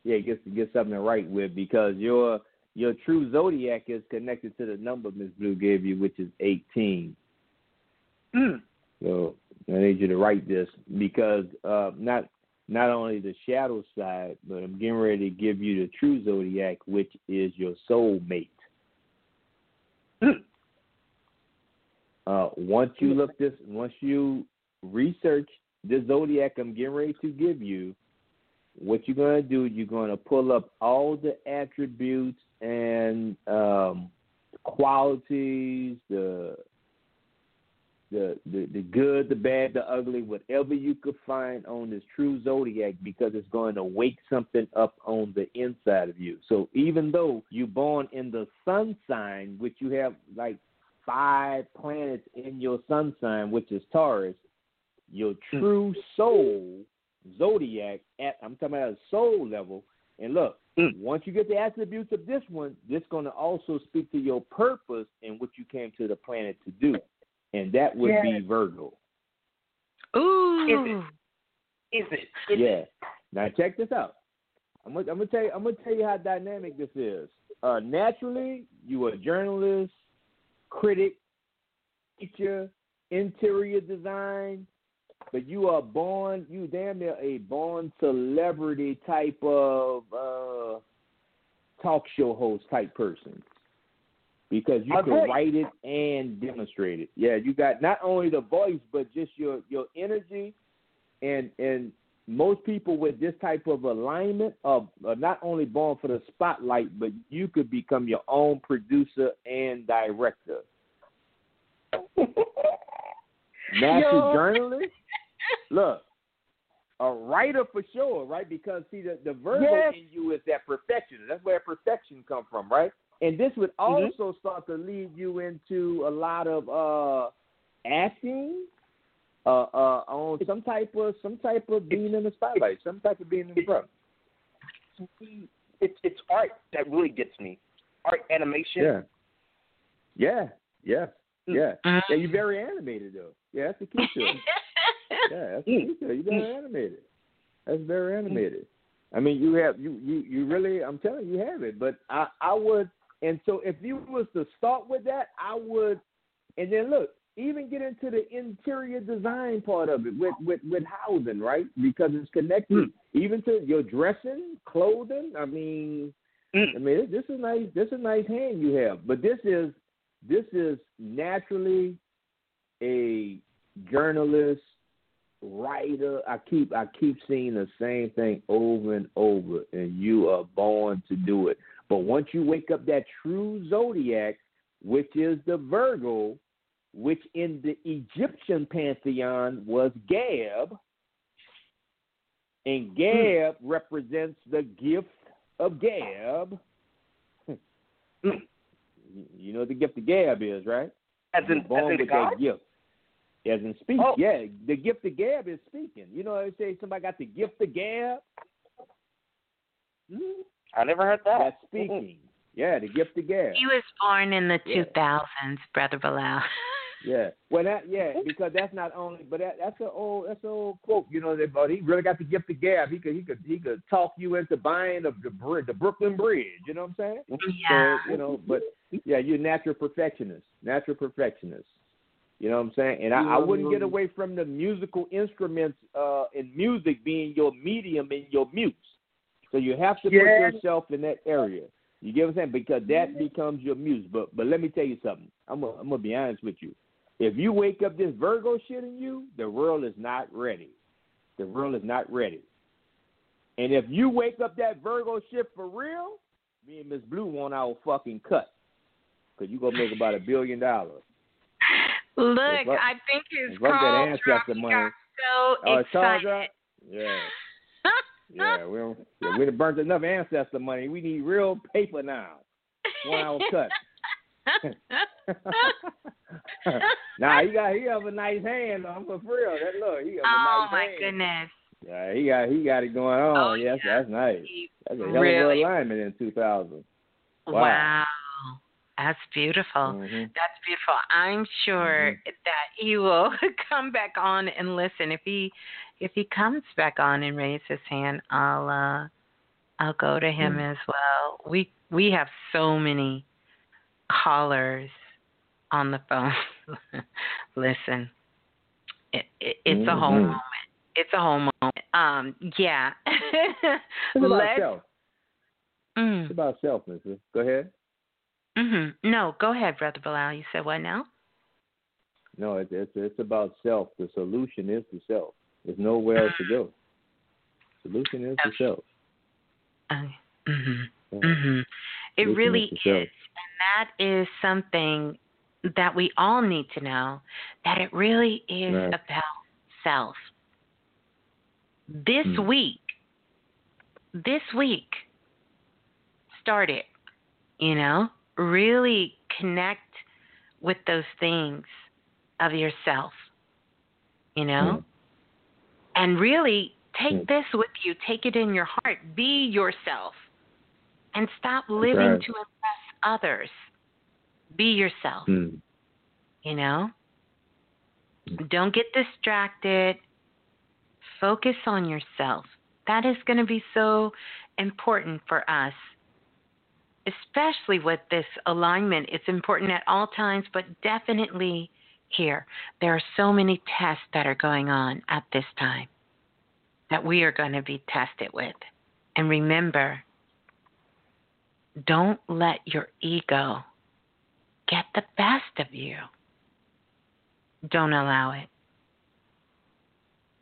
Yeah, get get something to write with because your your true zodiac is connected to the number Miss Blue gave you, which is eighteen. Mm. So I need you to write this because uh, not not only the shadow side, but I'm getting ready to give you the true zodiac, which is your soul mate. Uh, once you look this, once you research the zodiac I'm getting ready to give you, what you're going to do, you're going to pull up all the attributes and um, qualities, the the, the the good, the bad, the ugly, whatever you could find on this true zodiac, because it's going to wake something up on the inside of you. So even though you're born in the sun sign, which you have like five planets in your sun sign, which is Taurus, your hmm. true soul zodiac at I'm talking about a soul level. And look, hmm. once you get the attributes of this one, this going to also speak to your purpose and what you came to the planet to do, and that would Yeah. be Virgo. Ooh. Is it? Is it? yeah. Now check this out. I'm gonna, I'm gonna tell you. I'm gonna tell you how dynamic this is. Uh, naturally, you are a journalist, critic, teacher, interior design, but you are born. You damn near a born celebrity type of uh, talk show host type person. Because you My can voice. write it and demonstrate it. Yeah, you got not only the voice but just your your energy, and and most people with this type of alignment are, are not only born for the spotlight, but you could become your own producer and director. Natural journalist. Look, a writer for sure, right? Because see, the the Virgo Yes. in you is that perfection. That's where perfection come from, right? And this would Mhm. also start to lead you into a lot of uh acting, uh, uh, on some type of some type of being in the spotlight, some type of being in the front. It's it's art that really gets me. Art animation. Yeah, yeah, yeah, Mm. yeah. Mhm. Yeah, you're very animated though. Yeah, that's the key to it. Yeah, that's the key to it. You're very animated. That's very animated. I mean, you have you you you really. I'm telling you, you have it. But I I would, and so if you was to start with that, I would, and then look, even get into the interior design part of it with with with housing, right? Because it's connected hmm. even to your dressing, clothing. I mean, hmm. I mean, this is nice. This is a nice hand you have. But this is this is naturally a journalist, writer. I keep I keep seeing the same thing over and over, and you are born to do it. But once you wake up that true zodiac, which is the Virgo, which in the Egyptian pantheon was Gab, and Gab represents the gift of Gab. You- You know what the gift of Gab is, right? As in, born as in with God? that gift. As in speak. Oh. Yeah, the gift of Gab is speaking. You know, they say somebody got the gift of Gab. Mhm. I never heard that. That's speaking. Yeah, the gift of Gab. He was born in the Yeah. 2000s, Brother Balah. Yeah. Well, that yeah, because that's not only, but that that's an old that's an old quote. You know, that but he really got the gift of gab. He could he could he could talk you into buying the the, bri- the Brooklyn Bridge. You know what I'm saying? Yeah. So, you know, but yeah, you're a natural perfectionist, natural perfectionist. You know what I'm saying? And I, I wouldn't get away from the musical instruments uh, and music being your medium and your muse. So you have to Yeah. put yourself in that area. You get what I'm saying? Because that becomes your muse. But but let me tell you something. I'm gonna, I'm gonna be honest with you. If you wake up this Virgo shit in you, the world is not ready. The world is not ready. And if you wake up that Virgo shit for real, me and Miss Blue want our fucking cut. Cause you gonna make about a billion dollars. Look, If I- I think his if I call dropped. He money- got so Oh, it's excited. drop? Yeah. Yeah, we don't, yeah, we done burnt enough ancestor money. We need real paper now. One hour cut. nah, he got he have a nice hand I'm for real. That look, he have a nice hand. oh my goodness. Yeah, he got he got it going on. Oh, yes, that's nice. That's a hell really- of a alignment in two thousand. Wow. That's beautiful. Mm-hmm. That's beautiful. I'm sure that he will come back on and listen. If he if he comes back on and raises his hand, I'll uh I'll go to him Mm. as well. We we have so many callers on the phone. listen. It, it, it's a whole Mhm. moment. It's a whole moment. Um yeah. It's about Let's self. mm, It's about self, mister. Go ahead. mhm. No, go ahead, Brother Balah. You said what now? No, it's it's it's about self. The solution is the self. There's nowhere else to go. Solution is the self. Uh, mhm. Yeah. Mhm. It really is. And that is something that we all need to know that it really is Right. about self. This Hmm. week, this week, start it. You know, really connect with those things of yourself. You know, and really take Hmm. this with you. Take it in your heart. Be yourself, and stop living right. to impress others. Be yourself. Hmm. You know, don't get distracted. Focus on yourself. That is going to be so important for us, especially with this alignment. It's important at all times, but definitely here. There are so many tests that are going on at this time that we are going to be tested with. And remember, don't let your ego get the best of you. Don't allow it.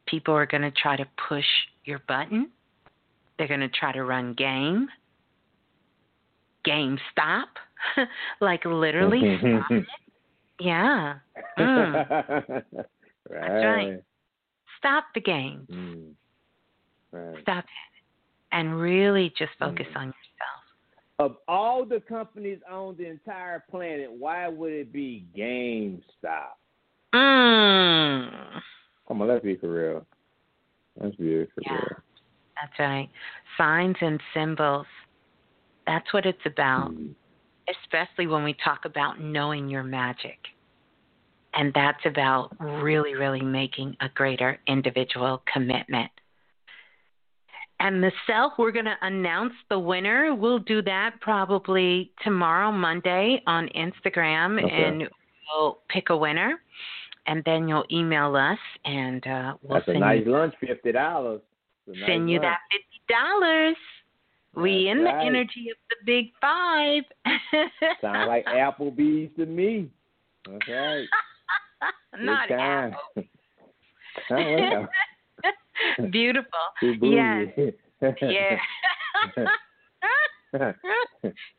People are going to try to push your button. They're going to try to run game. Game stop. like literally mm-hmm. stop it. Yeah. Mm. right. That's right. Stop the game. Mm. Right. Stop it. And really just focus Mm. on yourself. Of all the companies on the entire planet, why would it be GameStop? Mm. Come on, let's be for real. Let's be for Yeah. real. That's right. Signs and symbols. That's what it's about, Mm. Especially when we talk about knowing your magic. And that's about really, really making a greater individual commitment. And the self, we're going to announce the winner. We'll do that probably tomorrow, Monday, on Instagram, Okay. and we'll pick a winner. And then you'll email us, and uh, we'll That's a nice you lunch, fifty dollars. send you that fifty dollars. We That's in right. the energy of the big five. Sound like Applebee's to me. That's right. Not apple. Oh. Beautiful. Yes. Yeah.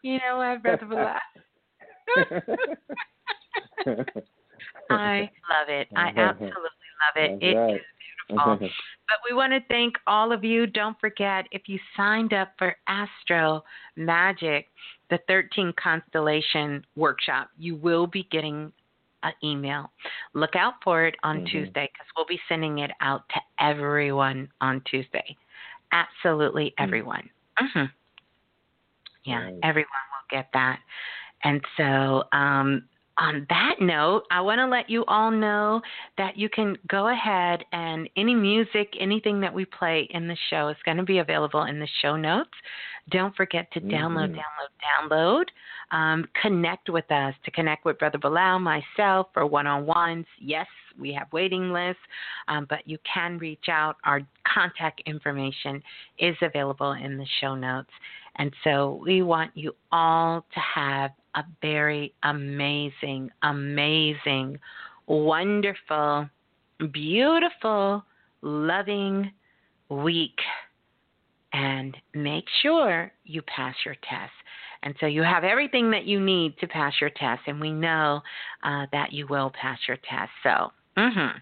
you know what, brother Balah? I love it. I absolutely love it. That's It is But we want to thank all of you. Don't forget, if you signed up for Astro Magic, the 13 Constellation Workshop, you will be getting an email. Look out for it on Mhm. Tuesday because we'll be sending it out to everyone on Tuesday. Absolutely everyone. hmm Yeah, Right. everyone will get that. And so, um, on that note, I want to let you all know that you can go ahead and any music, anything that we play in the show is going to be available in the show notes. Don't forget to download, Mhm. download, download. Um, connect with us to connect with Brother Balah, myself for one on ones. Yes, we have waiting lists, um, but you can reach out. Our contact information is available in the show notes. And so we want you all to have a very amazing, amazing, wonderful, beautiful, loving week. And make sure you pass your test. And so you have everything that you need to pass your test. And we know uh, that you will pass your test. So, mm-hmm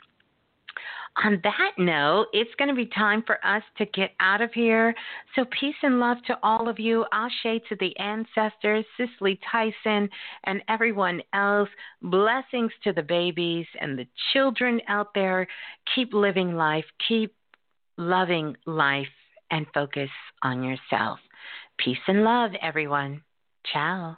on that note, it's going to be time for us to get out of here. So, peace and love to all of you. Ashe to the ancestors, Cicely Tyson, and everyone else. Blessings to the babies and the children out there. Keep living life, keep loving life, and focus on yourself. Peace and love, everyone. Ciao.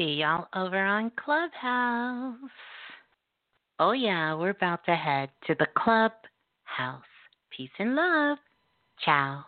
see y'all over on Clubhouse. Oh, yeah, we're about to head to the Clubhouse. Peace and love. Ciao.